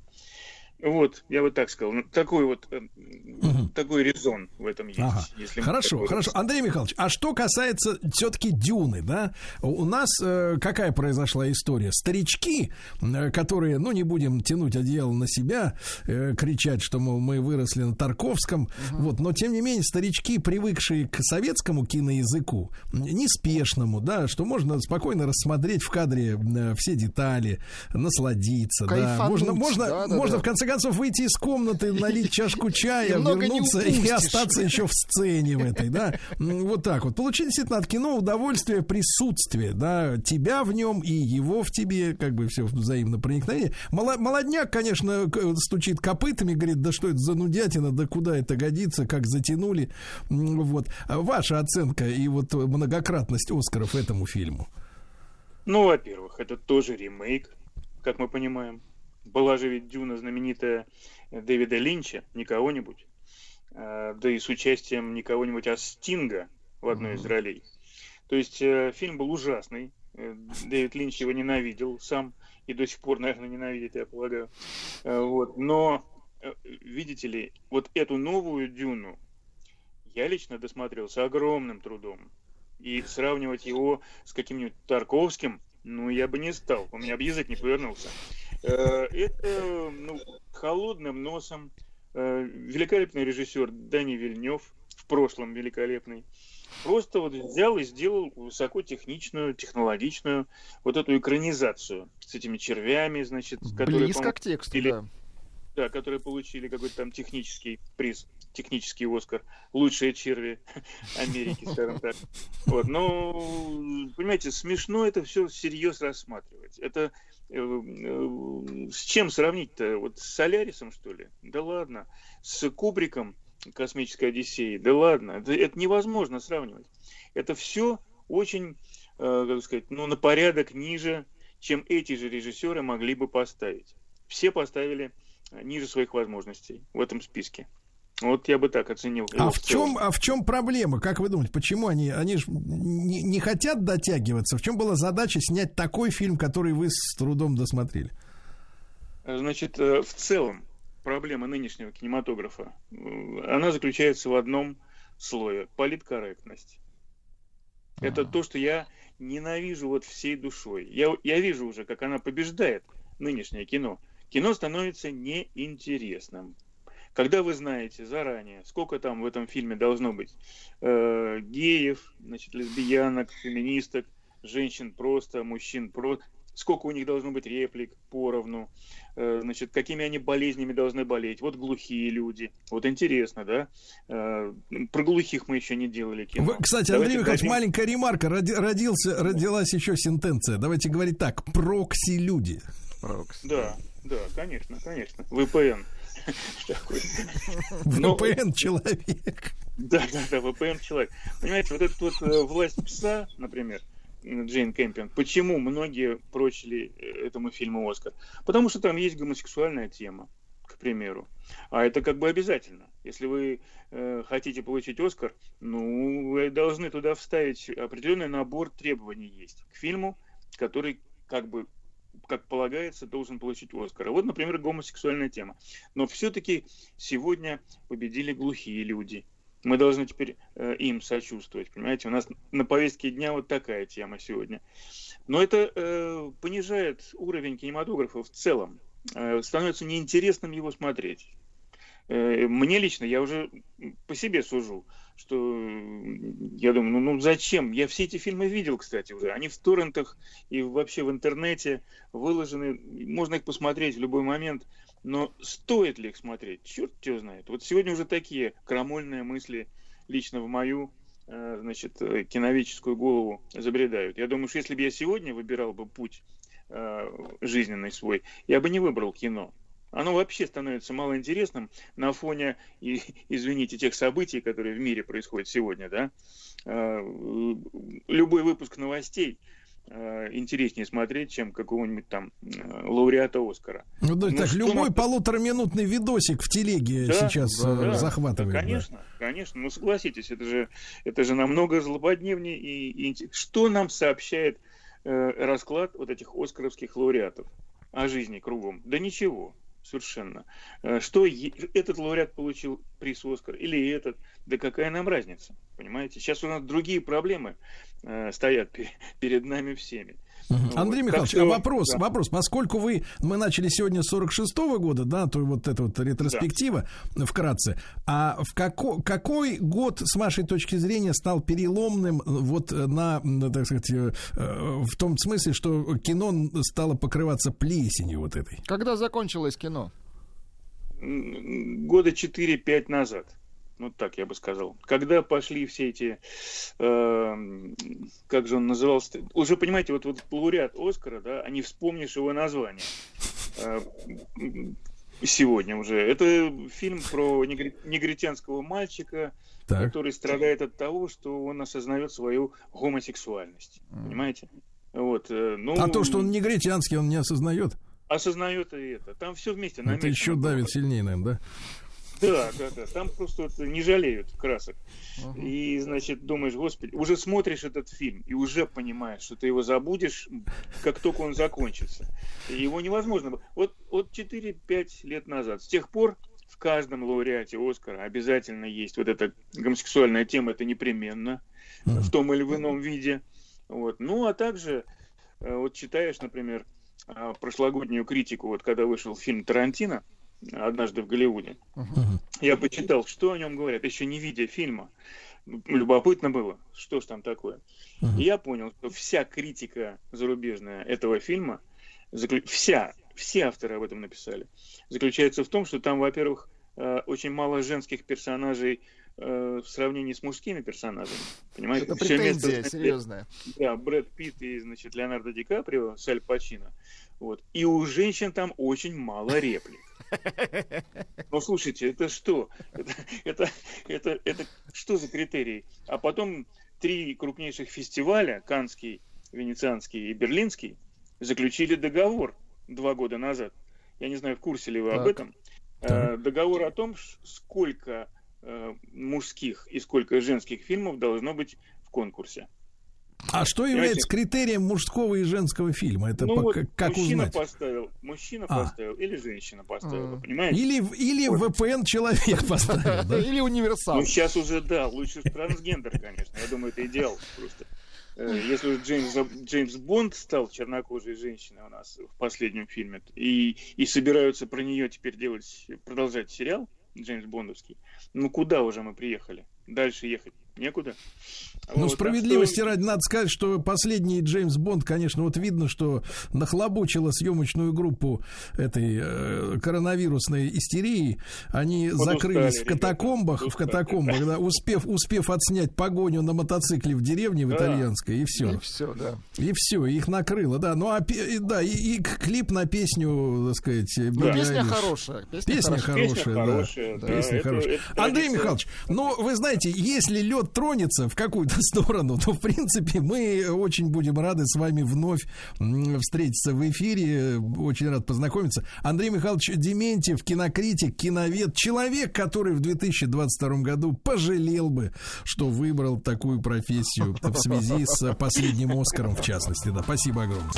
Вот, я бы так сказал. Ну, такой вот, вот такой резон в этом есть. Ага. Если хорошо, хорошо. Андрей Михайлович, а что касается все-таки Дюны, да? У нас э, какая произошла история? Старички, э, которые, ну, не будем тянуть одеяло на себя, э, кричать, что, мол, мы выросли на Тарковском, угу. вот, но, тем не менее, старички, привыкшие к советскому киноязыку, неспешному, да, что можно спокойно рассмотреть в кадре э, все детали, насладиться, Кайфануть, да. Можно, можно, да, да, можно да. в конце концов выйти из комнаты, налить чашку чая, вернуться и остаться еще в сцене в этой, да. Вот так вот. Получить действительно от кино удовольствие, присутствие, да, тебя в нем и его в тебе, как бы все взаимно проникновение. Молодняк, конечно, стучит копытами, говорит, да что это за нудятина, да куда это годится, как затянули. Вот. Ваша оценка и вот многократность Оскаров этому фильму? Ну, во-первых, это тоже ремейк, как мы понимаем. Была же ведь Дюна знаменитая Дэвида Линча, не кого-нибудь, а, да и с участием не кого-нибудь, а Стинга в одной из ролей. То есть э, фильм был ужасный. Э, Дэвид Линч его ненавидел сам и до сих пор, наверное, ненавидит, я полагаю. Э, вот. Но, видите ли, вот эту новую Дюну я лично досмотрел с огромным трудом. И сравнивать его с каким-нибудь Тарковским, ну, я бы не стал. У меня бы язык не повернулся. Это, ну, холодным носом. Великолепный режиссер Дани Вильнев, в прошлом великолепный просто вот взял и сделал высокотехничную, технологичную вот эту экранизацию с этими червями, значит, которые... Близко к тексту, или, да. Да, которые получили какой-то там технический приз, технический Оскар. Лучшие черви (laughs) Америки, скажем так. Вот, но, понимаете, смешно это все всерьез рассматривать. Это э, э, с чем сравнить-то? Вот с Солярисом, что ли? Да ладно. С Кубриком космической Одиссеи. Да ладно, это, это невозможно сравнивать. Это все очень, э, как сказать, ну, на порядок ниже, чем эти же режиссеры могли бы поставить. Все поставили э, ниже своих возможностей в этом списке. Вот я бы так оценил. А в, чем, а в чем проблема? Как вы думаете, почему они, они же не, не хотят дотягиваться? В чем была задача снять такой фильм, который вы с трудом досмотрели? Значит, э, в целом, проблема нынешнего кинематографа, она заключается в одном слое – политкорректность. А-а-а. Это то, что я ненавижу вот всей душой. Я, я вижу уже, как она побеждает нынешнее кино. Кино становится неинтересным. Когда вы знаете заранее, сколько там в этом фильме должно быть э, геев, значит, лесбиянок, феминисток, женщин просто, мужчин просто, сколько у них должно быть реплик поровну, э, значит, какими они болезнями должны болеть. Вот глухие люди. Вот интересно, да? Э, про глухих мы еще не делали кино. Вы, кстати, Давайте Андрей Михайлович, дадим... маленькая ремарка. Роди, родился, родилась еще сентенция. Давайте говорить так. Прокси-люди. Прокси. Да, да, конечно, конечно. VPN. VPN человек. Да, да, да, VPN человек. Понимаете, вот этот вот э, власть пса, например, Джейн Кэмпион. Почему многие прочили э, этому фильму Оскар? Потому что там есть гомосексуальная тема, к примеру. А это как бы обязательно. Если вы э, хотите получить Оскар, ну, вы должны туда вставить определенный набор требований есть к фильму, который как бы как полагается, должен получить Оскар. Вот, например, гомосексуальная тема. Но все-таки сегодня победили глухие люди – мы должны теперь э, им сочувствовать, понимаете? У нас на повестке дня вот такая тема сегодня. Но это э, понижает уровень кинематографа в целом. Э, становится неинтересным его смотреть. Э, мне лично, я уже по себе сужу, что я думаю, ну, ну зачем? Я все эти фильмы видел, кстати, уже. Они в торрентах и вообще в интернете выложены. Можно их посмотреть в любой момент. Но стоит ли их смотреть? Черт его знает. Вот сегодня уже такие крамольные мысли лично в мою э, значит, э, киновическую голову забредают. Я думаю, что если бы я сегодня выбирал бы путь э, жизненный свой, я бы не выбрал кино. Оно вообще становится малоинтересным на фоне, и, (laughs) извините, тех событий, которые в мире происходят сегодня, да. Любой выпуск новостей – Э, интереснее смотреть, чем какого-нибудь там э, лауреата Оскара. Ну, да, ну, так, любой нам... полутораминутный видосик в телеге да, сейчас да, э, захватывает. Да, конечно, да. конечно. Ну, согласитесь, это же, это же намного злободневнее. И, и что нам сообщает э, расклад вот этих оскаровских лауреатов о жизни кругом? Да ничего. Совершенно. Э, что этот лауреат получил приз Оскар или этот, да какая нам разница, понимаете? Сейчас у нас другие проблемы э, стоят перед нами всеми. Андрей вот. Михайлович, что, а вопрос, да. вопрос, поскольку вы, мы начали сегодня с 46-го года, да, то вот эта вот ретроспектива, да. вкратце, а в како, какой год, с вашей точки зрения, стал переломным вот на, так сказать, э, в том смысле, что кино стало покрываться плесенью вот этой? Когда закончилось кино? Года 4-5 назад. Вот так я бы сказал. Когда пошли все эти, э, как же он назывался, уже понимаете, вот, вот лауреат Оскара, да, а не вспомнишь его название э, сегодня уже. Это фильм про негри- негритянского мальчика, так. который страдает от того, что он осознает свою гомосексуальность. Mm. Понимаете? Вот, э, ну, а то, что он негритянский, он не осознает? Осознает и это. Там все вместе. Это еще давит сильнее, наверное, да? Да, да, да. Там просто не жалеют красок. uh И, значит, думаешь, господи, уже смотришь этот фильм и уже понимаешь, что ты его забудешь, как только он закончится. И его невозможно. Вот, вот 4-5 лет назад. С тех пор в каждом лауреате Оскара обязательно есть вот эта гомосексуальная тема, это непременно, uh в том или в ином виде. Вот. Ну, а также, э, вот читаешь, например, а, прошлогоднюю критику, вот когда вышел фильм Тарантино, однажды в Голливуде. Uh-huh. Я почитал, что о нем говорят, еще не видя фильма. Любопытно было, что ж там такое. Uh-huh. И я понял, что вся критика зарубежная этого фильма, заклю... вся, все авторы об этом написали, заключается в том, что там, во-первых, э, очень мало женских персонажей э, в сравнении с мужскими персонажами. Понимаете? Это претензия место, серьезная. Да, Брэд Питт и, значит, Леонардо Ди Каприо с Аль Пачино. Вот. И у женщин там очень мало реплик. (laughs) Ну, слушайте, это что? Это, это, это, это что за критерий? А потом три крупнейших фестиваля, Канский, Венецианский и Берлинский, заключили договор два года назад. Я не знаю, в курсе ли вы так. об этом. Э, так. Договор о том, сколько э, мужских и сколько женских фильмов должно быть в конкурсе. А что является критерием мужского и женского фильма? Это ну, по, вот как мужчина узнать? Поставил, мужчина а. поставил или женщина поставила, а. понимаете? Или, или вот. VPN человек (laughs) поставил, да? Или универсал. Ну, сейчас уже, да, лучше трансгендер, конечно. Я думаю, это идеал просто. Э, если уж Джеймс, Джеймс Бонд стал чернокожей женщиной у нас в последнем фильме, и, и собираются про нее теперь делать, продолжать сериал Джеймс Бондовский, ну куда уже мы приехали? Дальше ехать некуда. Ну, вот, справедливости что... ради, надо сказать, что последний Джеймс Бонд, конечно, вот видно, что нахлобучила съемочную группу этой э, коронавирусной истерии. Они вот закрылись устали, в катакомбах, ребята, в катакомбах, да, успев, успев отснять погоню на мотоцикле в деревне в да. итальянской, и все. И все, да. И все, их накрыло, да. Ну, а да, и, и клип на песню, так сказать, да. Песня хорошая. Песня, песня хорошая, песня да. хорошая, да. Песня это, хорошая. Это, Андрей это... Михайлович, ну, вы знаете, если лед тронется в какую-то (laughs) сторону, то, в принципе, мы очень будем рады с вами вновь встретиться в эфире. Очень рад познакомиться. Андрей Михайлович Дементьев, кинокритик, киновед, человек, который в 2022 году пожалел бы, что выбрал такую профессию в связи с последним Оскаром, в частности. Да, спасибо огромное.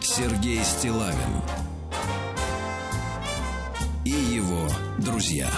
Сергей Стилавин и его друзья.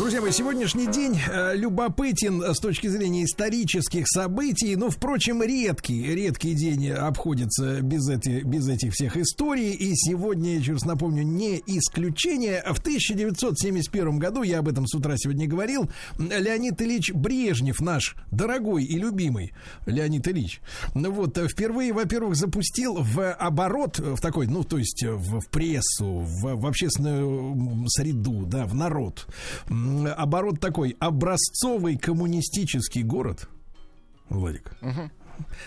Друзья мои, сегодняшний день э, любопытен с точки зрения исторических событий, но, впрочем, редкий, редкий день обходится без, эти, без этих всех историй. И сегодня, еще раз напомню, не исключение. В 1971 году, я об этом с утра сегодня говорил, Леонид Ильич Брежнев, наш дорогой и любимый Леонид Ильич, вот, впервые, во-первых, запустил в оборот, в такой, ну, то есть в, в прессу, в, в общественную среду, да, в народ, оборот такой, образцовый коммунистический город, Владик. Угу.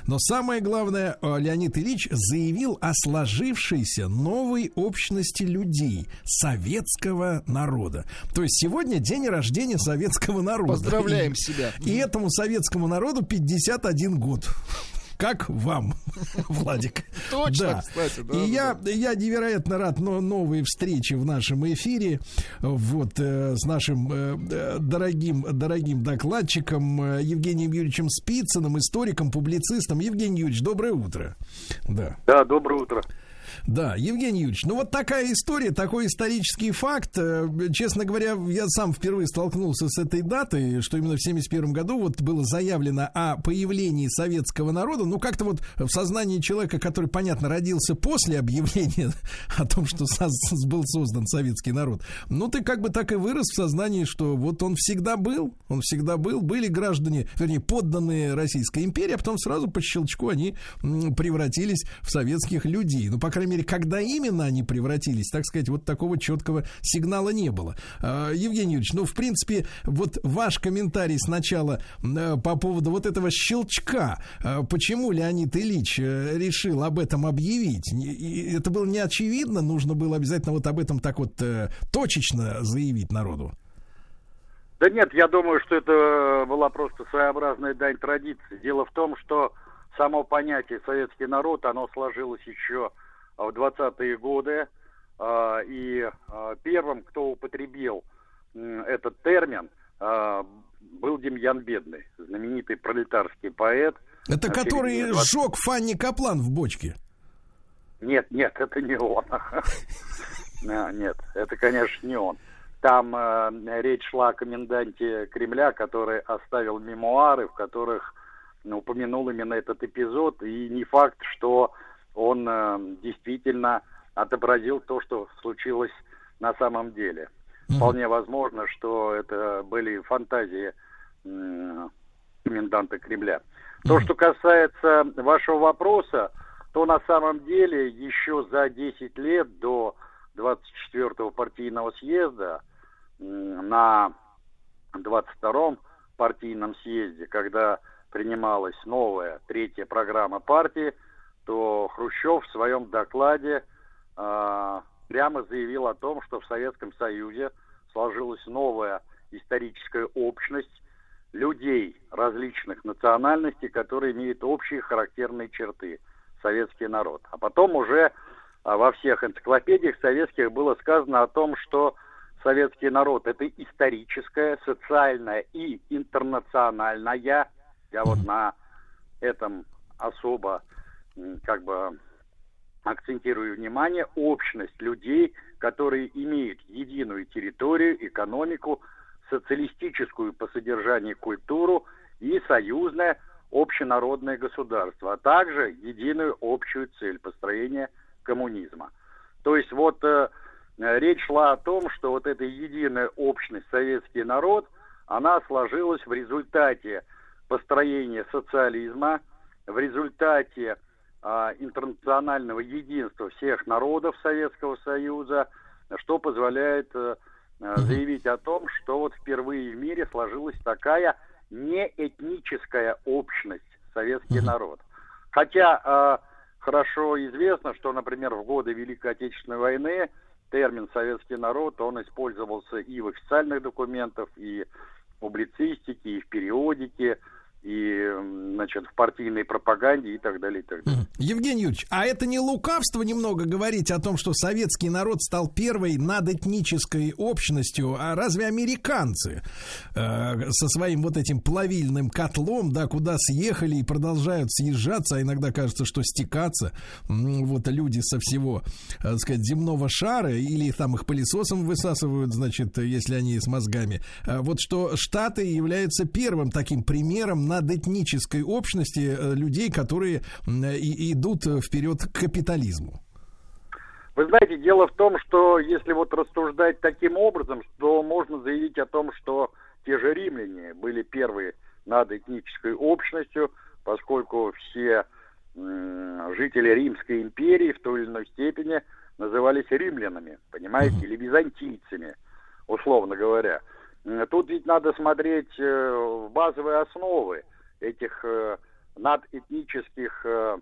Но самое главное, э, Леонид Ильич заявил о сложившейся новой общности людей, советского народа. То есть сегодня день рождения советского народа. Поздравляем себя. И этому советскому народу 51 год. Как вам, (laughs) Владик. Точно, да. кстати. Да, и да, я, я невероятно рад но новой встрече в нашем эфире вот э, с нашим э, дорогим, дорогим докладчиком э, Евгением Юрьевичем Спицыным, историком, публицистом. Евгений Юрьевич, доброе утро. Да. Да, доброе утро. Да, Евгений Юрьевич, ну вот такая история, такой исторический факт. Э, честно говоря, я сам впервые столкнулся с этой датой, что именно в 71 году вот было заявлено о появлении советского народа. Ну, как-то вот в сознании человека, который, понятно, родился после объявления (laughs) о том, что был создан советский народ, ну, ты как бы так и вырос в сознании, что вот он всегда был, он всегда был, были граждане, вернее, подданные Российской империи, а потом сразу по щелчку они превратились в советских людей. Ну, по крайней мере, когда именно они превратились, так сказать, вот такого четкого сигнала не было. А, Евгений Юрьевич, ну, в принципе, вот ваш комментарий сначала э, по поводу вот этого щелчка. А, почему Леонид Ильич э, решил об этом объявить? Это было не очевидно, нужно было обязательно вот об этом так вот э, точечно заявить народу. Да нет, я думаю, что это была просто своеобразная дань традиции. Дело в том, что само понятие советский народ, оно сложилось еще в 20-е годы. А, и а, первым, кто употребил этот термин, а, был Демьян Бедный, знаменитый пролетарский поэт. Это который 20... сжег Фанни Каплан в бочке? Нет, нет, это не он. (laughs) Нет, это, конечно, не он. Там речь шла о коменданте Кремля, который оставил мемуары, в которых ну, упомянул именно этот эпизод. И не факт, что он э, действительно отобразил то, что случилось на самом деле. Mm-hmm. Вполне возможно, что это были фантазии э, коменданта Кремля. Mm-hmm. То, что касается вашего вопроса, то на самом деле еще за 10 лет до 24-го партийного съезда э, на 22-м партийном съезде, когда принималась новая третья программа партии, то Хрущев в своем докладе э, прямо заявил о том, что в Советском Союзе сложилась новая историческая общность людей различных национальностей, которые имеют общие характерные черты советский народ. А потом уже а, во всех энциклопедиях советских было сказано о том, что советский народ это историческая, социальная и интернациональная. Я вот на этом особо как бы акцентирую внимание, общность людей, которые имеют единую территорию, экономику, социалистическую по содержанию культуру и союзное общенародное государство, а также единую общую цель построения коммунизма. То есть вот э, речь шла о том, что вот эта единая общность советский народ, она сложилась в результате построения социализма, в результате а, интернационального единства всех народов Советского Союза, что позволяет а, заявить о том, что вот впервые в мире сложилась такая неэтническая общность советский народ. Хотя а, хорошо известно, что, например, в годы Великой Отечественной войны термин «советский народ», он использовался и в официальных документах, и в публицистике, и в периодике, и, значит, в партийной пропаганде и так далее, и так далее. Евгений Юрьевич, а это не лукавство немного говорить о том, что советский народ стал первой надэтнической общностью, а разве американцы э, со своим вот этим плавильным котлом, да, куда съехали и продолжают съезжаться, а иногда кажется, что стекаться, вот люди со всего, э, так сказать, земного шара, или там их пылесосом высасывают, значит, если они с мозгами, э, вот что Штаты являются первым таким примером надэтнической общности э, людей, которые и идут вперед к капитализму? Вы знаете, дело в том, что если вот рассуждать таким образом, то можно заявить о том, что те же римляне были первые над этнической общностью, поскольку все жители Римской империи в той или иной степени назывались римлянами, понимаете, или византийцами, условно говоря. Тут ведь надо смотреть э, базовые основы этих э, надэтнических э,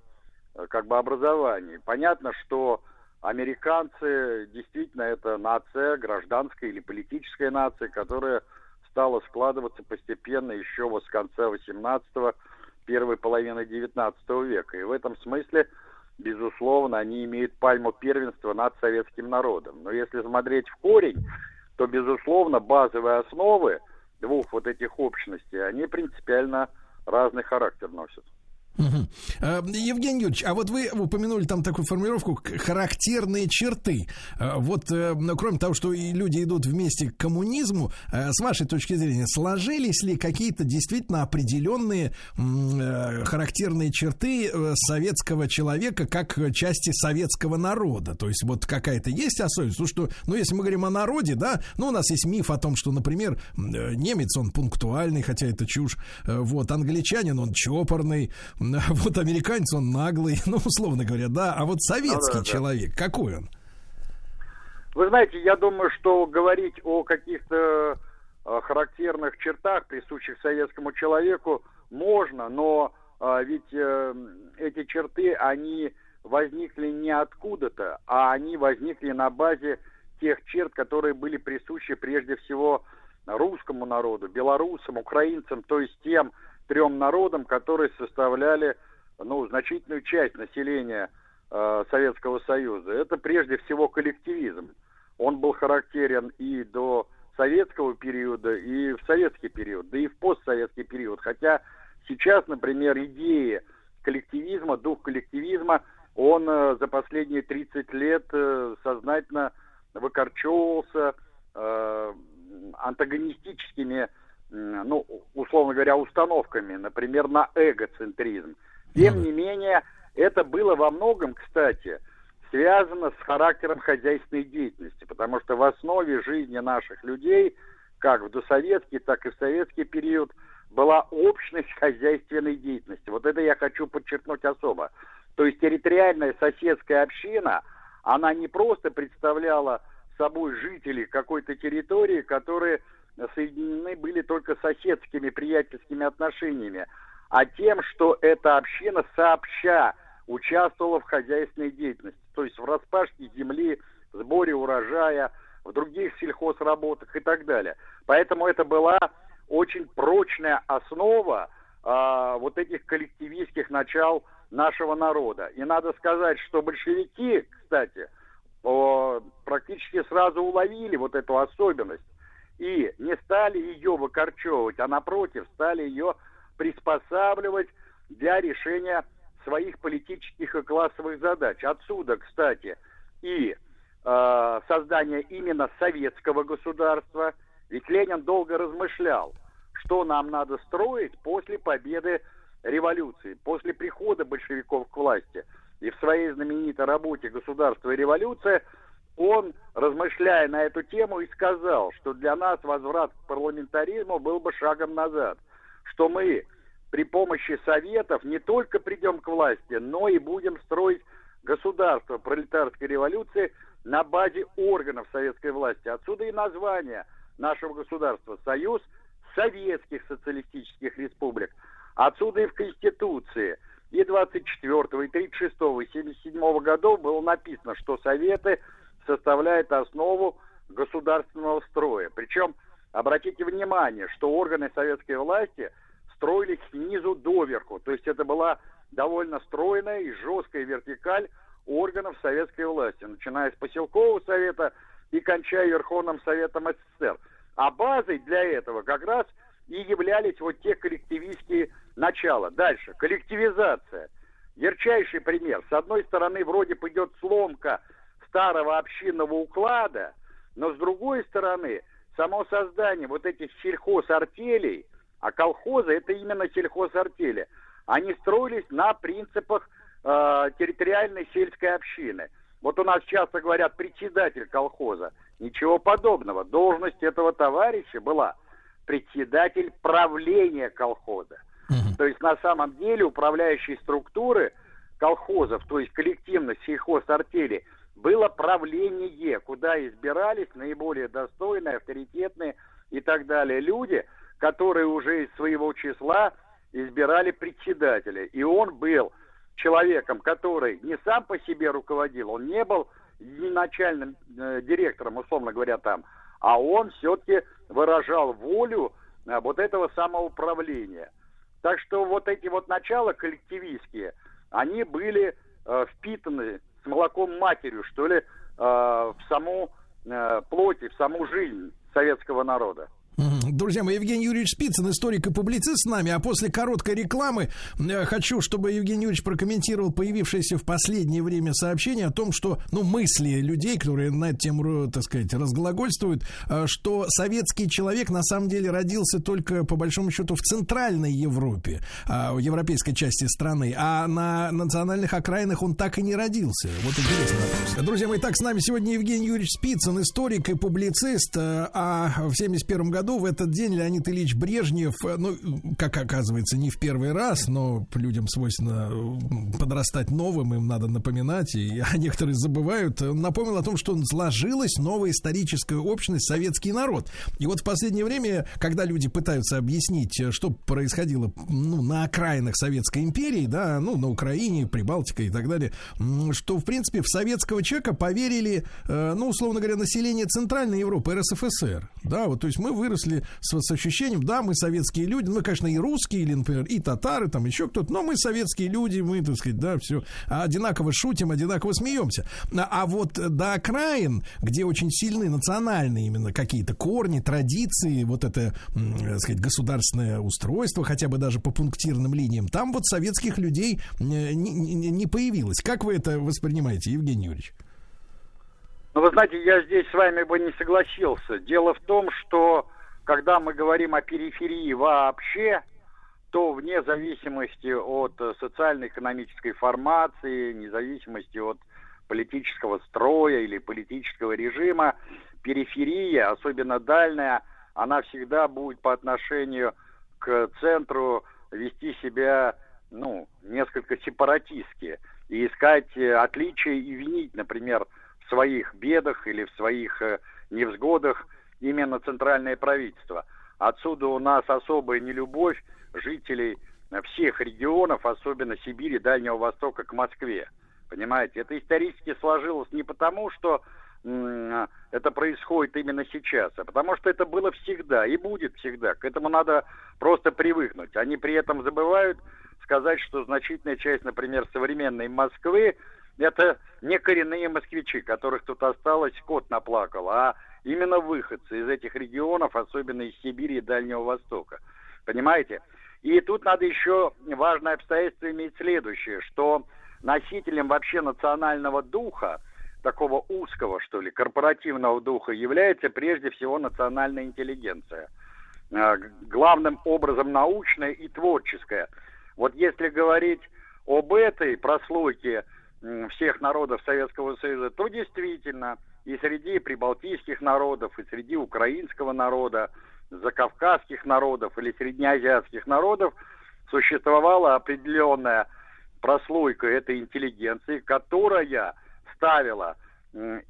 как бы образований. Понятно, что американцы действительно это нация, гражданская или политическая нация, которая стала складываться постепенно еще вот с конца 18 первой половины XIX века. И в этом смысле, безусловно, они имеют пальму первенства над советским народом. Но если смотреть в корень, то, безусловно, базовые основы двух вот этих общностей, они принципиально разный характер носят. Угу. Евгений Юрьевич, а вот вы упомянули там такую формулировку характерные черты. А, вот, э, ну, кроме того, что люди идут вместе к коммунизму, э, с вашей точки зрения, сложились ли какие-то действительно определенные характерные черты советского человека как части советского народа? То есть вот какая-то есть особенность? Что, ну, если мы говорим о народе, да, ну, у нас есть миф о том, что, например, немец, он пунктуальный, хотя это чушь, вот, англичанин, он чопорный, (laughs) Вот американец, он наглый, (laughs) ну, условно говоря, да. А вот советский ну, да, человек, да. какой он? Вы знаете, я думаю, что говорить о каких-то э, характерных чертах, присущих советскому человеку, можно, но э, ведь э, эти черты, они возникли не откуда-то, а они возникли на базе тех черт, которые были присущи прежде всего русскому народу, белорусам, украинцам, то есть тем трем народам, которые составляли ну, значительную часть населения э, Советского Союза. Это прежде всего коллективизм. Он был характерен и до советского периода, и в советский период, да и в постсоветский период. Хотя сейчас, например, идеи коллективизма, дух коллективизма, он э, за последние 30 лет э, сознательно выкорчевывался э, антагонистическими ну, условно говоря, установками, например, на эгоцентризм. Тем не менее, это было во многом, кстати, связано с характером хозяйственной деятельности, потому что в основе жизни наших людей, как в досоветский, так и в советский период, была общность хозяйственной деятельности. Вот это я хочу подчеркнуть особо. То есть территориальная соседская община, она не просто представляла собой жителей какой-то территории, которые соединены были только соседскими приятельскими отношениями, а тем, что эта община сообща участвовала в хозяйственной деятельности, то есть в распашке земли, сборе урожая, в других сельхозработах и так далее. Поэтому это была очень прочная основа а, вот этих коллективистских начал нашего народа. И надо сказать, что большевики, кстати, о, практически сразу уловили вот эту особенность и не стали ее выкорчевывать, а напротив, стали ее приспосабливать для решения своих политических и классовых задач. Отсюда, кстати, и э, создание именно советского государства. Ведь Ленин долго размышлял, что нам надо строить после победы революции, после прихода большевиков к власти. И в своей знаменитой работе «Государство и революция» он, размышляя на эту тему, и сказал, что для нас возврат к парламентаризму был бы шагом назад, что мы при помощи советов не только придем к власти, но и будем строить государство пролетарской революции на базе органов советской власти. Отсюда и название нашего государства «Союз Советских Социалистических Республик». Отсюда и в Конституции и 24, и 36, и 77 годов было написано, что Советы – составляет основу государственного строя. Причем, обратите внимание, что органы советской власти строились снизу доверху. То есть это была довольно стройная и жесткая вертикаль органов советской власти, начиная с поселкового совета и кончая Верховным Советом СССР. А базой для этого как раз и являлись вот те коллективистские начала. Дальше, коллективизация. Ярчайший пример. С одной стороны, вроде пойдет сломка старого общинного уклада, но с другой стороны, само создание вот этих сельхозартелей, а колхозы это именно сельхозартели, они строились на принципах э, территориальной сельской общины. Вот у нас часто говорят председатель колхоза. Ничего подобного. Должность этого товарища была председатель правления колхоза. Угу. То есть на самом деле управляющие структуры колхозов, то есть коллективно сельхозартели, было правление, куда избирались наиболее достойные, авторитетные и так далее люди, которые уже из своего числа избирали председателя. И он был человеком, который не сам по себе руководил, он не был начальным э, директором, условно говоря, там, а он все-таки выражал волю э, вот этого самоуправления. Так что вот эти вот начала коллективистские, они были э, впитаны с молоком матерью, что ли, э, в саму э, плоть и в саму жизнь советского народа. Друзья мои, Евгений Юрьевич Спицын, историк и публицист с нами, а после короткой рекламы э, хочу, чтобы Евгений Юрьевич прокомментировал появившееся в последнее время сообщение о том, что, ну, мысли людей, которые на эту тему, так сказать, разглагольствуют, э, что советский человек на самом деле родился только, по большому счету, в Центральной Европе, а, в европейской части страны, а на национальных окраинах он так и не родился. Вот интересный вопрос. Друзья мои, так, с нами сегодня Евгений Юрьевич Спицын, историк и публицист, э, а в 71 году году в этот день Леонид Ильич Брежнев, э, ну, как оказывается, не в первый раз, но людям свойственно э, подрастать новым, им надо напоминать, и (laughs) а некоторые забывают, напомнил о том, что сложилась новая историческая общность советский народ. И вот в последнее время, когда люди пытаются объяснить, э, что происходило ну, на окраинах Советской империи, да, ну, на Украине, Прибалтика и так далее, что, в принципе, в советского человека поверили, ну, условно говоря, население Центральной Европы, РСФСР. Да, вот, то есть мы выросли выросли с, с ощущением, да, мы советские люди, мы, конечно, и русские, или, например, и татары, там еще кто-то, но мы советские люди, мы, так сказать, да, все одинаково шутим, одинаково смеемся. А, а вот до окраин, где очень сильны национальные именно какие-то корни, традиции, вот это, так сказать, государственное устройство, хотя бы даже по пунктирным линиям, там вот советских людей не, не, не появилось. Как вы это воспринимаете, Евгений Юрьевич? Ну, вы знаете, я здесь с вами бы не согласился. Дело в том, что когда мы говорим о периферии вообще, то вне зависимости от э, социально-экономической формации, независимости от политического строя или политического режима, периферия, особенно дальняя, она всегда будет по отношению к центру вести себя, ну, несколько сепаратистски и искать э, отличия и винить, например, в своих бедах или в своих э, невзгодах – именно центральное правительство. Отсюда у нас особая нелюбовь жителей всех регионов, особенно Сибири, Дальнего Востока к Москве. Понимаете, это исторически сложилось не потому, что это происходит именно сейчас, а потому что это было всегда и будет всегда. К этому надо просто привыкнуть. Они при этом забывают сказать, что значительная часть, например, современной Москвы это не коренные москвичи, которых тут осталось, кот наплакал, а именно выходцы из этих регионов, особенно из Сибири и Дальнего Востока. Понимаете? И тут надо еще важное обстоятельство иметь следующее, что носителем вообще национального духа, такого узкого, что ли, корпоративного духа, является прежде всего национальная интеллигенция. А, главным образом научная и творческая. Вот если говорить об этой прослойке всех народов Советского Союза, то действительно – и среди прибалтийских народов, и среди украинского народа, закавказских народов или среднеазиатских народов существовала определенная прослойка этой интеллигенции, которая ставила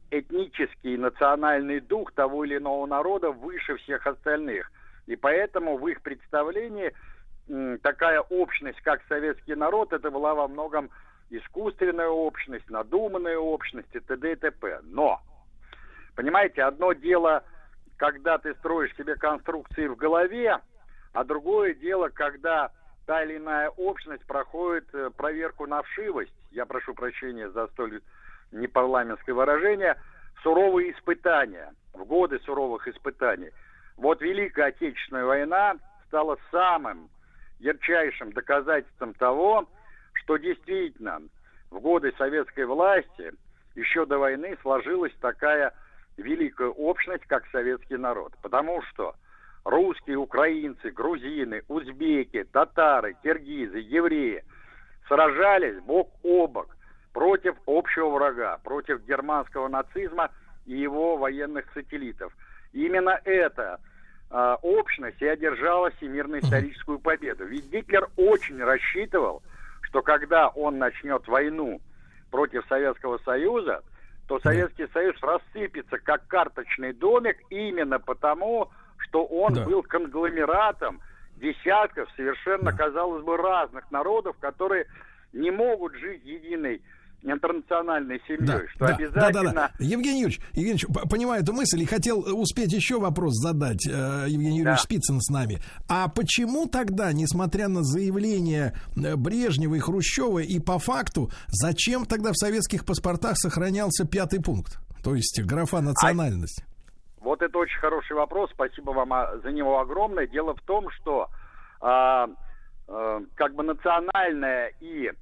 этнический и национальный дух того или иного народа выше всех остальных. И поэтому в их представлении такая общность, как советский народ, это была во многом искусственная общность, надуманная общность и т.д. и т.п. Но Понимаете, одно дело, когда ты строишь себе конструкции в голове, а другое дело, когда та или иная общность проходит э, проверку на вшивость, я прошу прощения за столь непарламентское выражение, суровые испытания, в годы суровых испытаний. Вот Великая Отечественная война стала самым ярчайшим доказательством того, что действительно в годы советской власти еще до войны сложилась такая великую общность, как советский народ. Потому что русские, украинцы, грузины, узбеки, татары, киргизы, евреи сражались бок о бок против общего врага, против германского нацизма и его военных сателлитов. И именно эта э, общность и одержала всемирно-историческую победу. Ведь Гитлер очень рассчитывал, что когда он начнет войну против Советского Союза, то Советский Союз рассыпется как карточный домик именно потому, что он да. был конгломератом десятков совершенно, да. казалось бы, разных народов, которые не могут жить единой интернациональной семьей, Да, что да, обязательно... да, да, да. Евгений Юрьевич, Евгений Юрьевич, понимаю эту мысль и хотел успеть еще вопрос задать. э, Евгений Юрьевич Да. Спицын с нами. А почему тогда, несмотря на заявления э, Брежнева и Хрущева, и по факту, зачем тогда в советских паспортах сохранялся пятый пункт? То есть графа национальность. Вот это очень хороший вопрос, спасибо вам а, за него огромное. Дело в том, что а, а, как бы национальная и а,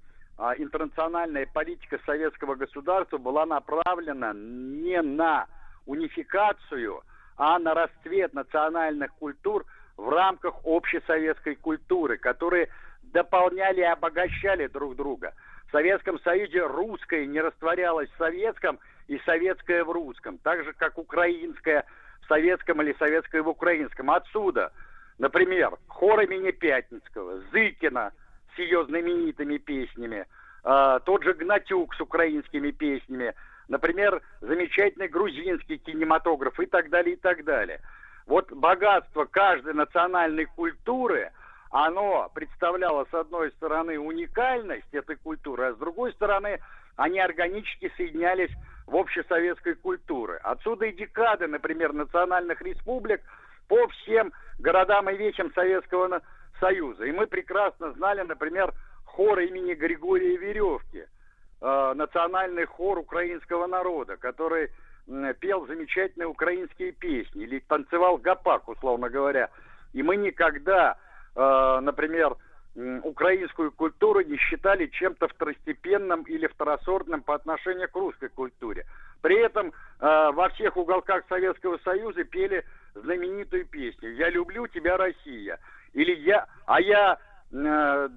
интернациональная политика советского государства была направлена не на унификацию, а на расцвет национальных культур в рамках общесоветской культуры, которые дополняли и обогащали друг друга. В Советском Союзе русское не растворялось в советском и советское в русском, так же как украинское в советском или советское в украинском. Отсюда, например, хор имени Пятницкого, Зыкина с ее знаменитыми песнями, а, тот же Гнатюк с украинскими песнями, например, замечательный грузинский кинематограф и так далее, и так далее. Вот богатство каждой национальной культуры, оно представляло, с одной стороны, уникальность этой культуры, а с другой стороны, они органически соединялись в общесоветской культуре. Отсюда и декады, например, национальных республик по всем городам и вещам Советского Союза. И мы прекрасно знали, например, хор имени Григория Веревки, э, национальный хор украинского народа, который м, пел замечательные украинские песни или танцевал гопак, условно говоря. И мы никогда, э, например, украинскую культуру не считали чем-то второстепенным или второсортным по отношению к русской культуре. При этом э, во всех уголках Советского Союза пели знаменитую песню «Я люблю тебя, Россия». Или я, а я, э,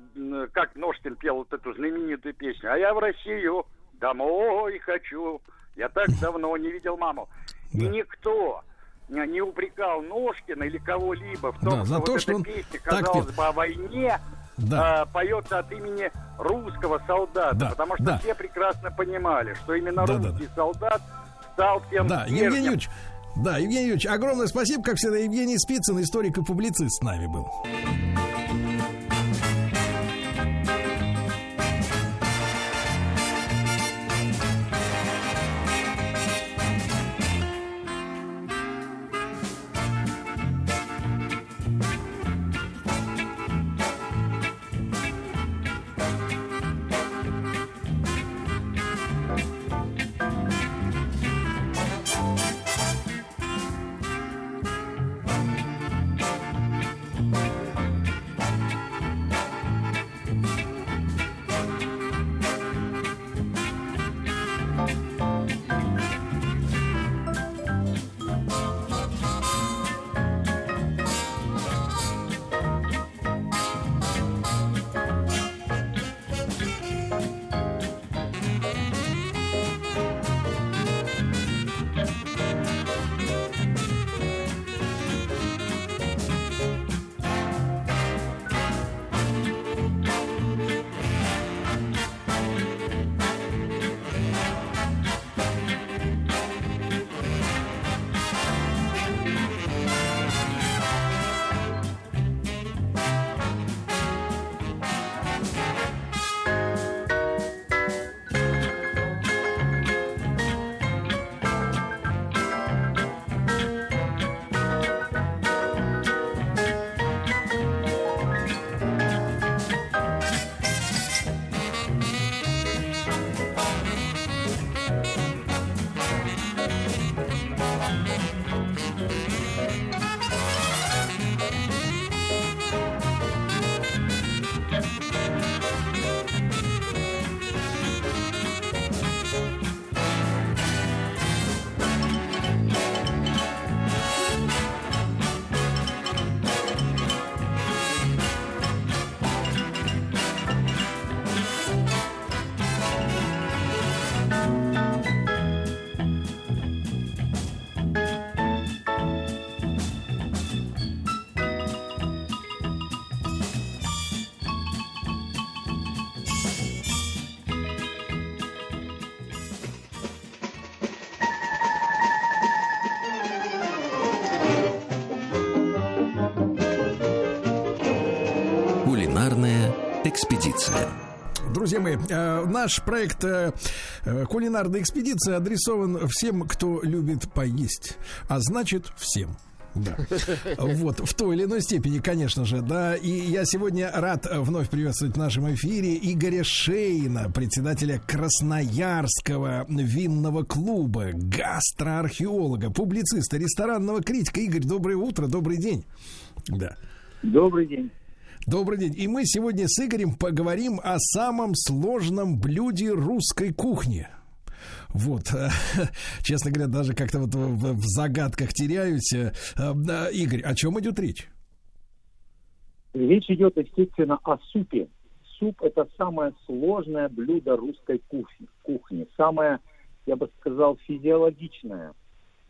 как Ножкин пел вот эту знаменитую песню, а я в Россию домой хочу. Я так (laughs) давно не видел маму. И Да. никто э, не упрекал Ножкина или кого-либо в том, Да, что за вот то, эта что он песня, так казалось пел. бы, о войне, Да. э, поется от имени русского солдата. Да, Потому что да. все прекрасно понимали, что именно Да, да, русский солдат стал тем Да, стержнем, Евгений Юрьевич, да, Евгений Юрьевич, огромное спасибо, как всегда, Евгений Спицын, историк и публицист с нами был. Друзья мои, э, наш проект э, э, «Кулинарная экспедиция» адресован всем, кто любит поесть, а значит всем. Да. (laughs) Вот, в той или иной степени, конечно же, да. И я сегодня рад вновь приветствовать в нашем эфире Игоря Шейна, председателя Красноярского винного клуба, гастроархеолога, публициста, ресторанного критика. Игорь, доброе утро, добрый день. Да. Добрый день. Добрый день. И мы сегодня с Игорем поговорим о самом сложном блюде русской кухни. Вот, (laughs) честно говоря, даже как-то вот в, загадках теряюсь. Э, Игорь, о чем идет речь? Речь идет, естественно, о супе. Суп – это самое сложное блюдо русской кухни. кухни. Самое, я бы сказал, физиологичное.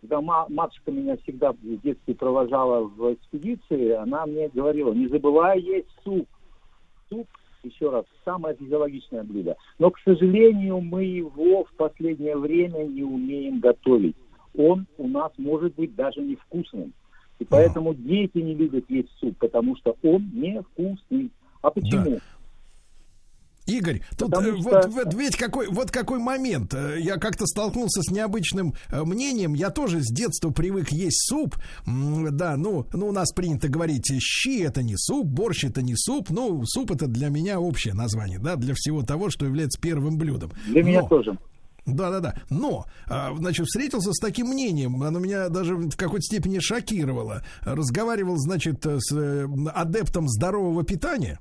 Когда матушка меня всегда в детстве провожала в экспедиции, она мне говорила, не забывай есть суп. Суп еще раз, самое физиологичное блюдо. Но, к сожалению, мы его в последнее время не умеем готовить. Он у нас может быть даже невкусным. И поэтому дети не любят есть суп, потому что он невкусный. А почему? Да. Игорь, тут э, вот, вот ведь какой, вот какой момент. Э, я как-то столкнулся с необычным э, мнением. Я тоже с детства привык есть суп. Да, ну, ну у нас принято говорить, щи это не суп, борщ это не суп. Ну, суп это для меня общее название, да, для всего того, что является первым блюдом. Для Но... меня тоже. Да, да, да. Но, а, значит, встретился с таким мнением, оно меня даже в какой-то степени шокировало. Разговаривал, значит, с адептом здорового питания.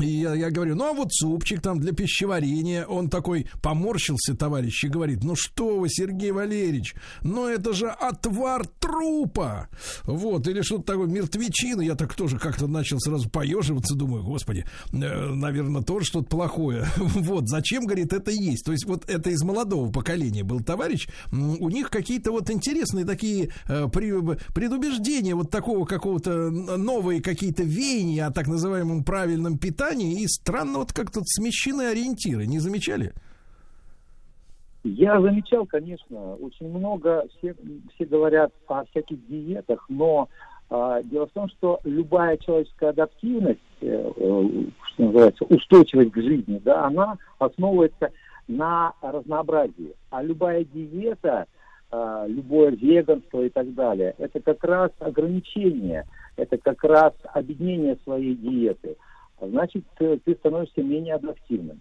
И я, я говорю, ну а вот супчик там для пищеварения, он такой поморщился, товарищ, и говорит, ну что вы, Сергей Валерьевич, ну это же отвар трупа, вот, или что-то такое, мертвечина, я так тоже как-то начал сразу поеживаться, думаю, господи, э, наверное, тоже что-то плохое, (laughs) вот, зачем, говорит, это есть, то есть вот это из молодого поколения был товарищ, у них какие-то вот интересные такие э, предубеждения вот такого какого-то новые какие-то веяния о так называемом правильном питании, питания и странно вот как-то смещены ориентиры. Не замечали? Я замечал, конечно, очень много, все, все говорят о всяких диетах, но а, дело в том, что любая человеческая адаптивность, э, э, что называется, устойчивость к жизни, да, она основывается на разнообразии. А любая диета, э, любое веганство и так далее, это как раз ограничение, это как раз объединение своей диеты – значит, э, ты становишься менее адаптивным.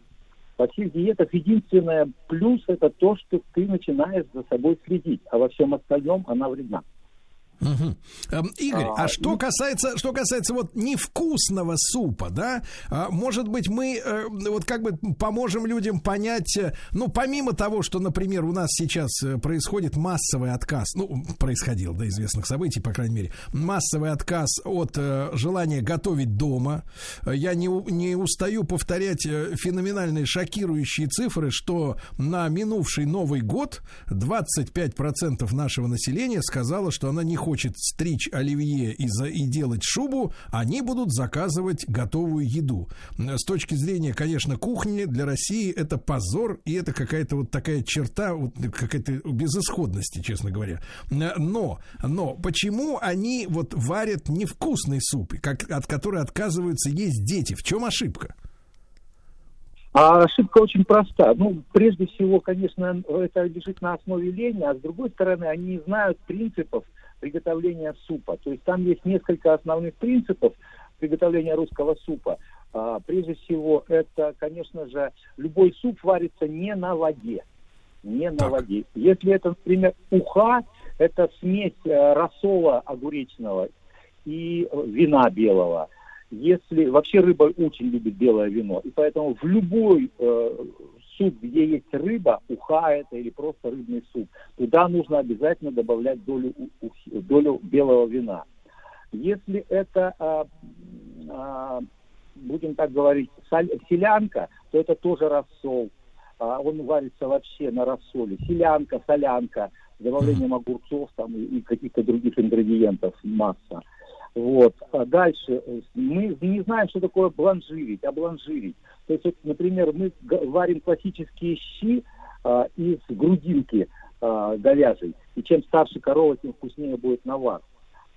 Во всех диетах единственное плюс это то, что ты начинаешь за собой следить, а во всем остальном она вредна. Угу. Игорь, а, а что ну касается, что касается вот невкусного супа, да, а, может быть, мы э, вот как бы поможем людям понять, э, ну, помимо того, что, например, у нас сейчас э, происходит массовый отказ, ну, происходил до известных событий, по крайней мере, массовый отказ от желания готовить дома. Я не, не устаю повторять феноменальные шокирующие цифры, что на минувший Новый год 25% нашего населения сказало, что она не хочет стричь оливье и, за, и делать шубу, они будут заказывать готовую еду. С точки зрения, конечно, кухни для России это позор, и это какая-то вот такая черта, вот какая-то безысходности, честно говоря. Но, но почему они вот варят невкусный суп, как, от которой отказываются есть дети? В чем ошибка? А ошибка очень проста. Ну, прежде всего, конечно, это лежит на основе лени, а с другой стороны, они не знают принципов приготовления супа. То есть там есть несколько основных принципов приготовления русского супа. А, прежде всего, это, конечно же, любой суп варится не на воде. Не на так. воде. Если это, например, уха, это смесь э, рассола огуречного и вина белого. Если вообще рыба очень любит белое вино, и поэтому в любой э, суп, где есть рыба, уха это или просто рыбный суп, туда нужно обязательно добавлять долю, долю белого вина. Если это, а, а, будем так говорить, соль, селянка, то это тоже рассол. А, он варится вообще на рассоле. Селянка, солянка, добавлением огурцов там, и каких-то других ингредиентов масса. Вот. А дальше мы не знаем, что такое бланжирить, обланжирить. То есть, например, мы варим классические щи а, из грудинки а, говяжьей. И чем старше корова, тем вкуснее будет навар.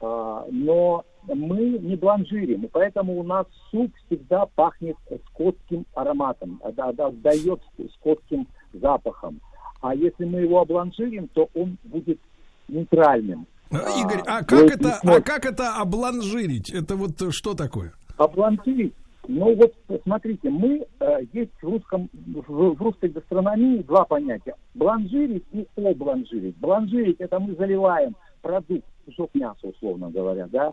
А, но мы не бланжирим, и поэтому у нас суп всегда пахнет скотским ароматом, отдает скотским запахом. А если мы его обланжирим, то он будет нейтральным. А, Игорь, а как, это, а как это обланжирить? Это вот что такое? Обланжирить ну вот смотрите, мы э, есть в русском в, в русской гастрономии два понятия: бланжирить и обланжирить. Бланжирить это мы заливаем продукт, кусок мяса, условно говоря, да,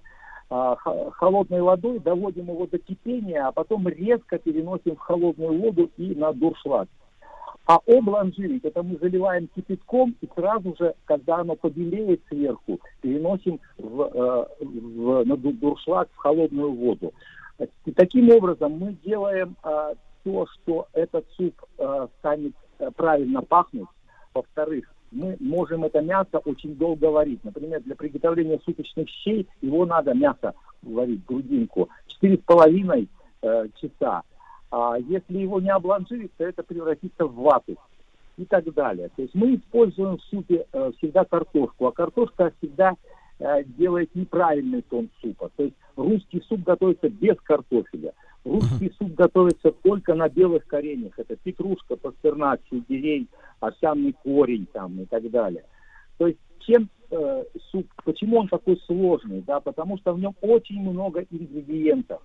э, холодной водой, доводим его до кипения, а потом резко переносим в холодную воду и на дуршлаг. А обланжирить это мы заливаем кипятком и сразу же, когда оно побелеет сверху, переносим в, э, в, на дуршлаг в холодную воду. И таким образом мы делаем а, то, что этот суп а, станет а, правильно пахнуть. Во-вторых, мы можем это мясо очень долго варить. Например, для приготовления суточных щей его надо мясо варить, грудинку, 4,5 э, часа. А если его не обланжирить, то это превратится в вату и так далее. То есть мы используем в супе э, всегда картошку, а картошка всегда Э, делает неправильный тон супа. То есть русский суп готовится без картофеля. Русский uh-huh. суп готовится только на белых кореньях. Это петрушка, пастернак, сельдерей, овсяный корень там и так далее. То есть чем э, суп, почему он такой сложный, да, потому что в нем очень много ингредиентов.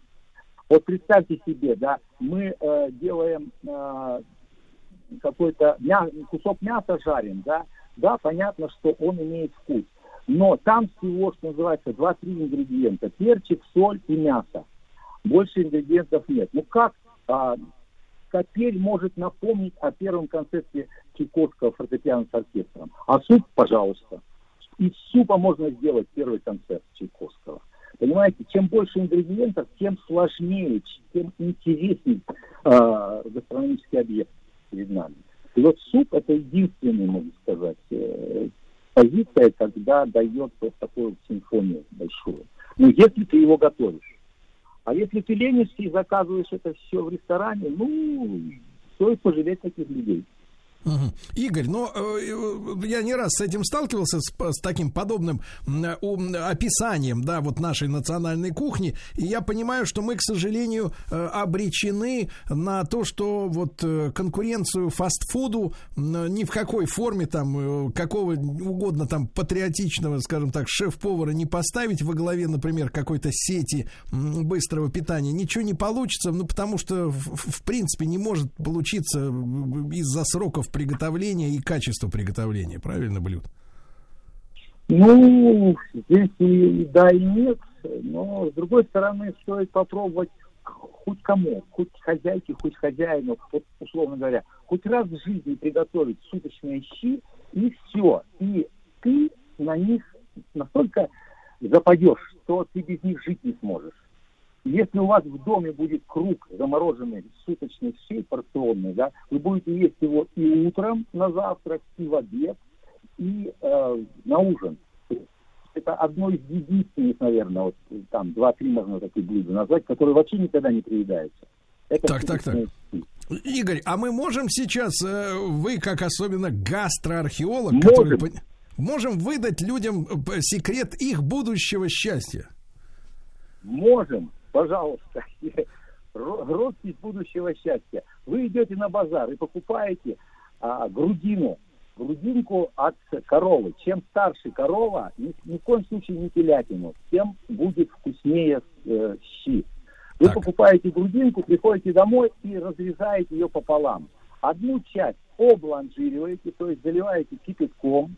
Вот представьте себе, да, мы э, делаем э, какой-то мя- кусок мяса жарим, да, да, понятно, что он имеет вкус. Но там всего, что называется, 2-3 ингредиента. Перчик, соль и мясо. Больше ингредиентов нет. Ну как а, капель может напомнить о первом концерте Чайковского фортепиано с оркестром? А суп, пожалуйста. Из супа можно сделать первый концерт Чайковского. Понимаете, чем больше ингредиентов, тем сложнее, тем интереснее э, гастрономический объект перед нами. И вот суп это единственный, можно сказать, э, позиция, когда дает вот такую симфонию большую. Ну, если ты его готовишь. А если ты ленишься и заказываешь это все в ресторане, ну, стоит пожалеть таких людей. Игорь, ну э, я не раз с этим сталкивался с, с таким подобным э, описанием, да, вот нашей национальной кухни, и я понимаю, что мы, к сожалению, э, обречены на то, что вот конкуренцию фастфуду ни в какой форме там какого угодно там патриотичного, скажем так, шеф-повара не поставить во главе, например, какой-то сети быстрого питания, ничего не получится, ну потому что в, в принципе не может получиться из-за сроков приготовления и качества приготовления, правильно, блюд? Ну, здесь и да, и нет, но с другой стороны стоит попробовать хоть кому, хоть хозяйке, хоть хозяину, вот, условно говоря, хоть раз в жизни приготовить суточные щи, и все. И ты на них настолько западешь, что ты без них жить не сможешь. Если у вас в доме будет круг замороженный суточный щей порционный, да, вы будете есть его и утром на завтрак, и в обед, и э, на ужин. Это одно из единственных, наверное, вот там два-три можно такие блюда назвать, которые вообще никогда не приедаются. Это так, так, так. Игорь, а мы можем сейчас, э, вы как особенно гастроархеолог, можем. который можем выдать людям э, секрет их будущего счастья? Можем пожалуйста, (laughs) ростить будущего счастья. Вы идете на базар и покупаете а, грудину, грудинку от коровы. Чем старше корова, ни, ни в коем случае не телятину, тем будет вкуснее э, щи. Вы так. покупаете грудинку, приходите домой и разрезаете ее пополам. Одну часть обланжириваете, то есть заливаете кипятком,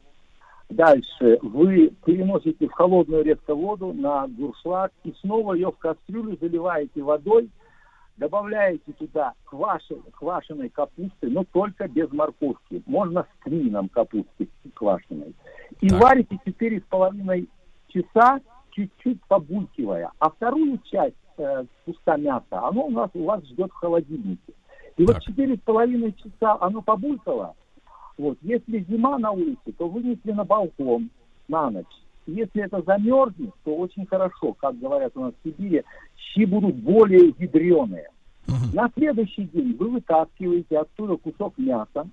Дальше вы переносите в холодную резко воду на дуршлаг и снова ее в кастрюлю заливаете водой, добавляете туда квашеной, квашеной капусты, но только без морковки. Можно с клином капусты квашеной. И так. варите 4,5 часа, чуть-чуть побулькивая. А вторую часть э, куска мяса, оно у нас у вас ждет в холодильнике. И так. вот 4,5 часа оно побулькало, вот. Если зима на улице, то вынесли на балкон на ночь. Если это замерзнет, то очень хорошо, как говорят у нас в Сибири, щи будут более ядреные. Угу. На следующий день вы вытаскиваете оттуда кусок мяса,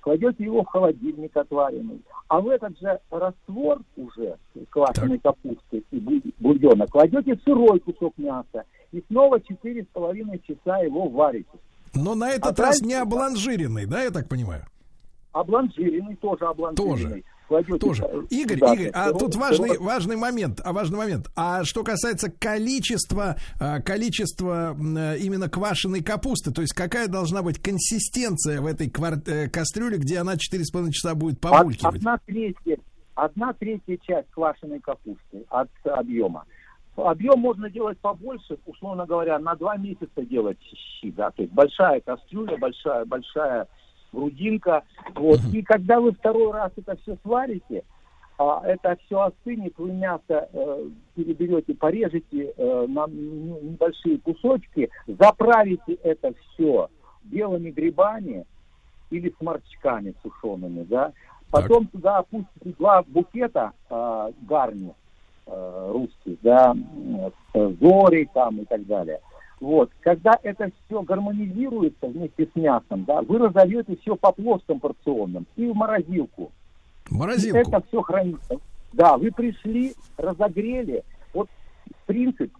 кладете его в холодильник отваренный, а в этот же раствор уже квашеной капусты и бульона кладете сырой кусок мяса и снова 4,5 часа его варите. Но на этот а раз не обланжиренный, да, я так понимаю? Обланжиренный, тоже обланжиренный. Тоже. Кладете, Тоже. Игорь, да, Игорь, а тут важный, важный момент, а важный момент. А что касается количества, а, количества именно квашеной капусты, то есть какая должна быть консистенция в этой квар- э, кастрюле, где она 4,5 часа будет побулькивать? Одна третья, одна третья часть квашеной капусты от объема. Объем можно делать побольше, условно говоря, на два месяца делать щи, да, то есть большая кастрюля, большая, большая грудинка. Вот. И когда вы второй раз это все сварите, а это все остынет, вы мясо э, переберете, порежете э, на небольшие кусочки, заправите это все белыми грибами или сморчками сушеными, да. Потом так. туда опустите два букета э, гарни э, русских, да, э, зори там и так далее. Вот. Когда это все гармонизируется вместе с мясом, да, вы разольете все по плоским порционным и в морозилку. Морозилку. И это все хранится. Да, вы пришли, разогрели. Вот принцип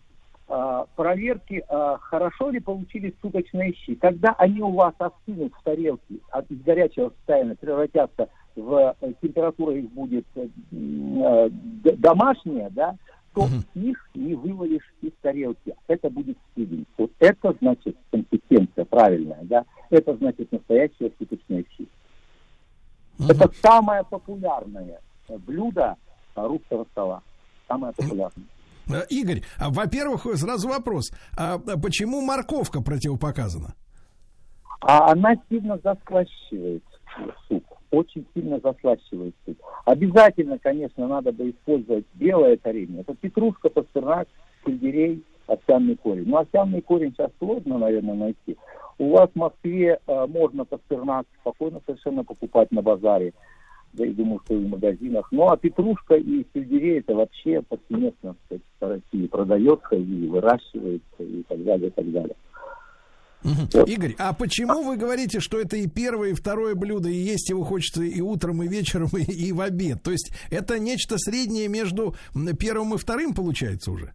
э, проверки, э, хорошо ли получились суточные щи. Когда они у вас остынут в тарелке, от, из горячего состояния превратятся в э, температура их будет э, домашняя, да, то угу. их не вывалишь из тарелки. Это будет стиль. Вот это значит консистенция правильная, да? Это значит настоящая суточная щи. Угу. Это самое популярное блюдо русского стола. Самое популярное. Э, Игорь, а, во-первых, сразу вопрос. А почему морковка противопоказана? А она сильно заслащивает суп очень сильно заслащивает суп. Обязательно, конечно, надо бы использовать белое корень. Это петрушка, пастернак, сельдерей, овсяный корень. Но овсяный корень сейчас сложно, наверное, найти. У вас в Москве э, можно пастернак спокойно совершенно покупать на базаре. Да и думаю, что и в магазинах. Ну, а петрушка и сельдерей это вообще повсеместно по России продается и выращивается и так далее, и так далее. Угу. Игорь, а почему вы говорите, что это и первое, и второе блюдо, и есть его хочется и утром, и вечером, и, и в обед? То есть это нечто среднее между первым и вторым получается уже?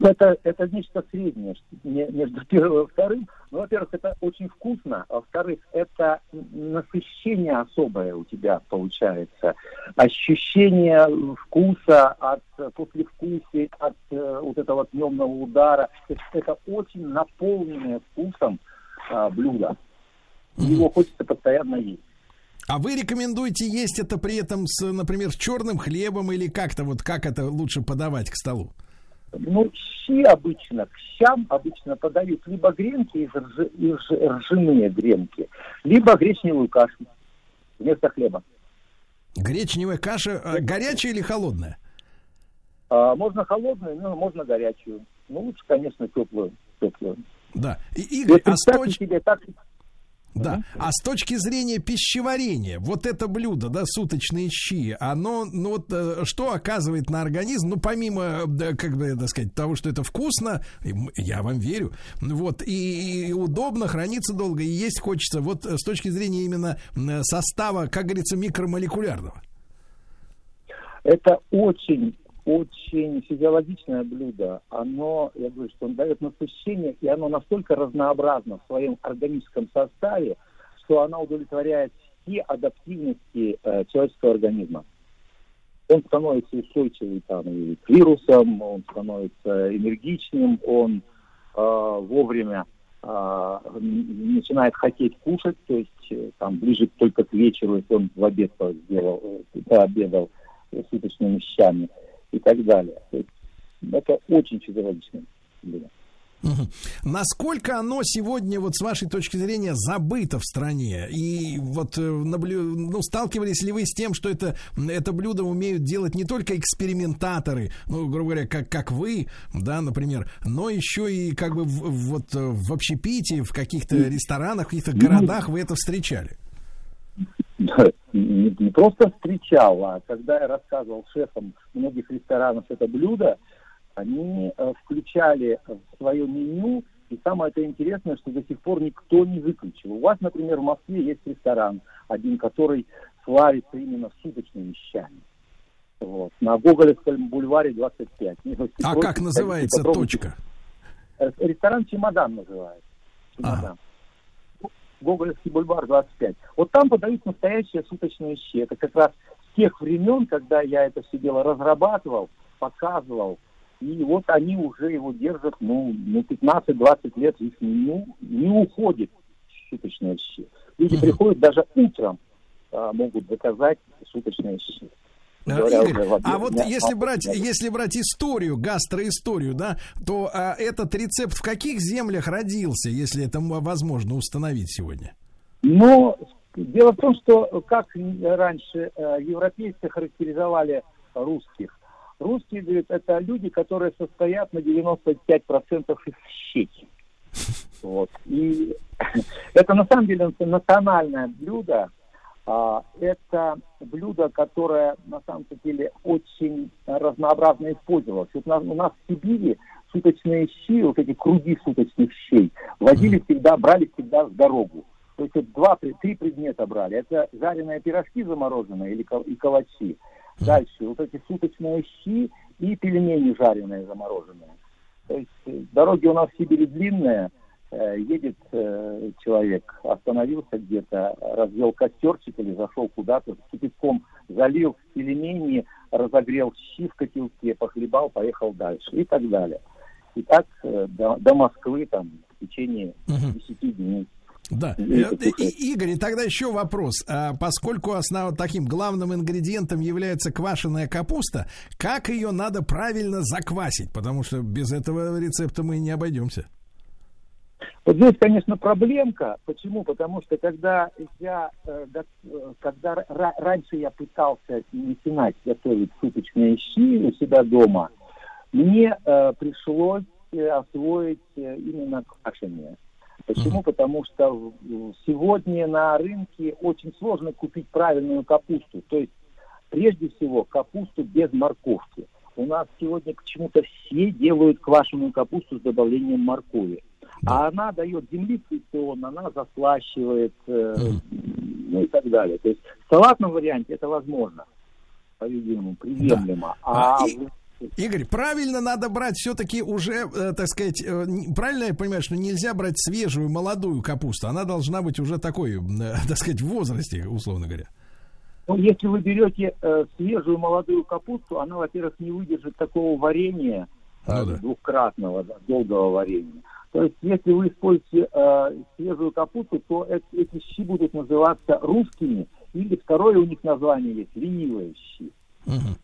Это, это нечто среднее между первым и вторым. Ну, во-первых, это очень вкусно, а во-вторых, это насыщение особое у тебя получается. Ощущение вкуса от послевкусия, от э, вот этого дневного удара. То есть это очень наполненное вкусом э, блюдо. Его хочется постоянно есть. А вы рекомендуете есть это при этом с, например, с черным хлебом или как-то вот как это лучше подавать к столу? Ну, щи обычно, к щам обычно подают либо гренки из, ржи, из ржаные гренки, либо гречневую кашу вместо хлеба. Гречневая каша э, горячая или холодная? А, можно холодную, но можно горячую. Ну, лучше, конечно, теплую. теплую. Да. И, Игорь, а с тебе так да. А с точки зрения пищеварения, вот это блюдо, да, суточные щи, оно, ну вот, э, что оказывает на организм, ну, помимо, да, как бы, так сказать, того, что это вкусно, я вам верю, вот, и, и удобно, хранится долго, и есть хочется, вот с точки зрения именно состава, как говорится, микромолекулярного. Это очень очень физиологичное блюдо. Оно, я говорю, что он дает насыщение, и оно настолько разнообразно в своем органическом составе, что оно удовлетворяет все адаптивности э, человеческого организма. Он становится устойчивым там, и к вирусам, он становится энергичным, он э, вовремя э, начинает хотеть кушать, то есть э, там ближе только к вечеру, если он в обед сделал, э, пообедал суточными вещами и так далее. То есть это очень физиологично было. Угу. Насколько оно сегодня, вот с вашей точки зрения, забыто в стране? И вот э, наблю... ну, сталкивались ли вы с тем, что это, это блюдо умеют делать не только экспериментаторы, ну, грубо говоря, как, как вы, да, например, но еще и как бы в, вот э, в общепите, в каких-то ресторанах, в каких-то городах вы это встречали? Не, не просто встречал, а когда я рассказывал шефам многих ресторанов это блюдо, они э, включали в свое меню И самое это интересное, что до сих пор никто не выключил. У вас, например, в Москве есть ресторан, один, который славится именно суточными вещами. Вот. На Гоголевском бульваре 25. А как называется точка? Э, ресторан «Чемодан» называется. Чемодан. Ага. Гоголевский бульвар 25. Вот там подают настоящие суточные щи. Это как раз с тех времен, когда я это все дело разрабатывал, показывал, и вот они уже его держат, ну, ну 15-20 лет их меню не уходит суточные щи. Люди приходят даже утром, а, могут заказать суточные щи. Говоря Игорь, уже, а вот если брать, если брать историю, гастроисторию, да, то а, этот рецепт в каких землях родился, если это возможно установить сегодня? Ну, дело в том, что как раньше э, европейцы характеризовали русских, Русские, говорят, это люди, которые состоят на 95% из щеки. (laughs) Вот. И (laughs) это на самом деле национальное блюдо. А, это блюдо, которое на самом деле очень разнообразно использовалось. Вот у, нас, в Сибири суточные щи, вот эти круги суточных щей, возили всегда, брали всегда в дорогу. То есть вот два, три предмета брали. Это жареные пирожки замороженные или и калачи. Дальше вот эти суточные щи и пельмени жареные замороженные. То есть э, дороги у нас в Сибири длинные, едет э, человек, остановился где-то, развел костерчик или зашел куда-то, с кипятком залил пельмени, разогрел щи в котелке, похлебал, поехал дальше и так далее. И так до, до Москвы там в течение 10 дней. Да. Э, и, Игорь, и тогда еще вопрос. А, поскольку основ, таким главным ингредиентом является квашеная капуста, как ее надо правильно заквасить? Потому что без этого рецепта мы не обойдемся. Вот здесь, конечно, проблемка. Почему? Потому что когда я, э, э, когда раньше я пытался начинать готовить суточные щи у себя дома, мне пришлось освоить именно квашение. Почему? Потому что сегодня на рынке очень сложно купить правильную капусту. То есть, прежде всего, капусту без морковки. У нас сегодня почему-то все делают квашеную капусту с добавлением моркови. А она дает землистый тон, она заслащивает, э, ну и так далее. То есть в салатном варианте это возможно, по-видимому, приемлемо. Да. А, а и... Игорь, правильно надо брать все-таки уже, э, так сказать, э, правильно я понимаю, что нельзя брать свежую молодую капусту, она должна быть уже такой, э, (laughs) так сказать, в возрасте, условно говоря. Ну, если вы берете э, свежую молодую капусту, она, во-первых, не выдержит такого варения э, ну, да. двухкратного, да, долгого варения. То есть, если вы используете э, свежую капусту, то это, эти щи будут называться русскими, или второе у них название есть, ленивые щи. Угу.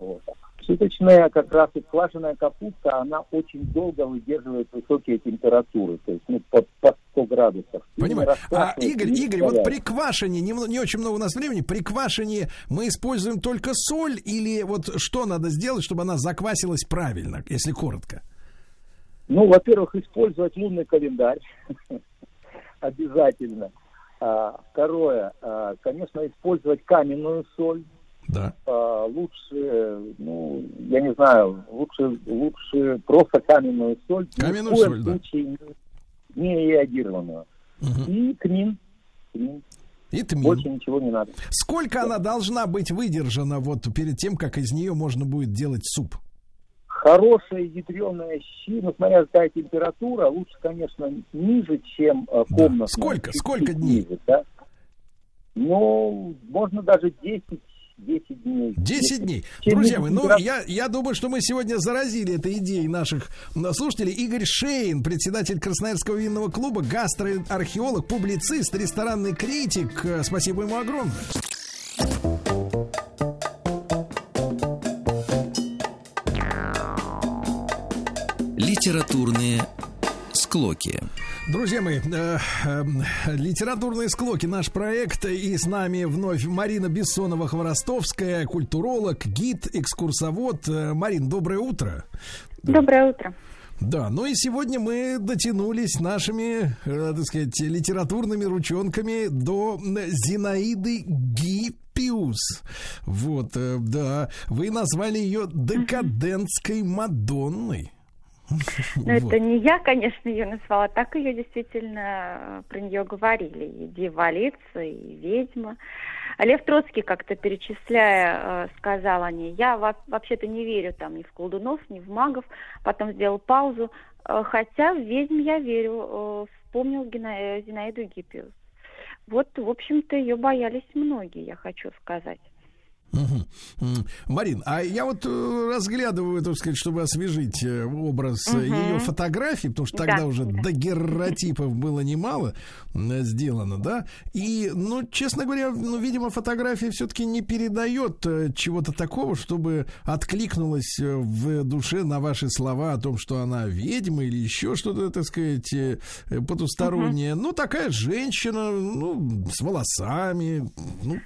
Вот. Суточная как раз и квашеная капуста, она очень долго выдерживает высокие температуры, то есть ну, под, под 100 градусов. Понимаю. А, Игорь, Игорь, вот при квашении, не, не очень много у нас времени, при квашении мы используем только соль или вот что надо сделать, чтобы она заквасилась правильно, если коротко? Ну, во-первых, использовать лунный календарь (laughs) обязательно. А, второе, а, конечно, использовать каменную соль да. А, лучше, ну, я не знаю, лучше, лучше просто каменную соль. Каменную соль, да. Не, не иодированную. Угу. И тмин. тмин. И тмин. Больше ничего не надо. Сколько она должна быть выдержана вот перед тем, как из нее можно будет делать суп? Хорошая ядреная щи, ну, смотря какая температура, лучше, конечно, ниже, чем э, комнатная. Да. Сколько? Сколько дней? Ниже, да? Ну, можно даже 10 10 дней. 10 дней. Друзья мои, ну, я, я думаю, что мы сегодня заразили этой идеей наших слушателей. Игорь Шейн, председатель Красноярского винного клуба, гастроархеолог, публицист, ресторанный критик. Спасибо ему огромное. Литературные склоки. Друзья мои, э, э, литературные склоки наш проект, и с нами вновь Марина Бессонова-Хворостовская, культуролог, гид, экскурсовод. Э, Марин, доброе утро. Доброе утро. Да, ну и сегодня мы дотянулись нашими, э, так сказать, литературными ручонками до Зинаиды Гиппиус. Вот, э, да, вы назвали ее декадентской Мадонной. (laughs) Но ну, это не я, конечно, ее назвала, так ее действительно про нее говорили. И дьяволица, и ведьма. Лев Троцкий как-то перечисляя, сказал о ней, я вообще-то не верю там ни в колдунов, ни в магов. Потом сделал паузу, хотя в ведьм я верю, вспомнил Зинаиду Гиппиус. Вот, в общем-то, ее боялись многие, я хочу сказать. Угу. Марин, а я вот э, разглядываю, так сказать, чтобы освежить э, образ угу. Э, ее фотографий, потому что тогда да, уже да. дагерротипов было немало сделано, да. И, ну, честно говоря, ну, видимо, фотография все-таки не передает чего-то такого, чтобы откликнулось в душе на ваши слова о том, что она ведьма или еще что-то, так сказать, потустороннее. Угу. Ну, такая женщина, ну, с волосами, ну,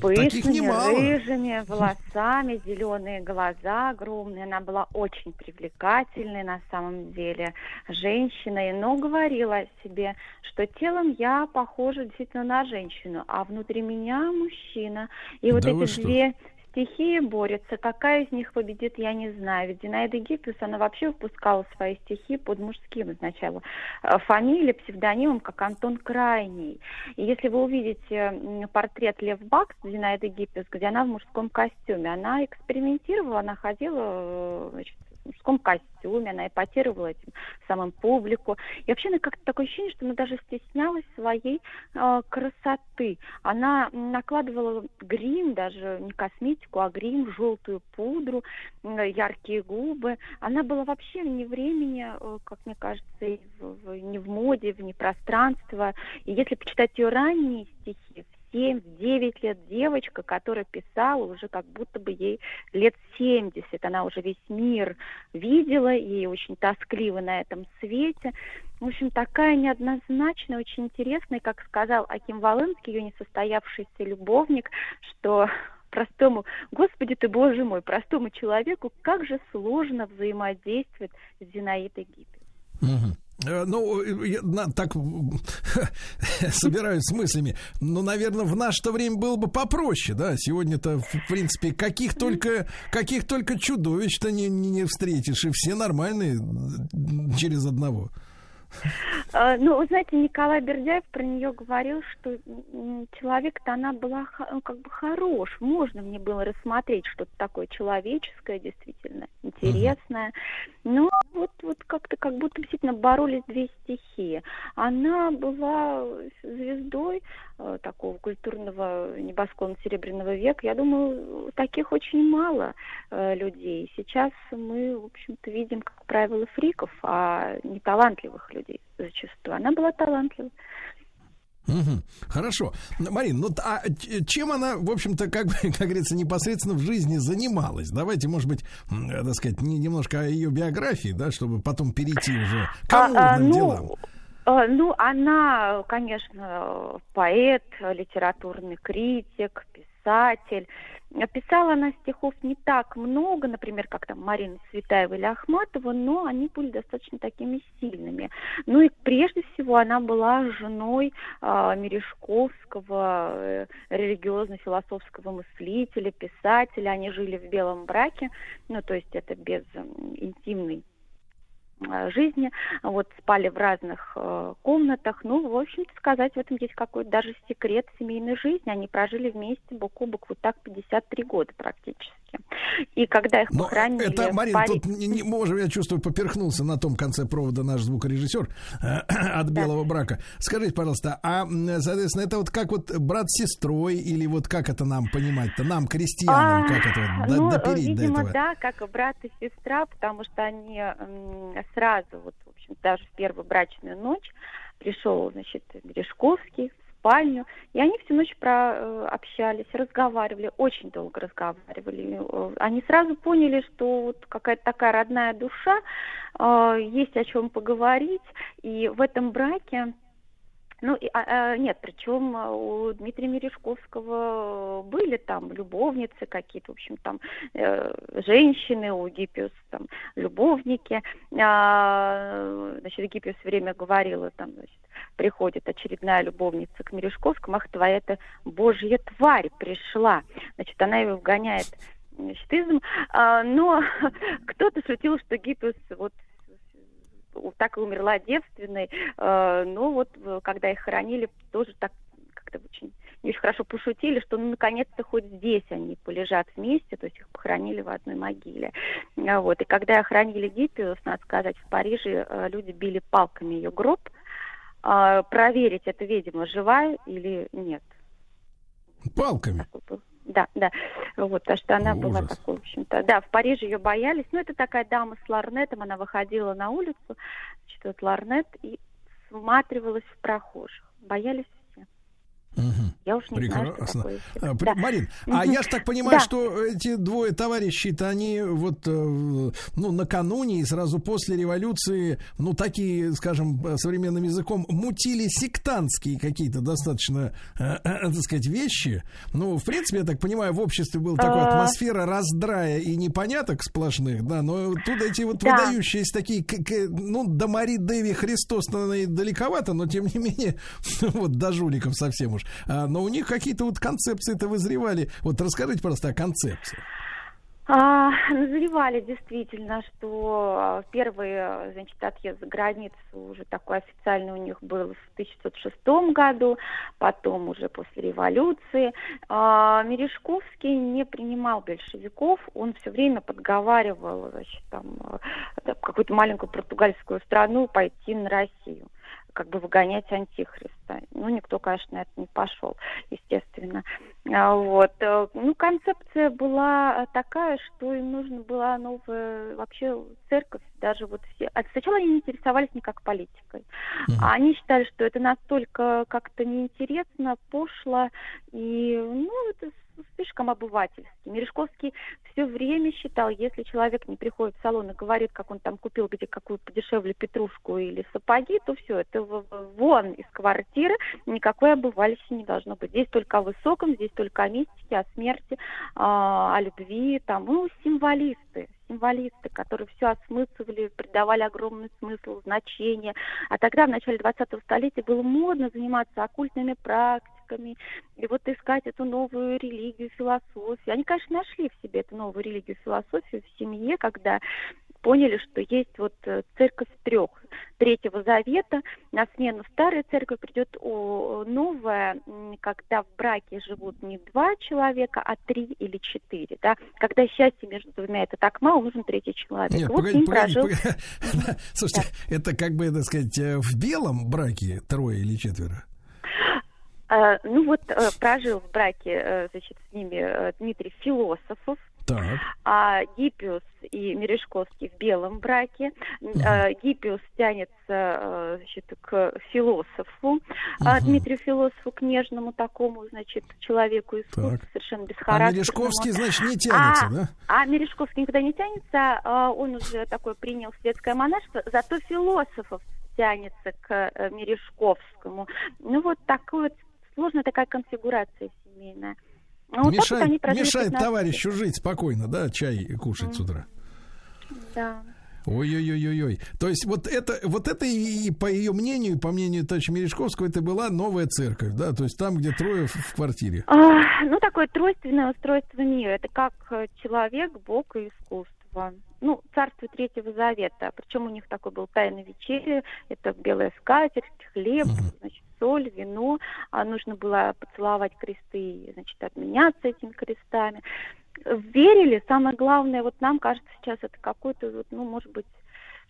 пышными, рыжими волосами, зеленые глаза огромные. Она была очень привлекательной на самом деле женщиной, но говорила о себе, что телом я похожа действительно на женщину, а внутри меня мужчина. И вот да эти две стихии борются. Какая из них победит, я не знаю. Ведь Динаида Гиппиус, она вообще выпускала свои стихи под мужским сначала э, фамилией, псевдонимом, как Антон Крайний. И если вы увидите портрет Лев Бакс Динаиды Гиппиус, где она в мужском костюме, она экспериментировала, она ходила э, значит, мужском костюме, она эпатировала этим самым публику. И вообще она как-то такое ощущение, что она даже стеснялась своей э, красоты. Она накладывала грим, даже не косметику, а грим, желтую пудру, э, яркие губы. Она была вообще не времени, э, как мне кажется, и в, в, не в моде, в не пространство. И если почитать ее ранние стихи, 7-9 лет девочка, которая писала уже как будто бы ей лет 70. Она уже весь мир видела, ей очень тоскливо на этом свете. В общем, такая неоднозначная, очень интересная, как сказал Аким Волынский, ее несостоявшийся любовник, что простому, Господи ты, Боже мой, простому человеку, как же сложно взаимодействовать с Зинаидой Гиппи. Угу. Э, ну, я так (laughs) собираюсь с мыслями. Ну, наверное, в наше-то время было бы попроще, да? Сегодня-то, в принципе, каких только, каких только чудовищ-то не, не встретишь, и все нормальные через одного. А, ну, знаете, Николай Бердяев про нее говорил, что человек-то она была ну, как бы хорош. Можно мне было рассмотреть что-то такое человеческое, действительно интересное. Но вот, вот как-то как будто действительно боролись две стихии. Она была звездой такого культурного небосклона Серебряного века. Я думаю, таких очень мало э, людей. Сейчас мы, в общем-то, видим, как правило, фриков, а не талантливых людей зачастую. Она была талантлива. Угу. Хорошо. Марин, ну а чем она, в общем-то, как, (laughs) как говорится, непосредственно в жизни занималась? Давайте, может быть, так сказать, не, немножко о ее биографии, да, чтобы потом перейти уже к амурным а, а, ну, делам. А, ну, она, конечно, поэт, литературный критик, писатель. Писала она стихов не так много, например, как там Марина Светаева или Ахматова, но они были достаточно такими сильными. Ну и прежде всего она была женой э, Мережковского, э, религиозно-философского мыслителя, писателя. Они жили в белом браке, ну то есть это без э, интимной Э, жизни, вот спали в разных э, комнатах. Ну, в общем-то, сказать, в этом есть какой-то даже секрет семейной жизни. Они прожили вместе бок вот так 53 года практически. И когда их Но похоронили... Это, Марин, Пари... тут не, не можем, я чувствую, поперхнулся на том конце провода наш звукорежиссер э, (clears throat) от белого да. брака. Скажите, пожалуйста, а, соответственно, это вот как вот брат с сестрой или вот как это нам понимать-то, нам, крестьянам, а, как это вот, ну, допереть видимо, до этого? да, как брат и сестра, потому что они сразу, вот, в общем, даже в первую брачную ночь пришел, значит, Бережковский, спальню, и они всю ночь про, э, общались, разговаривали, очень долго разговаривали. Э, они сразу поняли, что вот какая-то такая родная душа, э, есть о чем поговорить, и в этом браке ну, и, а, а, нет, причем а, у Дмитрия Мережковского были там любовницы какие-то, в общем, там э, женщины, у Гиппиус там любовники. А, значит, Гиппиус время говорила там, значит, приходит очередная любовница к Мережковскому, ах, твоя эта божья тварь пришла. Значит, она его вгоняет значит, изм, а, но (laughs) кто-то шутил, что Гиппиус вот так и умерла девственной. Э, но вот когда их хоронили, тоже так как-то очень не очень хорошо пошутили, что ну, наконец-то хоть здесь они полежат вместе, то есть их похоронили в одной могиле. Вот. И когда охранили Гиппиус, надо сказать, в Париже люди били палками ее гроб, проверить, это, видимо, живая или нет. Палками? Да, да. Вот, потому что она Ужас. была такой, в общем-то. Да, в Париже ее боялись. Ну, это такая дама с ларнетом, она выходила на улицу, значит, вот ларнет и всматривалась в прохожих. Боялись Угу. Я уж не Прекрасно. знаю, что такое. Да. Марин, угу. а я же так понимаю, да. что эти двое товарищей-то они вот, э, ну, накануне и сразу после революции, ну, такие, скажем, современным языком, мутили сектантские какие-то достаточно, э, э, так сказать, вещи. Ну, в принципе, я так понимаю, в обществе была такая а... атмосфера раздрая и непоняток сплошных, да, но тут эти вот да. выдающиеся такие, ну, до Мари Дэви Христос, наверное, далековато, но тем не менее, (laughs) вот до жуликов совсем уж. А, но у них какие-то вот концепции-то вызревали. Вот расскажите, просто о концепции. А, назревали действительно, что первый, значит, отъезд за границу уже такой официальный у них был в 1906 году, потом уже после революции. А, Мережковский не принимал большевиков, он все время подговаривал, значит, там, какую-то маленькую португальскую страну пойти на Россию как бы выгонять антихриста. Ну, никто, конечно, на это не пошел, естественно. А, вот. Э, ну, концепция была такая, что им нужно была новая вообще церковь, даже вот все. А сначала они не интересовались никак политикой. Mm-hmm. А они считали, что это настолько как-то неинтересно, пошло, и, ну, это слишком обывательский. Мережковский все время считал, если человек не приходит в салон и говорит, как он там купил где какую подешевле петрушку или сапоги, то все, это вон из квартиры, никакой обывальщины не должно быть. Здесь только о высоком, здесь только о мистике, о смерти, а, о любви, там, ну, символисты, символисты, которые все осмысливали, придавали огромный смысл, значение. А тогда, в начале 20-го столетия, было модно заниматься оккультными практиками, и вот искать эту новую религию, философию. Они, конечно, нашли в себе эту новую религию, философию в семье, когда поняли, что есть вот э, церковь трех, Третьего Завета. На смену старой церкви придет новая, когда в браке живут не два человека, а три или четыре. Да? Когда счастье между двумя это так мало, нужен третий человек. Нет, вот погоди, погоди, прожил... погоди. (laughs) Слушайте, да. это как бы, так сказать, э, в белом браке трое или четверо? Uh, ну вот uh, прожил в браке, uh, значит, с ними Дмитрий Философов, так. А Гиппиус и Мережковский в белом браке. Угу. А, Гиппиус тянется а, значит, к философу, угу. а, Дмитрию Философу, к нежному такому, значит, человеку искусства, совершенно бесхарактерному. А Мережковский, значит, не тянется, а, да? А Мережковский никуда не тянется, а, он уже такой принял светское монашество, зато философов тянется к э, Мережковскому. Ну вот такой вот сложная такая конфигурация семейная. Ну, мешает вот мешает товарищу жить спокойно, да, чай кушать mm. с утра. Да. Ой-ой-ой-ой. То есть вот это, вот это и, по ее мнению, по мнению товарища Мережковского, это была новая церковь, да? То есть там, где трое в, в квартире. А, ну, такое тройственное устройство мира. Это как человек, Бог и искусство. Ну, царство Третьего Завета. Причем у них такой был тайный вечеря. Это белая скатерть, хлеб, значит, соль, вино, а нужно было поцеловать кресты, значит, обменяться этими крестами. Верили, самое главное, вот нам кажется сейчас это какой-то, вот, ну, может быть,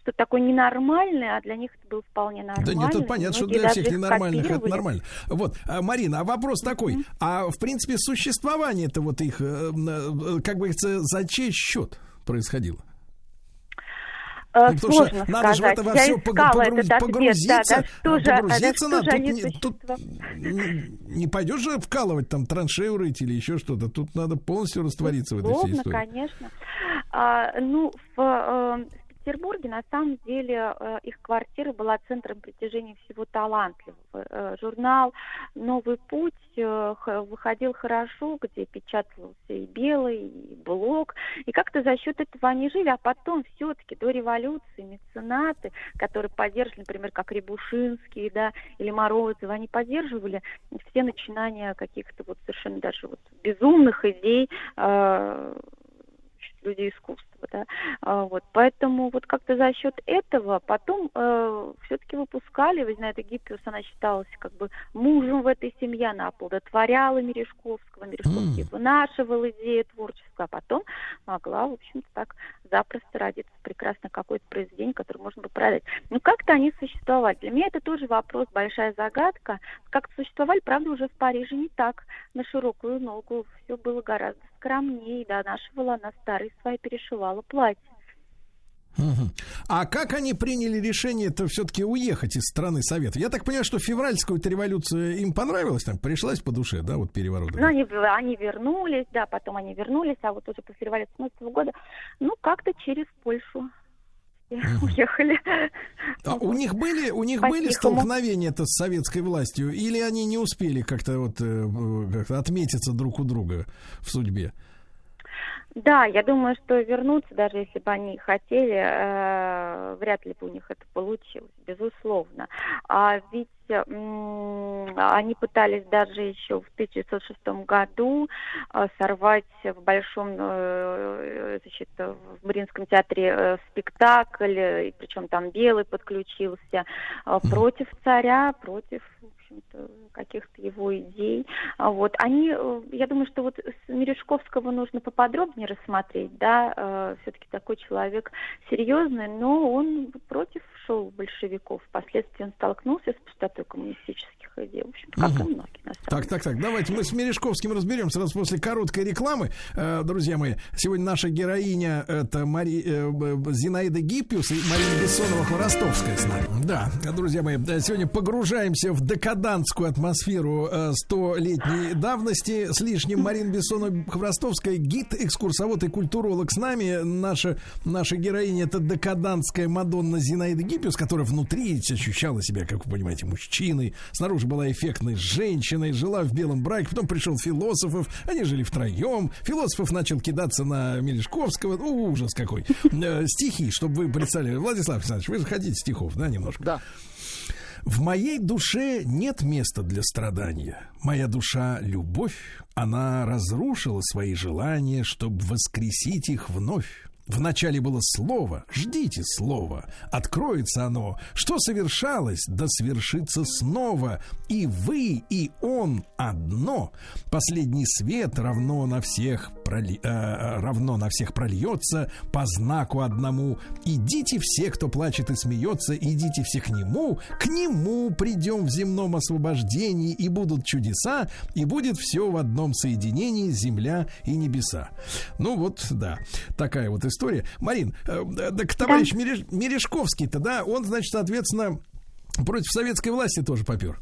что-то такое ненормальное, а для них это было вполне нормально. Да нет, тут понятно, что для всех ненормальных это нормально. Вот, а, Марина, а вопрос mm-hmm. такой, а в принципе существование это вот их, э, э, как бы за чей счет происходило? Э, ну, сложно что надо сказать. же в это во все искала этот ответ, погрузиться, да, да, что же, погрузиться надо. Тут, тут не, не пойдешь же вкалывать там траншею рыть или еще что-то. Тут надо полностью раствориться Условно, в этой всей истории. конечно. А, ну, в, э, Петербурге на самом деле э, их квартира была центром притяжения всего талантливого. Э, журнал «Новый путь» э, выходил хорошо, где печатался и белый, и блок. И как-то за счет этого они жили, а потом все-таки до революции меценаты, которые поддерживали, например, как Рябушинский, да, или Морозов, они поддерживали все начинания каких-то вот совершенно даже вот безумных идей людей искусства. Да, а, вот, поэтому вот как-то за счет этого потом э, все-таки выпускали, вы знаете, Гиппиус, она считалась как бы мужем в этой семье, она оплодотворяла Мережковского, Мережковский mm. вынашивал идею творчества, а потом могла, в общем-то, так запросто родиться прекрасно какое-то произведение, которое можно бы продать. Ну, как-то они существовали. Для меня это тоже вопрос, большая загадка. Как-то существовали, правда, уже в Париже не так, на широкую ногу. Все было гораздо скромнее, да, нашивала она старые свои, перешивала платье. А как они приняли решение это все-таки уехать из страны Совета? Я так понимаю, что февральскую революция им понравилась, там пришлась по душе, да, вот переворот? Ну, они, они вернулись, да, потом они вернулись, а вот уже после революции 17 года, ну, как-то через Польшу (laughs) уехали. А у них были, у них были столкновения-то с советской властью, или они не успели как-то вот э, как отметиться друг у друга в судьбе? Да, я думаю, что вернуться, даже если бы они хотели, э, вряд ли бы у них это получилось, безусловно. А ведь они пытались даже еще в 1906 году э, сорвать в большом, э, значит, в Мариинском театре э, спектакль, причем там Белый подключился против царя, против общем-то, каких-то его идей. А вот. Они, э, я думаю, что вот с Мережковского нужно поподробнее рассмотреть, да, э, все-таки такой человек серьезный, но он против шел большевиков. Впоследствии он столкнулся с пустотой коммунистических идей. В общем, как угу. и многие. Так, так, так. Давайте мы с Мережковским разберемся сразу после короткой рекламы. Э, друзья мои, сегодня наша героиня это Мари, Зинаида Гиппиус и Марина Бессонова-Хворостовская с нами. Да, друзья мои, сегодня погружаемся в декадантскую атмосферу э, столетней давности с лишним. Марина Бессонова-Хворостовская, гид, экскурсовод и культуролог с нами. Наша, наша героиня это декадантская Мадонна Зинаида Гиппиус, которая внутри ощущала себя, как вы понимаете, мужчиной. Снаружи была эффектной женщиной, жила в белом браке, потом пришел философов, они жили втроем. Философов начал кидаться на Мережковского. Ну, ужас какой. Э, стихи, чтобы вы представили. Владислав Александрович, вы же хотите стихов, да, немножко? Да. В моей душе нет места для страдания. Моя душа — любовь. Она разрушила свои желания, чтобы воскресить их вновь. Вначале было слово, ждите слова, откроется оно. Что совершалось, да свершится снова. И вы, и он одно. Последний свет равно на всех, проли, э, равно на всех прольется по знаку одному. Идите все, кто плачет и смеется, идите все к нему. К нему придем в земном освобождении, и будут чудеса, и будет все в одном соединении земля и небеса. Ну вот, да, такая вот история история. Марин, э, так товарищ да. Мереж, Мережковский-то, да, он, значит, соответственно, против советской власти тоже попер.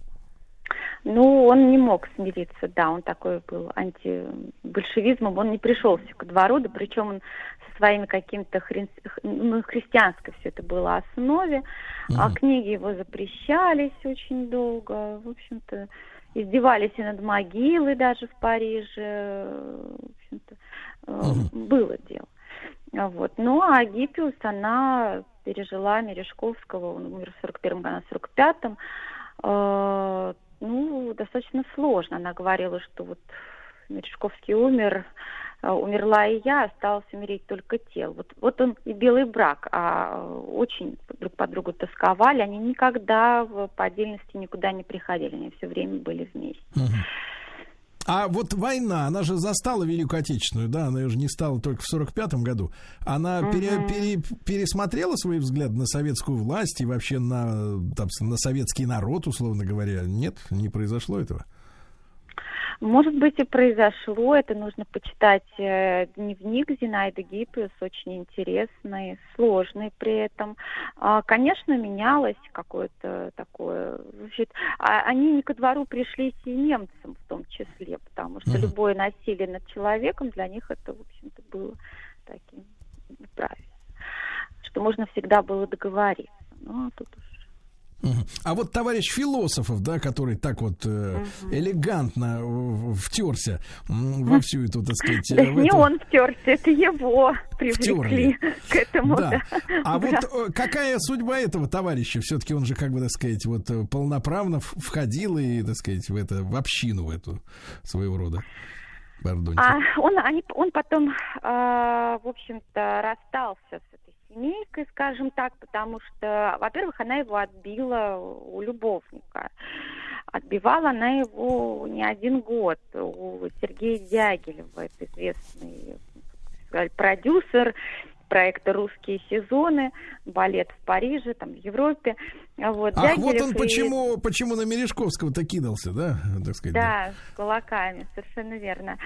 Ну, он не мог смириться, да, он такой был антибольшевизмом, он не пришелся к двору, да причем он со своими какими-то хри... ну, христианской все это было основе, mm а книги его запрещались очень долго, в общем-то, издевались и над могилой даже в Париже, в общем-то, mm было дело. Вот. Ну, а Гиппиус, она пережила Мережковского, он умер в 41-м году, в 45-м. Э, ну, достаточно сложно. Она говорила, что вот Мережковский умер, э, умерла и я, осталось умереть только тело. Вот, вот он и белый брак, а очень друг по другу тосковали. Они никогда по отдельности никуда не приходили, они все время были вместе. А вот война, она же застала Великую Отечественную, да, она же не стала только в 45-м году. Она угу. пере, пере, пересмотрела свои взгляды на советскую власть и вообще на, там, на советский народ, условно говоря. Нет, не произошло этого. Может быть, и произошло. Это нужно почитать э, дневник Зинаиды Гиппиус, очень интересный, сложный при этом. А, конечно, менялось какое-то такое... Значит, а, они не ко двору пришли и немцам в том числе, потому что mm-hmm. любое насилие над человеком для них это, в общем-то, было таким неправильным. Что можно всегда было договориться. Но тут уж а вот товарищ философов, да, который так вот э, элегантно втерся во всю эту, так сказать... Да не эту... он втерся, это его привлекли Втерли. (laughs) к этому. Да. да. А да. вот э, какая судьба этого товарища? Все-таки он же, как бы, так сказать, вот э, полноправно входил и, так сказать, в это, в общину в эту своего рода. Пардоньте. А он, они, он потом, э, в общем-то, расстался с семейкой, скажем так, потому что, во-первых, она его отбила у любовника. Отбивала она его не один год у Сергея Дягилева, это известный продюсер проекта «Русские сезоны», балет в Париже, там, в Европе. Вот, Ах, вот он и... почему, почему на Мережковского-то кидался, да, так сказать. Да, да. с кулаками, совершенно верно.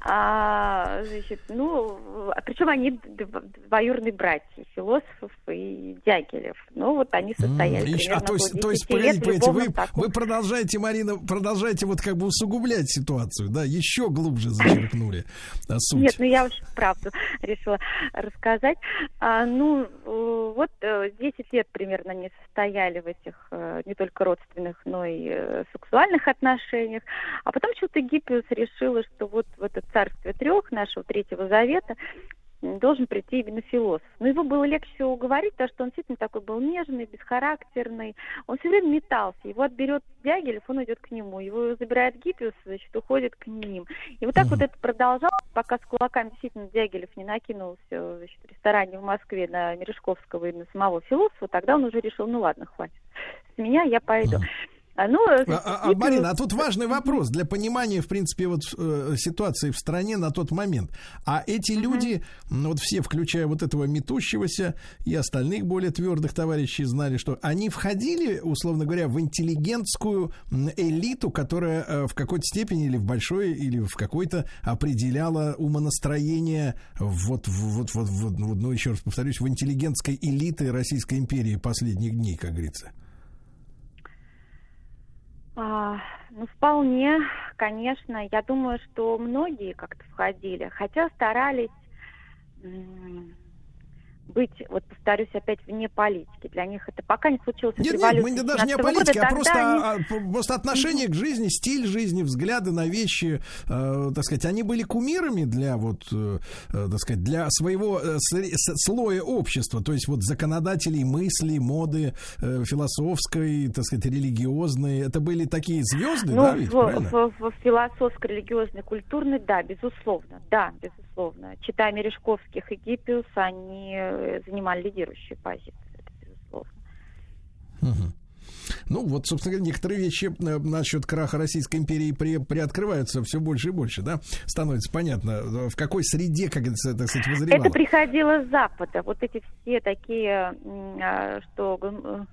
А, значит, ну, причем они двоюродные братья, философов и Дягилев. Ну, вот они состояли mm, примерно а, то есть, то есть погодите, погодите, вы, вы продолжаете, Марина, продолжаете вот как бы усугублять ситуацию, да, еще глубже зачеркнули суть. Нет, ну я уж правду (laughs) решила рассказать. А, ну, вот 10 э, лет примерно не состояли в этих э, не только родственных, но и э, сексуальных отношениях. А потом что-то Гиппиус решила, что вот в это царствие трех нашего Третьего Завета должен прийти именно философ. Но его было легче всего уговорить, потому что он действительно такой был нежный, бесхарактерный. Он все время метался. Его отберет Дягилев, он идет к нему. Его забирает Гиппиус, значит, уходит к ним. И вот так mm-hmm. вот это продолжалось, пока с кулаками действительно Дягилев не накинулся значит, в ресторане в Москве на Мережковского и на самого философа. Тогда он уже решил, ну ладно, хватит. С меня я пойду. Mm-hmm. А, ну, а, а, а, Марина, а тут важный вопрос для понимания, в принципе, вот э, ситуации в стране на тот момент. А эти uh-huh. люди, ну, вот все, включая вот этого метущегося и остальных более твердых товарищей, знали, что они входили, условно говоря, в интеллигентскую элиту, которая э, в какой-то степени или в большой, или в какой-то определяла умонастроение вот, вот, вот, вот, ну, еще раз повторюсь, в интеллигентской элиты Российской империи последних дней, как говорится. А, ну, вполне, конечно. Я думаю, что многие как-то входили, хотя старались быть, вот повторюсь опять, вне политики. Для них это пока не случилось. Нет, нет, мы даже не о политике, года, а просто, они... а, просто отношение к жизни, стиль жизни, взгляды на вещи, э, так сказать, они были кумирами для вот, э, э так сказать, для своего э, слоя общества, то есть вот законодателей мысли, моды э, философской, так сказать, религиозной. Это были такие звезды, ну, да, ведь, в, в, в философско-религиозной, культурной, да, безусловно, да, безусловно. Читая Мережковских и Гиппиус, они Э, занимали лидирующие позиции, это безусловно. Угу. Ну, вот, собственно говоря, некоторые вещи э, насчет краха Российской империи при, приоткрываются все больше и больше, да? Становится понятно, в какой среде, как это, так сказать, вызревало. Это приходило с Запада. Вот эти все такие, а, что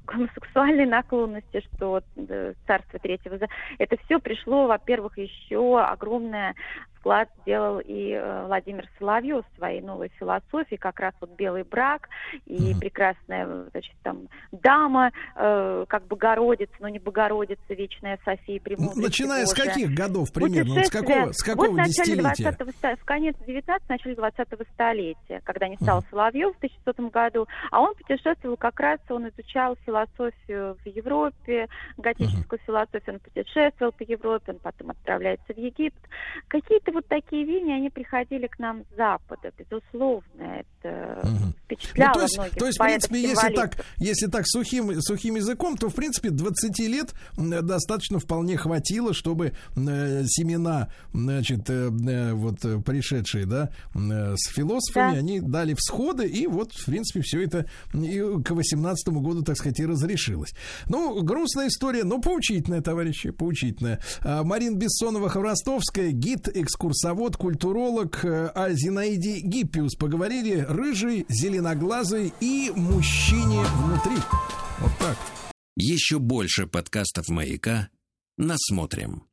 гомосексуальные наклонности, что э, царство третьего, это все пришло, во-первых, еще огромное вклад сделал и э, Владимир Соловьев в своей новой философии, как раз вот белый брак и mm-hmm. прекрасная, значит, там дама, э, как Богородица, но не Богородица, вечная София Примудрости Начиная Божия. с каких годов примерно? Вот с какого, с какого вот десятилетия? 20 в конец 19 начале 20-го столетия, когда не стал mm-hmm. Соловьев в 1600 году, а он путешествовал как раз, он изучал философию в Европе, готическую mm-hmm. философию, он путешествовал по Европе, он потом отправляется в Египет. Какие-то какие-то вот такие веяния, они приходили к нам с Запада, безусловно, это угу. впечатляло ну, то есть, многих То есть, в принципе, если так, если так сухим, сухим языком, то, в принципе, 20 лет достаточно вполне хватило, чтобы э, семена, значит, э, э вот э, пришедшие, да, э, с философами, да. они дали всходы, и вот, в принципе, все это и к 18 году, так сказать, и разрешилось. Ну, грустная история, но поучительная, товарищи, поучительная. А, Марин Бессонова-Хворостовская, гид, эксперт экскурсовод, культуролог э, о Зинаиде Гиппиус. Поговорили рыжий, зеленоглазый и мужчине внутри. Вот так. Еще больше подкастов «Маяка» насмотрим.